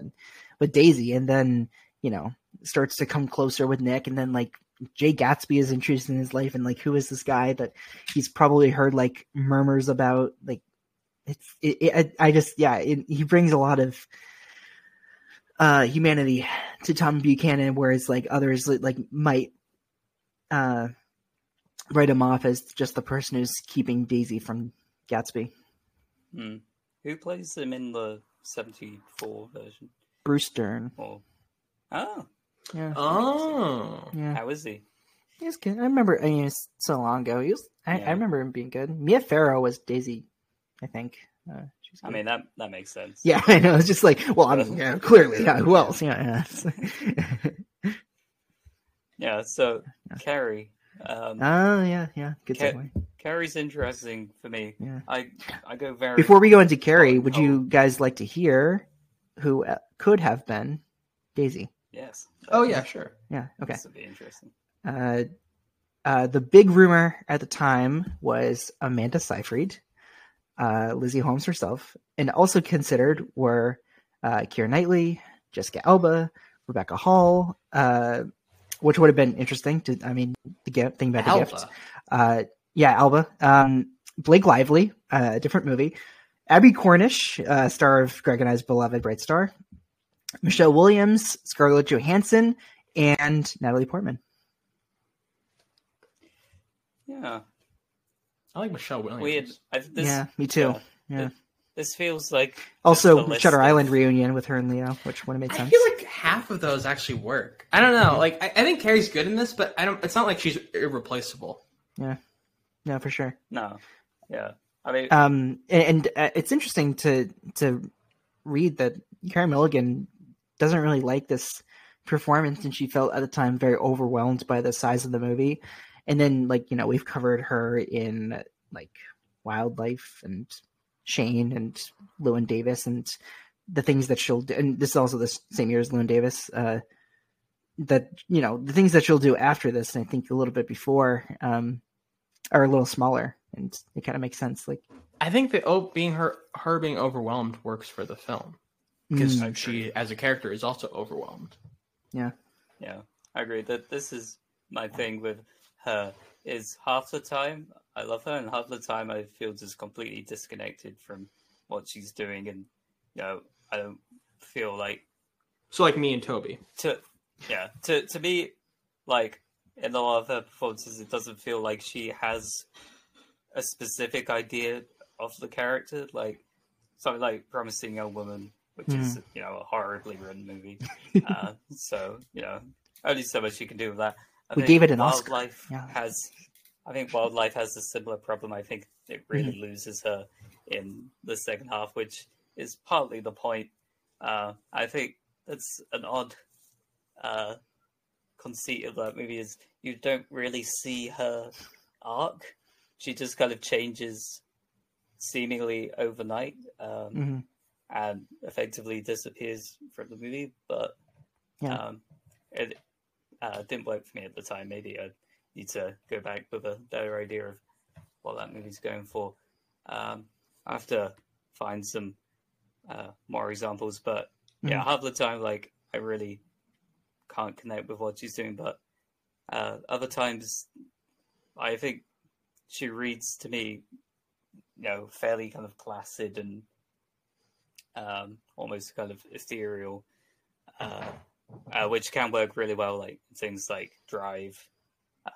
with Daisy, and then you know starts to come closer with Nick, and then like Jay Gatsby is interested in his life, and like who is this guy that he's probably heard like murmurs about, like it's it, it I just yeah, it, he brings a lot of uh humanity to Tom Buchanan, whereas like others like might uh write him off as just the person who's keeping Daisy from Gatsby. Hmm. Who plays him in the '74 version? Bruce Dern. Or oh, Yeah. Oh, Yeah. how is he? He was good. I remember I mean it's so long ago. He was I, Yeah. I remember him being good. Mia Farrow was Daisy, I think. Uh, she was I mean that that makes sense. yeah, I know. It's just like, well, I mean, yeah, clearly, yeah. Who else? Yeah, yeah. Yeah. So Carey. Um, Oh, yeah, yeah. Good Ca- segue. Carey's interesting for me. Yeah. I I go very Before we go into Carey, Oh, would oh. you guys like to hear who uh, could have been Daisy? Yes. oh yeah, sure. Yeah. Okay. This would be interesting. Uh, uh, the big rumor at the time was Amanda Seyfried, uh, Lizzie Holmes herself, and also considered were uh, Keira Knightley, Jessica Alba, Rebecca Hall, uh, which would have been interesting. To I mean, the gift thing about the gift. Alba. Uh, yeah, Alba. Um, Blake Lively, uh, a different movie. Abbie Cornish, uh, star of Greg and I's beloved Bright Star. Michelle Williams, Scarlett Johansson, and Natalie Portman. Yeah. I like Michelle Williams. Weird. I, this, yeah, me too. Yeah. This, this feels like Also, a list Shutter of- Island reunion with her and Leo, which would have made sense. I feel like half of those actually work. I don't know. Like I, I think Carey's good in this, but I don't. It's not like she's irreplaceable. yeah, no, for sure. No. Yeah. I mean, Um, and, and uh, it's interesting to to read that Carey Mulligan doesn't really like this performance, and she felt at the time very overwhelmed by the size of the movie. And then, like you know, we've covered her in like Wildlife and Shame and Llewyn Davis and the things that she'll do. And this is also the same year as Llewyn Davis. Uh, that you know the things that she'll do after this, and I think a little bit before, um, are a little smaller, and it kind of makes sense. Like I think that oh, being her her being overwhelmed works for the film because Mm. she as a character is also overwhelmed. Yeah. Yeah, I agree. That this is my thing with her is half the time I love her, and half the time I feel just completely disconnected from what she's doing, and you know I don't feel like So like me and Tobey. to yeah to to me like in a lot of her performances, it doesn't feel like she has a specific idea of the character, like something like Promising Young Woman, which is Hmm. you know a horribly written movie. uh, so you know only so much you can do with that. I We gave it an Oscar. Wildlife Yeah. has, I think Wildlife has a similar problem. I think it really Mm-hmm. loses her in the second half, which is partly the point. Uh, I think that's an odd uh, conceit of that movie is you don't really see her arc. She just kind of changes seemingly overnight. Um, Mhm. And effectively disappears from the movie. But Yeah. um, it uh, didn't work for me at the time. Maybe I need to go back with a better idea of what that movie's going for. Um, I have to find some uh, more examples, but yeah, Mhm. half the time, like I really can't connect with what she's doing. But uh, other times, I think she reads to me, you know, fairly kind of placid and um, almost kind of ethereal, uh, uh, which can work really well, like things like Drive,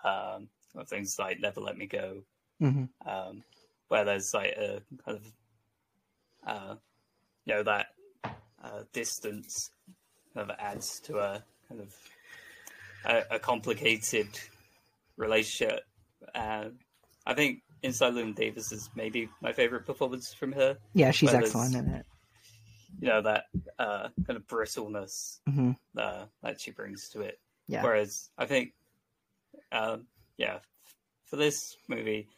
um, or things like Never Let Me Go, Mhm. um, where there's like a kind of, uh, you know, that uh, distance kind of adds to a kind of a, a complicated relationship. Uh, I think Inside Llewyn Davis is maybe my favorite performance from her. Yeah, she's excellent in it. You know that uh, kind of brittleness Mhm. uh, that she brings to it. Yeah. Whereas I think, um, yeah, for this movie,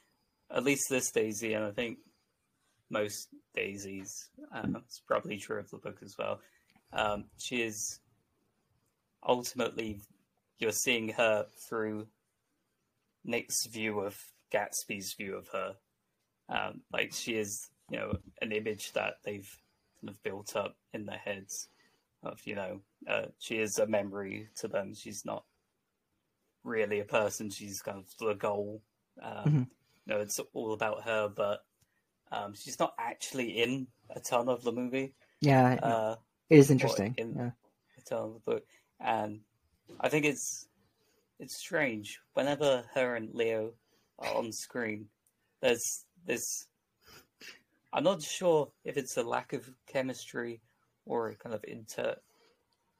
at least this Daisy, and I think most Daisies, uh, it's probably true of the book as well. Um, she is ultimately you're seeing her through Nick's view of Gatsby's view of her. Um, like she is, you know, an image that they've kind of built up in their heads of, you know, uh, she is a memory to them. She's not really a person. She's kind of the goal. Um, Mhm. You know, it's all about her, but um, she's not actually in a ton of the movie. Yeah, Uh, it is interesting. in Yeah. a ton of the book, and I think it's it's strange whenever her and Leo are on screen. There's this. I'm not sure if it's a lack of chemistry or a kind of inter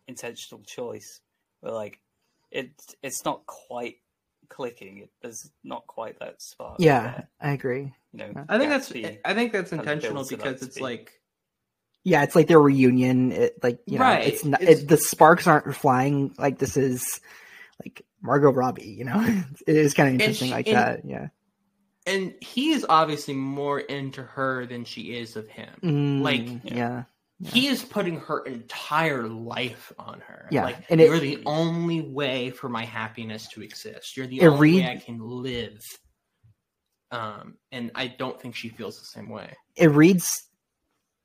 intentional choice. But like, it it's not quite clicking. It, there's not quite that spark. Yeah, there. I agree. You know, I think that's I think that's intentional builds it because it's like Yeah, it's like their reunion. It, like you know, Right, it's not it's- it, the sparks aren't flying. Like this is like Margot Robbie. You know, it is kind of interesting she- like and- that. Yeah. And he is obviously more into her than she is of him. Mm, like yeah. he is putting her entire life on her. Yeah, like and it- you're the only way for my happiness to exist. You're the only read- way I can live. Um, and I don't think she feels the same way. it reads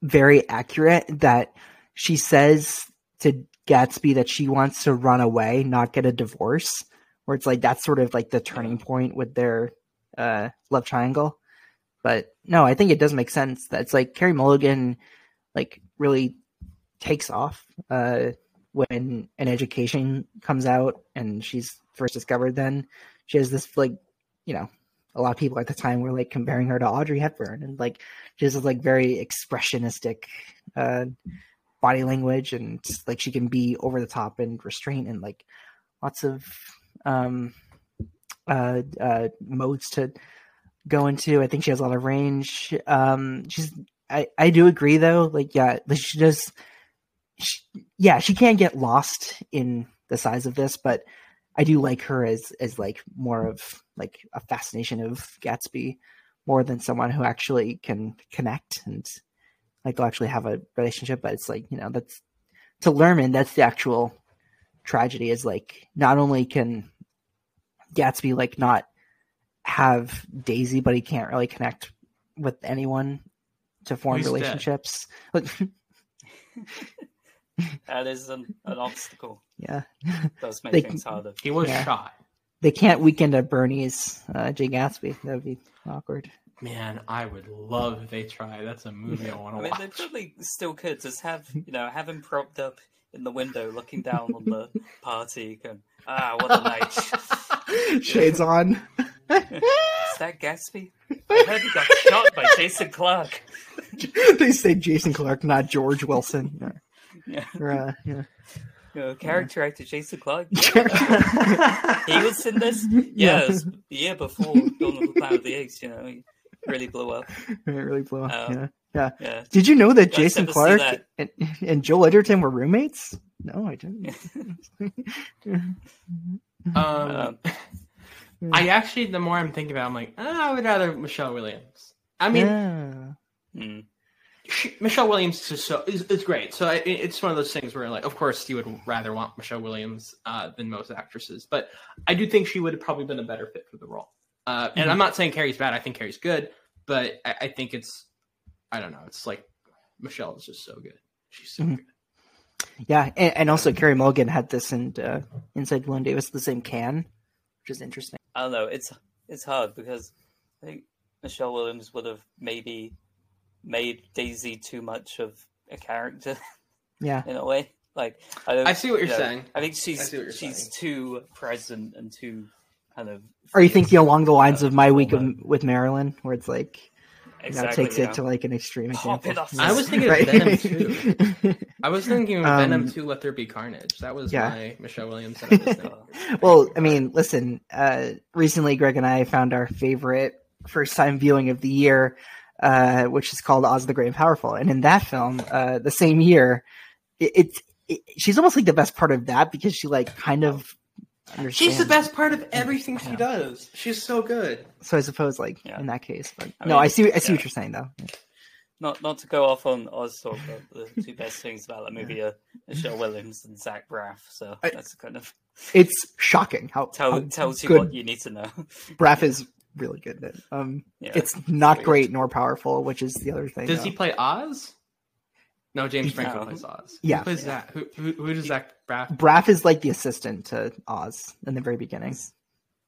very accurate that she says to Gatsby that she wants to run away, not get a divorce. Where it's like that's sort of like the turning point with their uh, love triangle. But no, I think it does make sense. That's like Carey Mulligan, like really takes off uh, when an education comes out and she's first discovered. Then she has this like, you know, a lot of people at the time were like comparing her to Audrey Hepburn and like she has this like very expressionistic uh body language and like she can be over the top and restraint and like lots of um uh uh modes to go into. I think she has a lot of range. Um she's I I do agree though, like yeah, she does she, yeah, she can get lost in the size of this, but I do like her as as like more of like a fascination of Gatsby more than someone who actually can connect and like they'll actually have a relationship. But it's like you know that's to Luhrmann that's the actual tragedy is like not only can Gatsby like not have Daisy, but he can't really connect with anyone to form He's relationships. Like, That is an, an obstacle. yeah, Does make They- things harder. He was Yeah. shot. They can't weekend at Bernie's uh, Jay Gatsby. That would be awkward. Man, I would love if they try. That's a movie I want to I mean, watch. they probably still could just have you know have him propped up in the window, looking down on the party, going, "Ah, what a night." Shades on. Is that Gatsby? I heard he got shot by Jason Clarke. they say Jason Clarke, not George Wilson. Yeah. Yeah. Or, uh, yeah. Character actor Jason Clarke. Yeah. he was in this. Yeah, Yeah. it was the year before Dawn of the Planet of the Apes. You know, he really blew up. It really blew up. Um, yeah. Yeah. yeah. Did you know that Yeah, Jason except to see Clarke that. and, and Joel Edgerton were roommates? No, I didn't. Um, I actually, the more I'm thinking about, it, I'm like, ah, I would rather Michelle Williams. I mean, Yeah. Hmm. she, Michelle Williams is so is, is great. So it, it's one of those things where, like, of course, you would rather want Michelle Williams uh, than most actresses, but I do think she would have probably been a better fit for the role. Uh, and Mhm. I'm not saying Carey's bad. I think Carey's good, but I, I think it's, I don't know. It's like Michelle is just so good. She's so Mhm. good. Yeah, and, and also Carey Mulligan had this in uh, Inside Llewyn Davis, the same can, which is interesting. I don't know. It's it's hard because I think Michelle Williams would have maybe made Daisy too much of a character Yeah. in a way. Like I, don't, I see what you're you know, saying. I think I she's see what you're she's saying. too present and too kind of. Are you thinking along the lines of My Week of, with Marilyn, where it's like, you know, Exactly, takes yeah. it to like an extreme Pop example? it off. I was thinking Right. of Venom too. I was thinking of Um, Venom 2, Let There Be Carnage. That was yeah. my Michelle Williams. That I was thinking. well, I mean, listen. Uh, recently, Greg and I found our favorite first-time viewing of the year, uh, which is called Oz the Great and Powerful. And in that film, uh, the same year, it, it's it, she's almost like the best part of that because she like kind of understands. She's the best part of everything she does. She's so good. So I suppose, like Yeah. in that case, but I no, mean, I see. I see yeah. what you're saying, though. Not not to go off on Oz talk, but the two best things about that movie are Michelle Williams and Zach Braff. So I- that's kind of It's shocking how, tell, how tells you good what you need to know. Braff is really good at it. Um, Yeah. it's not great nor powerful, which is the other thing. Does though. he play Oz? No, James Franco No. plays Oz. Yeah. Who plays that? Who, who, who does Zach Braff? Braff is like the assistant to Oz in the very beginning.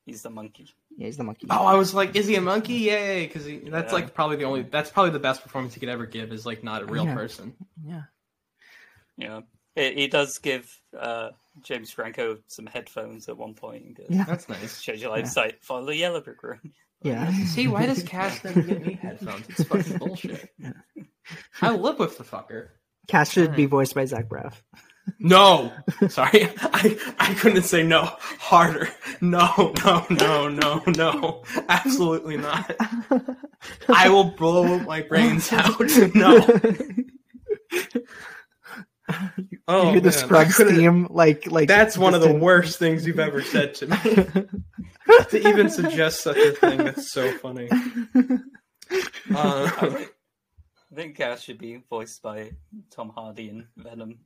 He's the monkey. Yeah, he's the monkey. Oh, I was like, is he a monkey? Yay! Because that's Yeah. like probably the only. That's probably the best performance he could ever give. Is like not a real Yeah. person. yeah. Yeah, he, he does give uh, James Franco some headphones at one point. Yeah. That's nice. Shows your line of sight. Follow the yellow brick road. Yeah. See, why does Cass never get me headphones? It's fucking bullshit. I live with the fucker. Cass should be voiced by Zach Braff. No, sorry, I I couldn't say no harder. No, no, no, no, no, absolutely not. I will blow my brains out. No. Oh, you hear the man, I Scrubs theme, like like That's one of the distant- worst things you've ever said to me. to even suggest such a thing, that's so funny. I Uh, think, I think Cass should be voiced by Tom Hardy in Venom.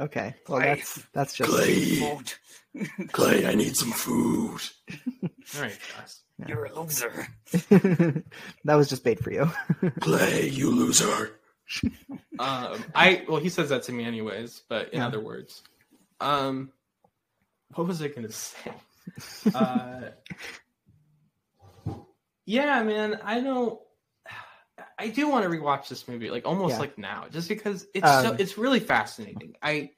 Okay, well Clay. that's that's just Clay, Clay, I need some food. all right, guys. You're a loser. that was just bait for you. Clay, you loser. Um, I well, he says that to me anyways, but in Yeah. other words, um, what was I gonna say? uh, yeah, man, I don't. I do want to rewatch this movie, like almost Yeah. like now, just because it's so Um, it's really fascinating. I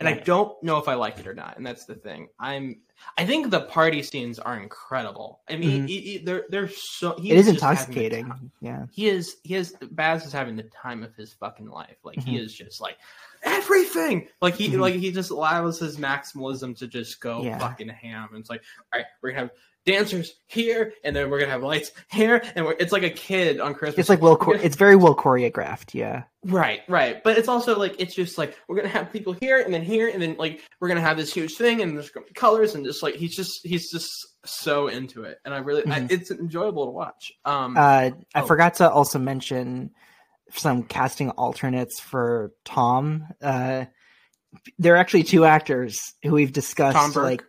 and I don't know if I like it or not, and that's the thing. I'm I think the party scenes are incredible. I mean, Mhm. he- he- they're they're so. he it is just having the time- intoxicating. Yeah. he is he is Baz is having the time of his fucking life. Like he Mhm. is just like everything. Like he Mhm. like he just allows his maximalism to just go Yeah. fucking ham. And it's like, all right, we're gonna have dancers here, and then we're gonna have lights here, and we're, it's like a kid on Christmas. It's like well, gonna- it's very well choreographed. Yeah. Right, right. But it's also like it's just like we're gonna have people here and then here and then like we're gonna have this huge thing and there's gonna be colors and just like he's just he's just so into it and I really I, Mhm. it's enjoyable to watch. Um, Uh, I oh. forgot to also mention some casting alternates for Tom. Uh, there are actually two actors who we've discussed. Like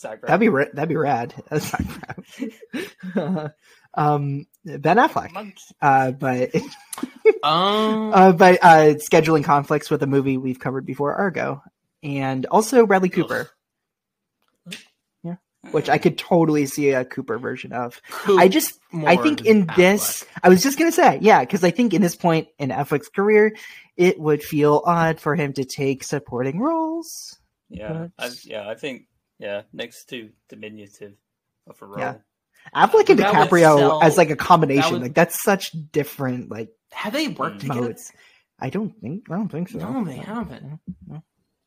Zach Braff. that'd be ra- that'd be rad. That's Zach Braff. um, Ben Affleck. Uh, but um, uh, but uh, scheduling conflicts with a movie we've covered before, Argo, and also Bradley Cooper. Yeah, which I could totally see a Cooper version of. Coop I just, I think than in this, I was just gonna say, yeah, because I think in this point in Affleck's career, it would feel odd for him to take supporting roles. Yeah, I, yeah, I think yeah, next to diminutive of a role. Yeah. Affleck and That would DiCaprio sell- as like a combination, that would- like that's such different like have they worked together? modes. I don't think. I don't think so. No, they haven't. No,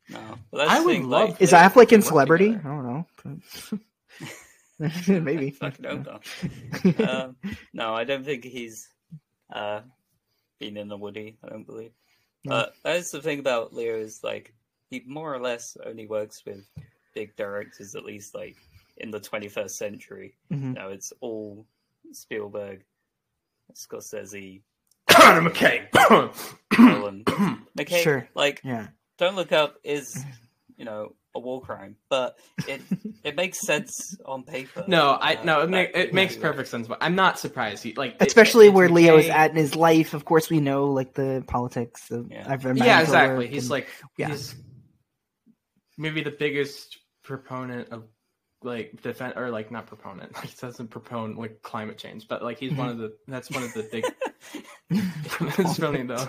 well, that's I would thing, love like, Is Affleck in Celebrity? together. I don't know. Maybe. Fucking hope not. um, no, I don't think he's uh, been in a Woody. I don't believe. No. But that's the thing about Leo is like he more or less only works with big directors, at least like in the 21st century. Mhm. You know, it's all Spielberg, Scorsese, Adam McKay. Nolan. McKay, Sure. like Yeah. Don't Look Up is, you know, a war crime, but it it makes sense on paper. No, I Uh, no, it, that- ma- it makes perfect sense. But I'm not surprised. He like it- Especially it's where Leo is at in his life. Of course, we know like the politics of Yeah. I've Yeah, exactly. He's like yeah. he's maybe the biggest proponent of like defend or like not proponent. He doesn't propone like climate change, but like he's one of the that's one of the big. it's funny though.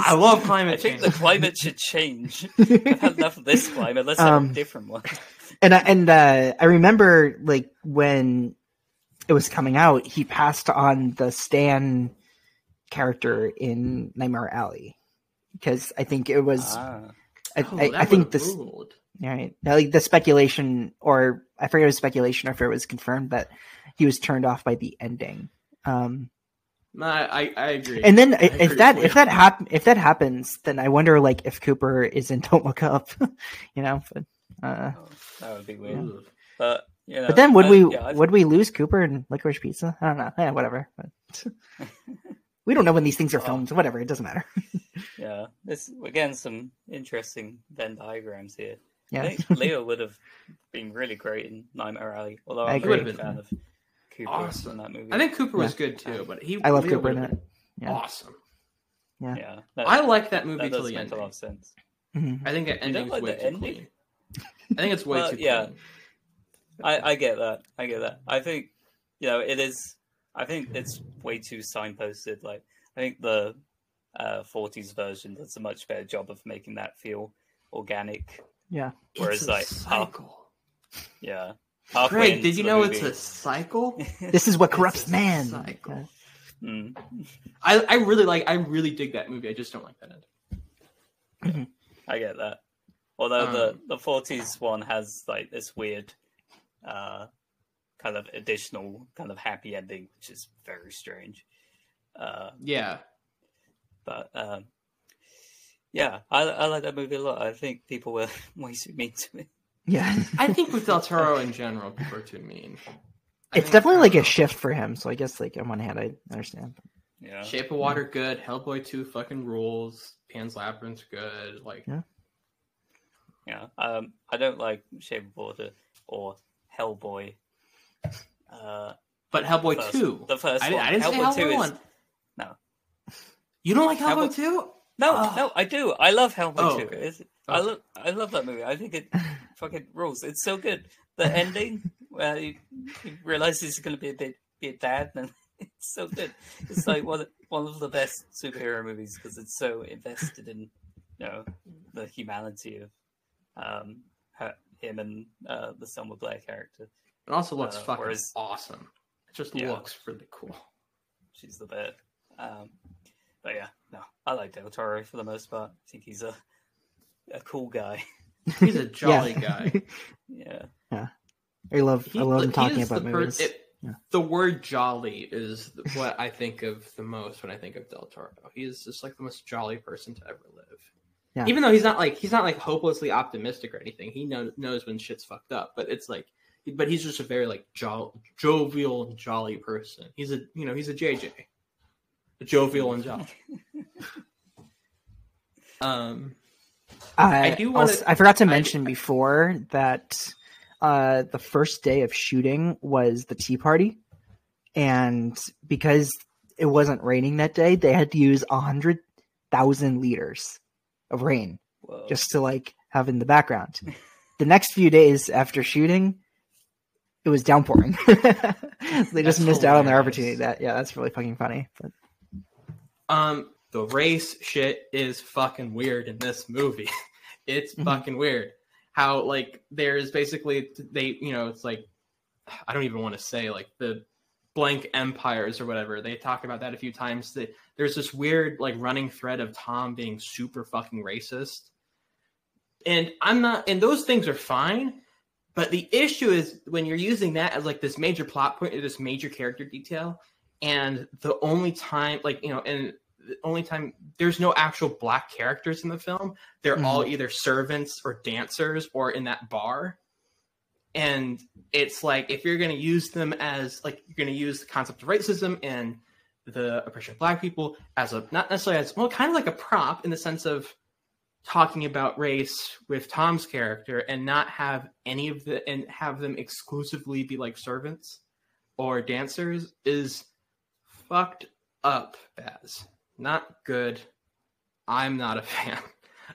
I love climate I think the climate should change. I've had enough of this climate. Let's have Um, a different one. and I, and uh, I remember like when it was coming out, he passed on the Stan character in Nightmare Alley because I think it was Ah. I, Oh, I, that I think this ruled. right now, like the speculation or I forget it was speculation or if it was confirmed that he was turned off by the ending. Um, I, I I agree. and then I if agree that with if that happen if that happens, then I wonder like if Cooper is in Don't Look Up, you know. But, uh, Oh, that would be weird. Ooh. But you know, but then would I- we yeah, would we lose Cooper and Licorice Pizza? I don't know. Yeah, whatever. But we don't know when these things are filmed. Whatever, it doesn't matter. Yeah, this again some interesting Venn diagrams here. Yeah. I think Leo would have been really great in Nightmare Alley. Although I I'm a agree. big fan of Cooper Awesome. in that movie. I think Cooper was Yeah. good too, but he I love Leo Cooper in it. Yeah. Awesome. Yeah. yeah, that, I like that movie that till does the make a lot of sense. Mhm. I think that You don't ending's like way the too ending? clean. I think it's way Well, too yeah. I, I get that. I get that. I think you know it is. I think it's way too signposted. Like I think the uh, 40s version does a much better job of making that feel organic. Yeah. Whereas it's a like half, yeah, halfway Craig, into did you know movie- it's a cycle? This is what corrupts It's a man. cycle. Mm. I, I really like. I really dig that movie. I just don't like that end. I get that. Although the Um, the forties one has like this weird, uh, kind of additional kind of happy ending, which is very strange. Uh, Yeah, but um, yeah, I, I like that movie a lot. I think people were way too mean to me. Yeah. I think with Del Toro in general, people are too mean. I It's definitely like a shift for him. So I guess like on one hand I understand. Yeah, Shape of Water, good. Hellboy two fucking rules. Pan's Labyrinth, good. Like, Yeah. yeah. Um, I don't like Shape of Water or Hellboy. Uh, but Hellboy first- two. the first I, didn't- one. I didn't say Hellboy Hellboy 2 one. no, You don't like Hellboy Hellboy- two? no, Oh. no. I do. I love Hellboy Oh, two. okay. It's- I love I love that movie. I think it fucking rules. It's so good. The ending where he, he realizes he's going to be a bit be a dad, and it's so good. It's like one of- one of the best superhero movies because it's so invested in you know the humanity of um her, him and uh, the Selma Blair character. It also looks Uh, fucking whereas- awesome. It just Yeah. looks really cool. She's the best. Um, but yeah, no, I like Del Toro for the most part. I think he's a a cool guy. He's a jolly Yeah. guy. Yeah. I love He- I love him talking about the per- movies. it- Yeah. The word jolly is what I think of the most when I think of Del Toro. He is just like the most jolly person to ever live. Yeah. Even though he's not like he's not like hopelessly optimistic or anything. He know, knows when shit's fucked up, but it's like but he's just a very like jo- jovial jolly person. He's a you know, he's a JJ. A jovial and jolly. um I, I do wanna- I forgot to I- mention before that uh, the first day of shooting was the tea party, and because it wasn't raining that day, they had to use a hundred thousand liters of rain Whoa. just to like have in the background. the next few days after shooting, it was downpouring. they just That's missed out on their opportunity. That yeah, that's really fucking funny. But Um, the race shit is fucking weird in this movie. it's Mhm. fucking weird. How like there's basically they you know it's like I don't even want to say like the blank empires or whatever. They talk about that a few times. That there's this weird like running thread of Tom being super fucking racist. And I'm not and those things are fine, but the issue is when you're using that as like this major plot point or this major character detail, and the only time like you know, and the only time there's no actual black characters in the film. They're all mm-hmm. either servants or dancers or in that bar. And it's like if you're going to use them as like you're going to use the concept of racism and the oppression of black people as a not necessarily as well kind of like a prop in the sense of talking about race with Tom's character and not have any of the and have them exclusively be like servants or dancers is fucked up Baz. Not good. I'm not a fan.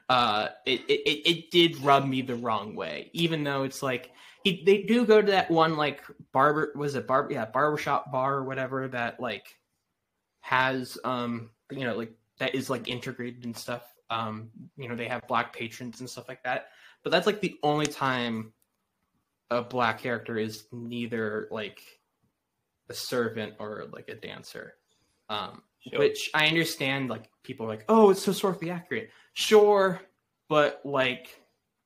Uh it, it it- did rub me the wrong way. Even though it's like he they do go to that one like barber was it barber yeah, barbershop bar or whatever that like has um you know like that is like integrated and stuff. Um, you know, they have black patrons and stuff like that. But that's like the only time a black character is neither like a servant or like a dancer. Um, Sure. which I understand like people are like, oh, it's historically accurate. Sure, but like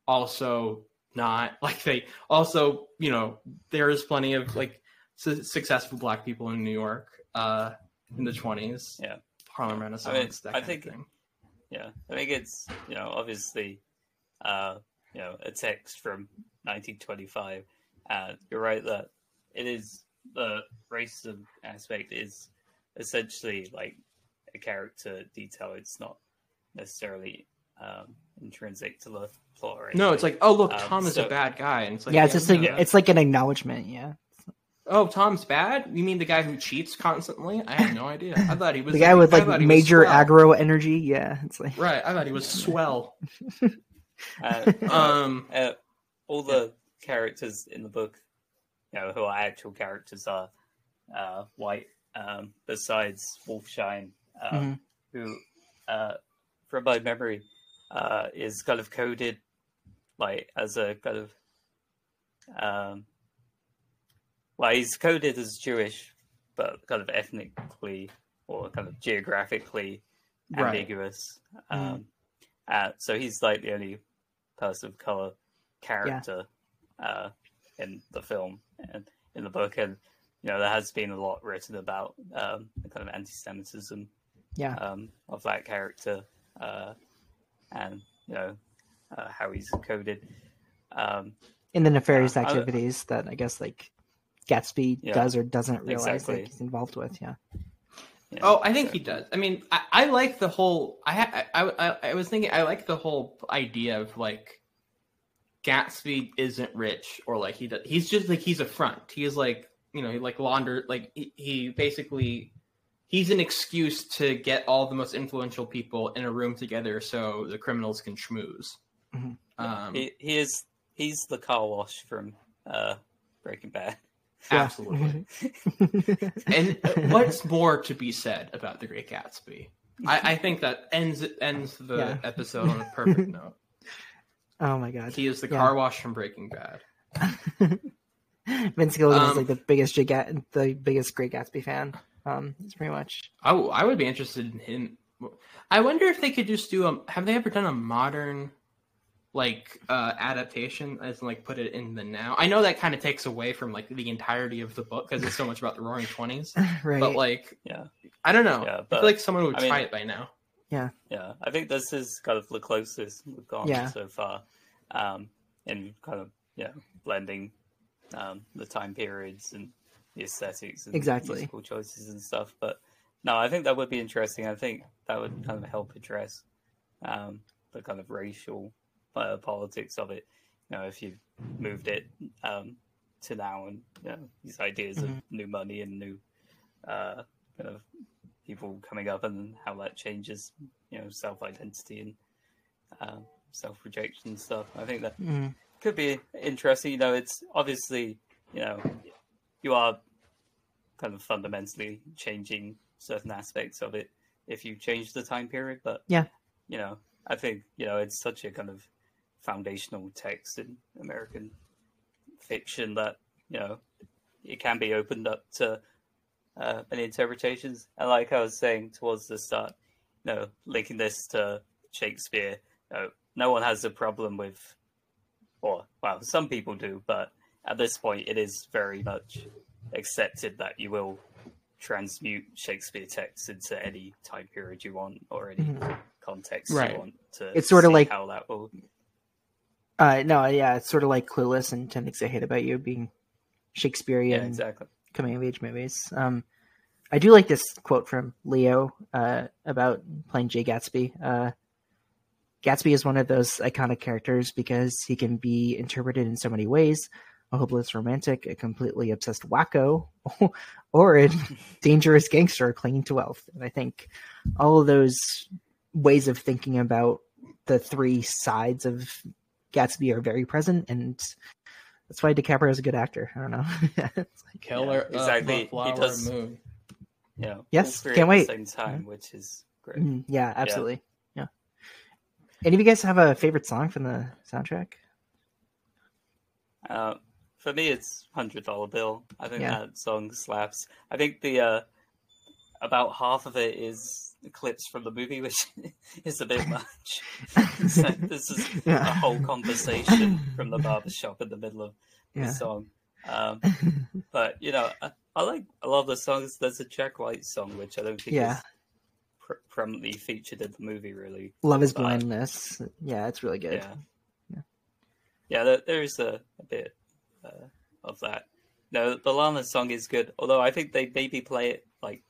also not like they also, you know, there's plenty of like su- successful black people in New York uh in the 20s. Yeah. Harlem Renaissance, I mean, I think, yeah, I think it's you know obviously, uh, you know, a text from 1925. Uh, you're right that it is the racism aspect is essentially like a character detail. It's not necessarily um, intrinsic to the plot. Or No, it's like, oh look, Um, Tom is so- a bad guy, and it's like, yeah, it's just like yeah. it's like an acknowledgement. Yeah, oh, Tom's bad. You mean the guy who cheats constantly? I had no idea. I thought he was the guy with I like thought he was major swell. aggro energy. Yeah, it's like Right, I thought he was swell. Uh, Um, uh, all the characters in the book, you know, who our actual characters are uh, white. Um, besides Wolfsheim, um, Mhm. who, uh, from my memory, uh, is kind of coded like as a kind of, um, well, he's coded as Jewish, but kind of ethnically or kind of geographically Right. ambiguous. Um, uh, so he's like the only person of color character uh, in the film and in the book, and you know there has been a lot written about um, the kind of anti-Semitism Yeah. um, of that character, uh, and you know uh, how he's coded. Um, in the nefarious Uh, I- activities that I guess like Gatsby Yeah, does or doesn't realize exactly. that he's involved with. Yeah. you know, Oh, I think he does. I mean, I, I like the whole. I, I I I was thinking I like the whole idea of like Gatsby isn't rich or like he does, he's just like he's a front. He is like you know he like launder like he, he basically he's an excuse to get all the most influential people in a room together so the criminals can schmooze. Mhm. Um, he, he is he's the car wash from uh, Breaking Bad. Absolutely. and what's more to be said about the Great Gatsby? I, I think that ends ends the Yeah. episode on a perfect note. Oh my god. He is the Yeah. car wash from Breaking Bad. Vince Gilligan is Um, like the biggest J- the biggest Great Gatsby fan. Um, it's pretty much. I, w- I would be interested in him. I wonder if they could just do a. Have they ever done a modern, like, uh adaptation as in, like put it in the now? I know that kind of takes away from like the entirety of the book because it's so much about the Roaring Twenties. Right. But like, Yeah, I don't know. Yeah, I feel like someone would I mean- try it by now. Yeah. yeah. I think this is kind of the closest we've gone Yeah. so far, um, in kind of yeah blending um, the time periods and the aesthetics and Exactly. musical choices and stuff. But no, I think that would be interesting. I think that would kind of help address um, the kind of racial uh, politics of it. You know, if you moved it um, to now and you know these ideas of Mhm. new money and new uh, kind of people coming up and how that changes, you know, self identity and uh, self rejection and stuff. I think that Mhm. could be interesting. You know, it's obviously, you know, you are kind of fundamentally changing certain aspects of it if you change the time period, but Yeah. you know, I think you know it's such a kind of foundational text in American fiction that you know it can be opened up to uh, many interpretations. And like I was saying towards the start, you know, linking this to Shakespeare, you know, no one has a problem with, or well, some people do, but at this point, it is very much accepted that you will transmute Shakespeare texts into any time period you want or any Mhm. context Right. you want to. It's sorta like- how that will. Uh, no, yeah, it's sort of like Clueless and Ten Things I Hate About You being Shakespearean Yeah, exactly. Coming of age movies. Um, I do like this quote from Leo uh, about playing Jay Gatsby. Uh, Gatsby is one of those iconic characters because he can be interpreted in so many ways a hopeless romantic, a completely obsessed wacko, or a dangerous gangster clinging to wealth. And I think all of those ways of thinking about the three sides of Gatsby are very present, and that's why DiCaprio is a good actor. I don't know. It's like- Killer, Yeah, exactly. Uh, He does- moon. You know, Yes, can't at wait. the same time, which is great. Mm, yeah, absolutely. Yeah. Any of you guys have a favorite song from the soundtrack? Uh, for me, it's Hundred Dollar Bill. I think Yeah. that song slaps. I think the uh, about half of it is clips from the movie, which is a bit much. so this is Yeah. a whole conversation from the barber shop in the middle of Yeah. the song. Um, but you know, I, I like a lot of the songs. There's a Jack White song, which I don't think Yeah. is pr- prominently featured in the movie, really. Love is But- blindness. Yeah, it's really good. Yeah. Yeah, there, there is a, a bit uh, of that. No, the Lana song is good, although I think they maybe play it like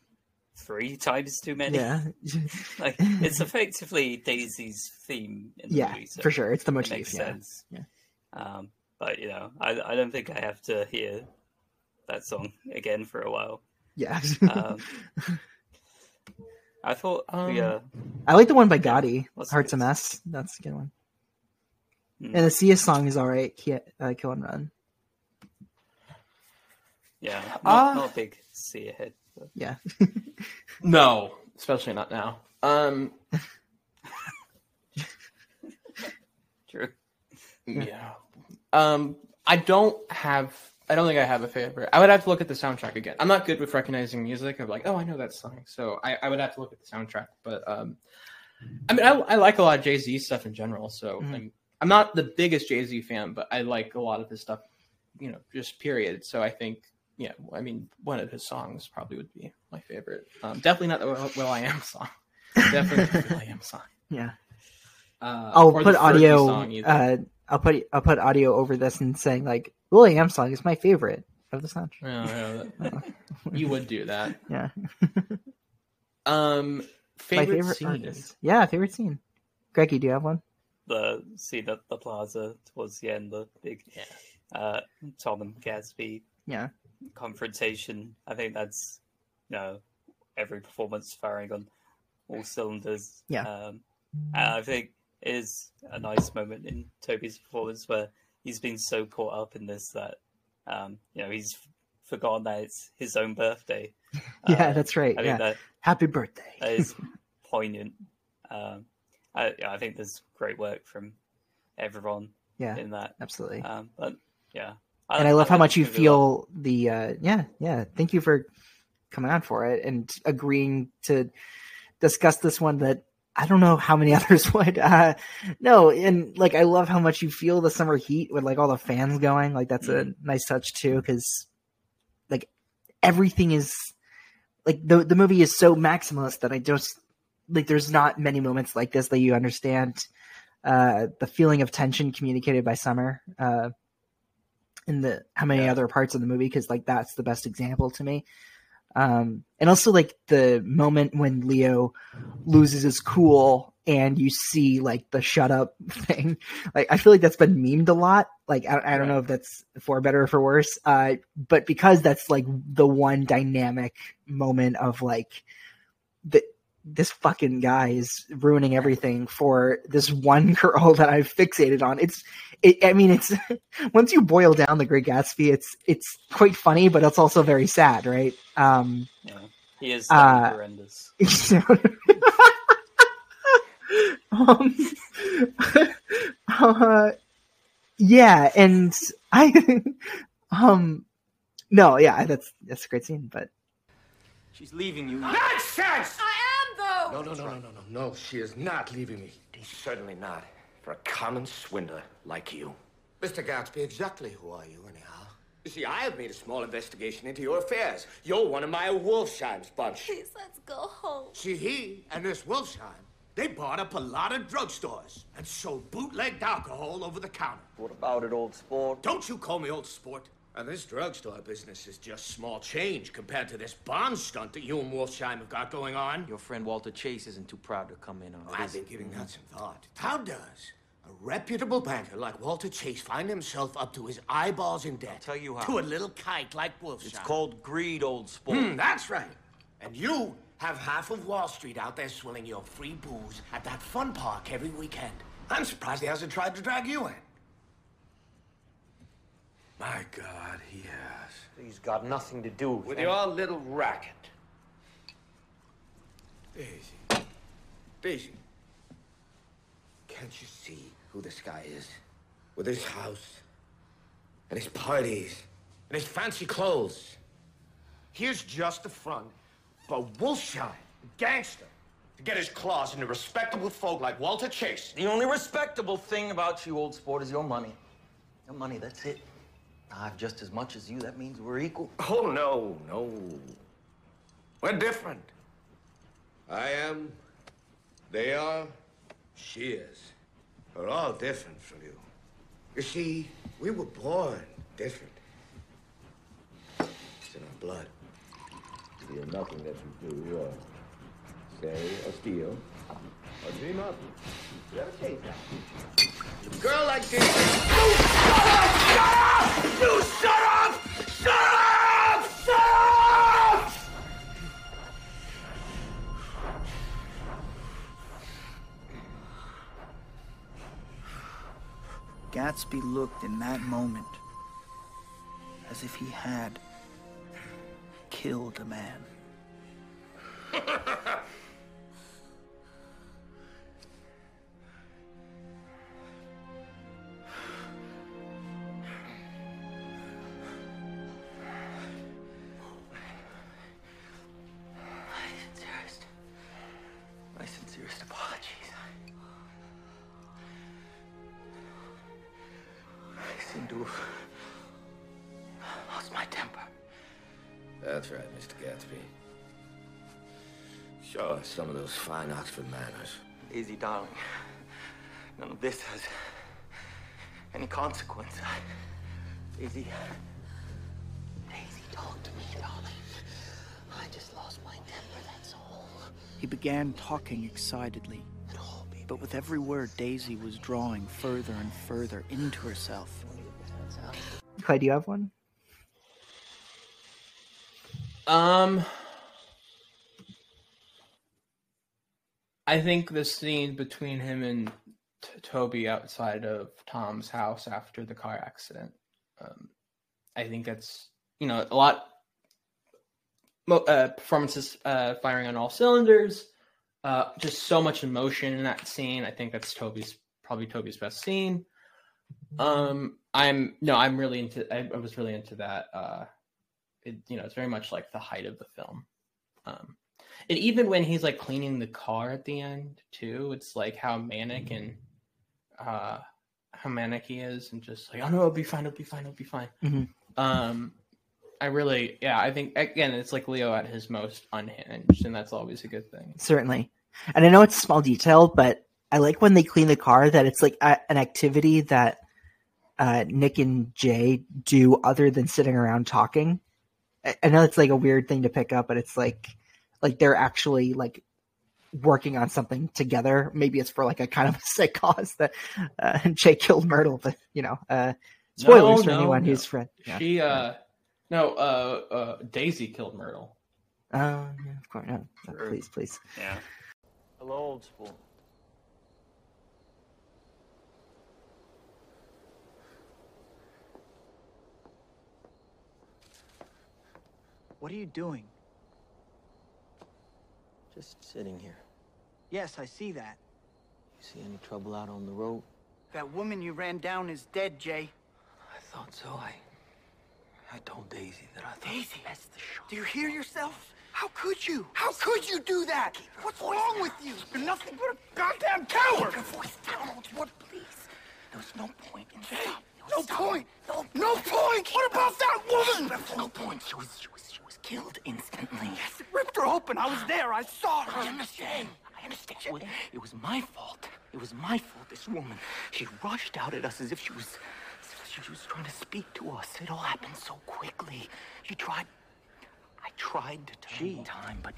three times too many. Yeah. like it's effectively Daisy's theme in the Yeah, movie. so for sure. It's the it makes Yeah. sense. Yeah. Um, but you know, I I don't think I have to hear that song again for a while. Yeah. Um, I thought the uh, I like the one by Gotye. What's Heart's a mess. That's a good one. Hmm. And the Sia song is all right. Ki- uh, Kill and Run. yeah, not, Ah. not a big Sia head. Yeah. No, especially not now. Um, True. yeah. Um, I don't have. I don't think I have a favorite. I would have to look at the soundtrack again. I'm not good with recognizing music. I'm like, oh, I know that song. So I, I would have to look at the soundtrack. But um, I mean, I, I like a lot of Jay Z stuff in general. So Mhm. I'm, I'm not the biggest Jay Z fan, but I like a lot of his stuff. You know, just period. So I think, yeah. I mean, one of his songs probably would be my favorite. Um, definitely not the Will, will.i.am song. Definitely not the will.i.am song. Yeah. Uh, I'll put audio. song. Uh, I'll put I'll put audio over this and saying like will.i.am song is my favorite of the soundtrack. Yeah, yeah, that- you would do that. Yeah. Um, my favorite, favorite scene. artist. Yeah, favorite scene. Greggy, do you have one? the scene at the plaza towards the end, the big uh, Tom and Gatsby Yeah. Confrontation. I think that's you know every performance firing on all cylinders. Yeah. Um, and I think it is a nice moment in Tobey's performance where he's been so caught up in this that um, you know he's forgotten that it's his own birthday. Yeah, Uh, that's right. I yeah. that Happy birthday. that is poignant. Um, I, yeah, I think there's great work from everyone Yeah, in that. absolutely. Um, but yeah, and I love how much you this movie a lot. feel the uh yeah, yeah. Thank you for coming on for it and agreeing to discuss this one that I don't know how many others would. Uh no, and like I love how much you feel the summer heat with like all the fans going. Like that's a nice touch too cuz like everything is like the the movie is so maximalist that I just like there's not many moments like this that you understand uh the feeling of tension communicated by Summer uh in the how many other parts of the movie because like that's the best example to me. Um and also like the moment when leo loses his cool and you see like the shut up thing like i feel like that's been memed a lot. Like i, I don't know if that's for better or for worse uh but because that's like the one dynamic moment of like the this fucking guy is ruining everything for this one girl that I've fixated on. It's, it, I mean, it's once you boil down the Great Gatsby, it's it's quite funny, but it's also very sad, right? Um, Yeah. He is Uh, horrendous. um, uh, yeah, and I, um, no, yeah, that's that's a great scene, but She's leaving you. Nonsense! I am, though! No, no, no, no, no, no, no. She is not leaving me. Certainly not. For a common swindler like you. Mr. Gatsby, exactly who are you, anyhow? You see, I have made a small investigation into your affairs. You're one of my Wolfsheim's bunch. Please, let's go home. See, he and this Wolfsheim, they bought up a lot of drugstores and sold bootlegged alcohol over the counter. What about it, old sport? Don't you call me old sport. And this drugstore business is just small change compared to this bond stunt that you and Wolfsheim have got going on. Your friend Walter Chase isn't too proud to come in on this. I've been giving that some thought. How does a reputable banker like Walter Chase find himself up to his eyeballs in debt? tell you how. To a little kite like Wolfsheim. It's called greed, old sport. Hmm, that's right. And you have half of Wall Street out there swilling your free booze at that fun park every weekend. I'm surprised he hasn't tried to drag you in. My God, he has. He's got nothing to do with, With your little racket. Daisy. Daisy. Can't you see who this guy is? With his house, and his parties, and his fancy clothes. Here's just the front for Wolfsheim, a gangster, to get his claws into respectable folk like Walter Chase. The only respectable thing about you, old sport, is your money. Your money, that's it. I have just as much as you. That means we're equal. Oh, no, no. We're different. I am, they are, she is. We're all different from you. You see, we were born different. It's in our blood. Steal nothing that you do, uh, say or steal, dream up. You that? A girl like this. You shut up! Shut up! You shut up! Shut up! Shut up! Gatsby looked in that moment as if he had killed a man. fine Oxford manners. Daisy, darling, none of this has any consequence. I- Daisy, Daisy, talk to me, darling. I just lost my temper, that's all. He began talking excitedly, but with every word, Daisy was drawing further and further into herself. Clay, do you have one? Um, I think the scene between him and T- Tobey outside of Tom's house after the car accident. Um, I think that's you know a lot. Uh, performances uh, firing on all cylinders. Uh, just so much emotion in that scene. I think that's Tobey's probably Tobey's best scene. Um, I'm no, I'm really into. I, I was really into that. Uh, it, you know, it's very much like the height of the film. Um, and even when he's like cleaning the car at the end too, it's like how manic and uh, how manic he is, and just like, oh no, it'll be fine, it'll be fine, it'll be fine. Mhm. Um, I really, yeah, I think again, it's like Leo at his most unhinged, and that's always a good thing. Certainly. And I know it's a small detail, but I like when they clean the car that it's like a, an activity that uh, Nick and Jay do other than sitting around talking. I, I know it's like a weird thing to pick up, but it's like like they're actually like working on something together. Maybe it's for like a kind of a sick cause that uh, Jay killed Myrtle, but you know, uh, spoilers No, for no, anyone no. who's friend. Yeah. She, uh, no, uh, uh, Daisy killed Myrtle. Oh, yeah, of course. No, no, please, please. Yeah. Hello, old school. What are you doing? Just sitting here. Yes, I see that. You see any trouble out on the road? That woman you ran down is dead, Jay. I thought so. I, I told Daisy that I thought Daisy, That's the shot. do you hear yourself? How could you? How could you do that? What's wrong with you? You're nothing but a goddamn coward. Keep your voice down, old sport, please. There was no point in Hey, stop. no point. No, No point. What about that woman? No point. She was, she was, she was killed instantly. Yes, it ripped her open. I was there. I saw her. I understand. I understand. It was, it was my fault. It was my fault. This woman, she rushed out at us as if she was, as if she was trying to speak to us. It all happened so quickly. You tried. I tried to turn time, but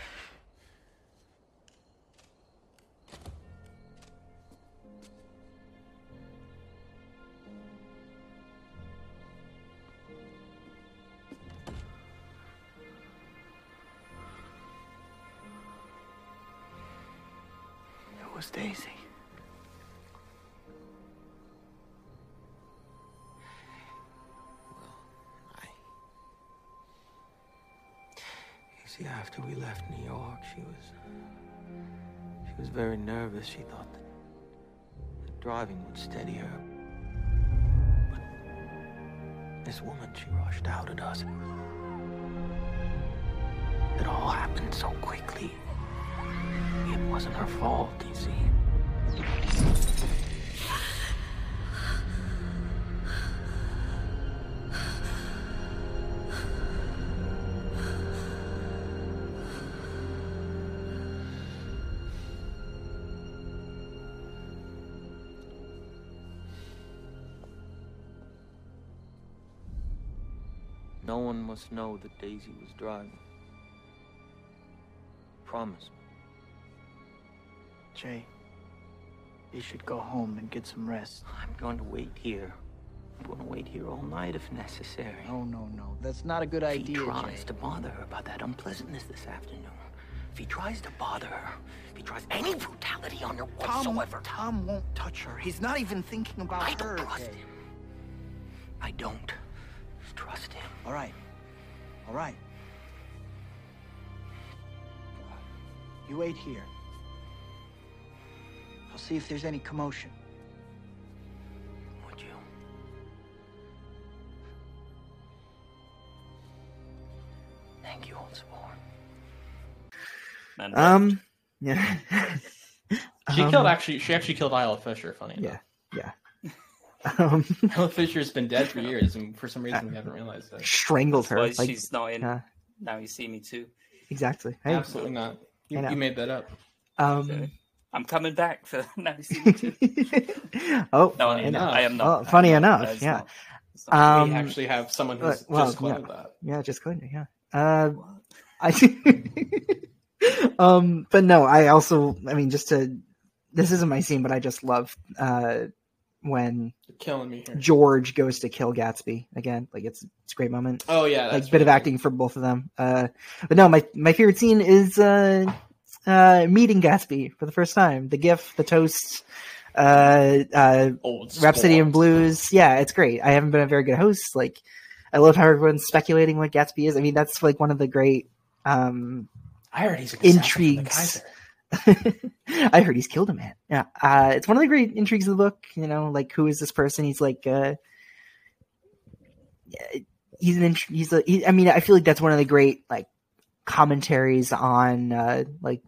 was Daisy. You see, after we left New York, she was. She was very nervous. She thought that, that driving would steady her. But this woman, she rushed out at us. It all happened so quickly. Wasn't her fault, you see. No one must know that Daisy was driving. Promise me. Jay, you should go home and get some rest. I'm going to wait here. I'm going to wait here all night if necessary. No, no, no. That's not a good If idea, he tries Jay. to bother her about that unpleasantness this afternoon, if he tries to bother her, if he tries any brutality on her whatsoever, Tom won't touch her. He's not even thinking about I her. don't trust Jay. him. I don't trust him. All right. All right. You wait here. I'll see if there's any commotion. Would you? Thank you, old sport. Man, Um, yeah. She Um, killed actually. She actually killed Isla Fisher. Funny. Yeah, yeah. Um, Isla Fisher's been dead for years, and for some reason we haven't realized it. strangled her. Like, she's not in. yeah, Now you see me too. exactly. I- Absolutely not. You, you made that up. Um, I'm coming back for now you see me too. oh, No, I, funny enough. I am not. Well, I am funny not. enough, yeah. not. Not. Um, we actually have someone who's well, just claimed yeah. that. Yeah, just claimed it. Yeah. Uh, I. um, but no, I also, I mean, just to, this isn't my scene, but I just love uh when You're killing me here. George goes to kill Gatsby again. Like it's it's a great moment. Oh yeah, that's like bit of really acting for both of them. Uh, but no, my my favorite scene is uh, uh, meeting Gatsby for the first time. The GIF, the toast, uh, uh, Old Rhapsody in. Blues. Yeah, it's great. I haven't been a very good host. Like, I love how everyone's speculating what Gatsby is. I mean, that's like one of the great um, I heard he's an assassin for the intrigues. I heard he's killed a man. Yeah, uh, it's one of the great intrigues of the book. You know, like who is this person? He's like, uh, he's an int- he's a. He, I mean, I feel like that's one of the great like commentaries on uh, like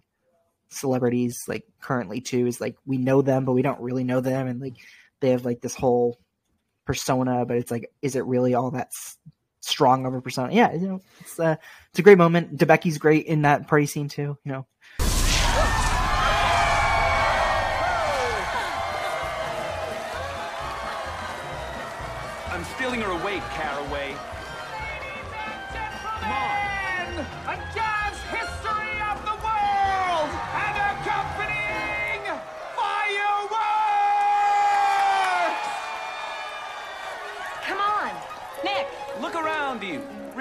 celebrities like currently too. Is like we know them, but we don't really know them, and like they have like this whole persona, but it's like, is it really all that strong of a persona? Yeah, you know, it's uh, it's a great moment. Debicki's great in that party scene too. You know.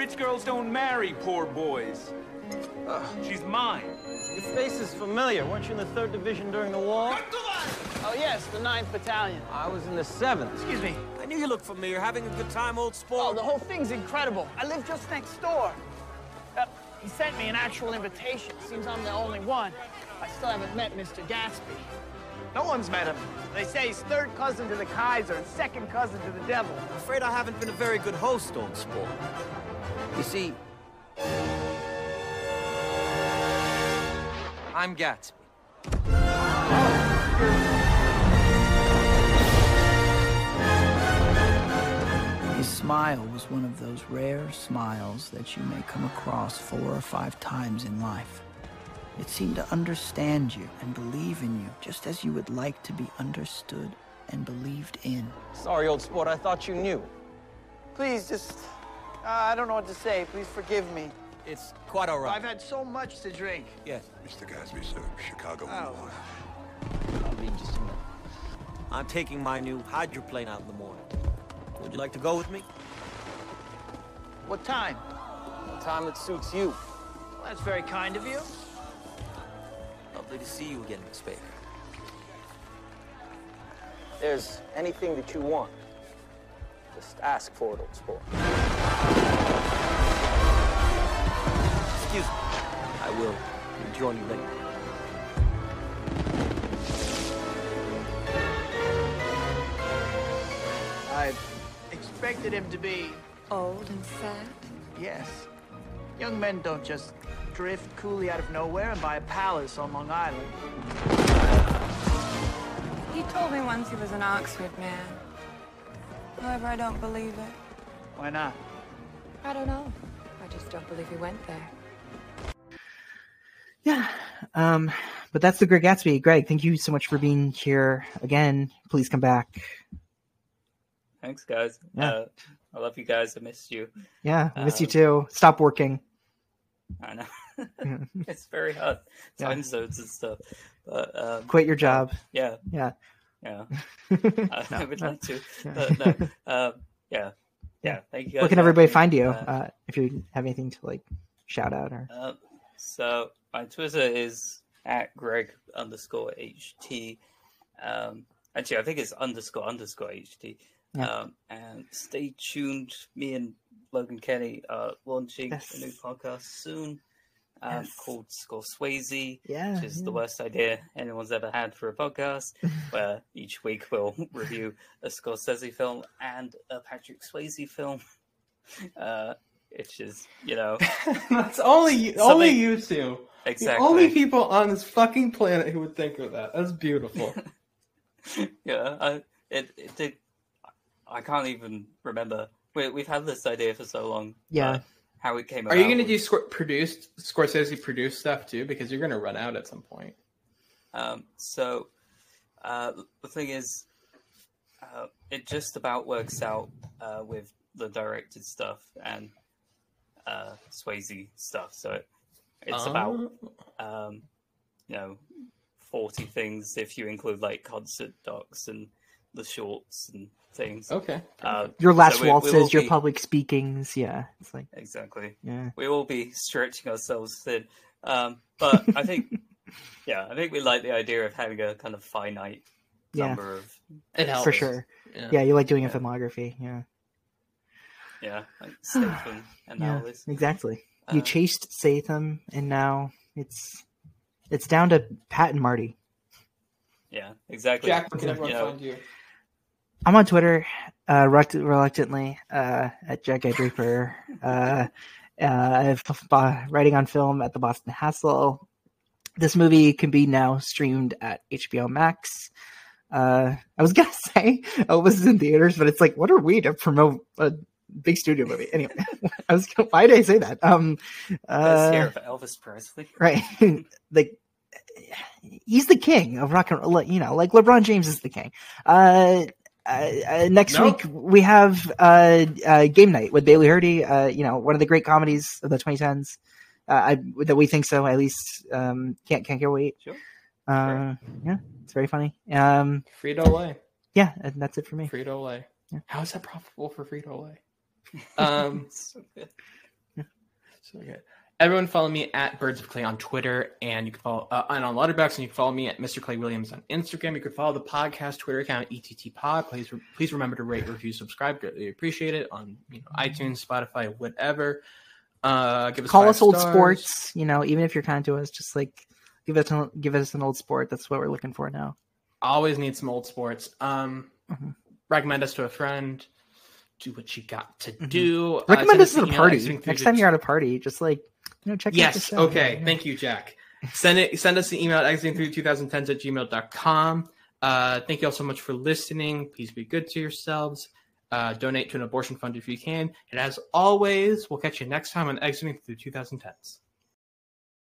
Rich girls don't marry poor boys. Ugh, she's mine. Your face is familiar. Weren't you in the third division during the war? Oh yes, the 9th Battalion. I was in the seventh. Excuse me. I knew you looked familiar. Having a good time, old Oh, sport? the whole thing's incredible. I live just next door. Uh, he sent me an actual invitation. Seems I'm the only one. I still haven't met Mr. Gatsby. No one's met him. They say he's third cousin to the Kaiser and second cousin to the devil. I'm afraid I haven't been a very good host, old sport. You see, I'm Gatsby. His smile was one of those rare smiles that you may come across four or five times in life. It seemed to understand you and believe in you just as you would like to be understood and believed in. Sorry, old sport, I thought you knew. Please, just. Uh, I don't know what to say. Please forgive me. It's quite all right. I've had so much to drink. Yes. Mr. Gatsby, sir, Chicago Oh. I'll need just a minute. I'm taking my new hydroplane out in the morning. Would you like to go with me? What time? The time that suits you. Well, that's very kind of you. Lovely to see you again, Miss Baker. There's anything that you want. Just ask for it, old sport. Excuse me. I will rejoin you later. I expected him to be. Old and fat? Yes. Young men don't just drift coolly out of nowhere and buy a palace on Long Island. He told me once he was an Oxford man. However, I don't believe it. Why not? I don't know. I just don't believe he went there. Yeah. Um, but that's the Great Gatsby. Greg, thank you so much for being here again. Please come back. Thanks, guys. Yeah. Uh, I love you guys. I missed you. Yeah, I miss you Um, too. Stop working. I know. It's very hard. Yeah. Time zones and stuff. But um, Quit your job. Yeah. Yeah. Yeah. I, No, I would no. like to. Yeah. But no. Um, yeah. Yeah. Thank you guys. Where can everybody find you? Uh, Uh, if you have anything to like shout out or Uh, so my Twitter is at Greg underscore HT. Um, actually, I think it's underscore underscore HT. Yeah. Um, and stay tuned. Me and Logan Kenny are launching Yes. a new podcast soon um, Yes. called Scorsese, Yeah, which is the worst idea anyone's ever had for a podcast, where each week we'll review a Scorsese film and a Patrick Swayze film. Uh, which is, you know, That's only you, Something- only you two. Exactly. The only people on this fucking planet who would think of that. That's beautiful. yeah, I, it, it did. I can't even remember. We, we've had this idea for so long. Yeah. How it came Are you going to do Scor- produced Scorsese produced stuff too? Because you're going to run out at some point. Um, so uh, the thing is, uh, it just about works out uh, with the directed stuff and uh, Swayze stuff. So it, it's about um, you know forty things if you include like concert docs and the shorts and things. Okay. Uh, your last so we- we waltzes, your be- public speakings? Yeah, it's like Exactly. Yeah. We will be stretching ourselves thin. Um, but I think, yeah, I think we like the idea of having a kind of finite Yeah. number of. It helps. for sure. Yeah. Yeah, you like doing a filmography. Yeah, Yeah, like Statham and yeah, all this. exactly. You Uh, chased Statham, and now it's it's down to Pat and Marty. Yeah, exactly. Jack, where can everyone know, find you? I'm on Twitter, uh, reluctantly, uh, at Jack Draper. uh, uh, writing on film at the Boston Hassle. This movie can be now streamed at HBO Max. Uh, I was gonna say oh, this is in theaters, but it's like, what are we to promote a big studio movie? Anyway, I was gonna, why did I say that? Um, uh, year for Elvis Presley. right? like he's the king of rock and roll. You know, like LeBron James is the king. Uh, uh, uh, next Nope. week we have uh, uh, Game Night with Bailey Hurdy. Uh, you know, one of the great comedies of the 2010s. Uh, I, that we think so, at least. Um, can't can't get wait. Sure. Uh, yeah, it's very funny. Um, Frito Lay. yeah, and that's it for me. Frito Lay. Yeah. How is that profitable for Frito Lay? Um, So good. so good. Everyone follow me at Birds of Clay on Twitter, and you can follow uh, and on Letterboxd, and you can follow me at Mr. Clay Williams on Instagram. You can follow the podcast Twitter account ETT Pod. Please, please remember to rate, review, subscribe. Greatly appreciate it on you know iTunes, Spotify, whatever. Uh, give us Call us old stars. sports. You know, even if you're kind to us, just like give us an, give us an old sport. That's what we're looking for now. Always need some old sports. Um, Mhm. recommend us to a friend. Do what you got to Mhm. do. Uh, Recommend send us at a party. Next time you're at a party, just like you know, check Yes. show. Okay. Thank you, Jack. Send it. Send us an email at exiting through 2010s at gmail.com. Uh, thank you all so much for listening. Please be good to yourselves. Uh, donate to an abortion fund if you can. And as always, we'll catch you next time on Exiting Through 2010s.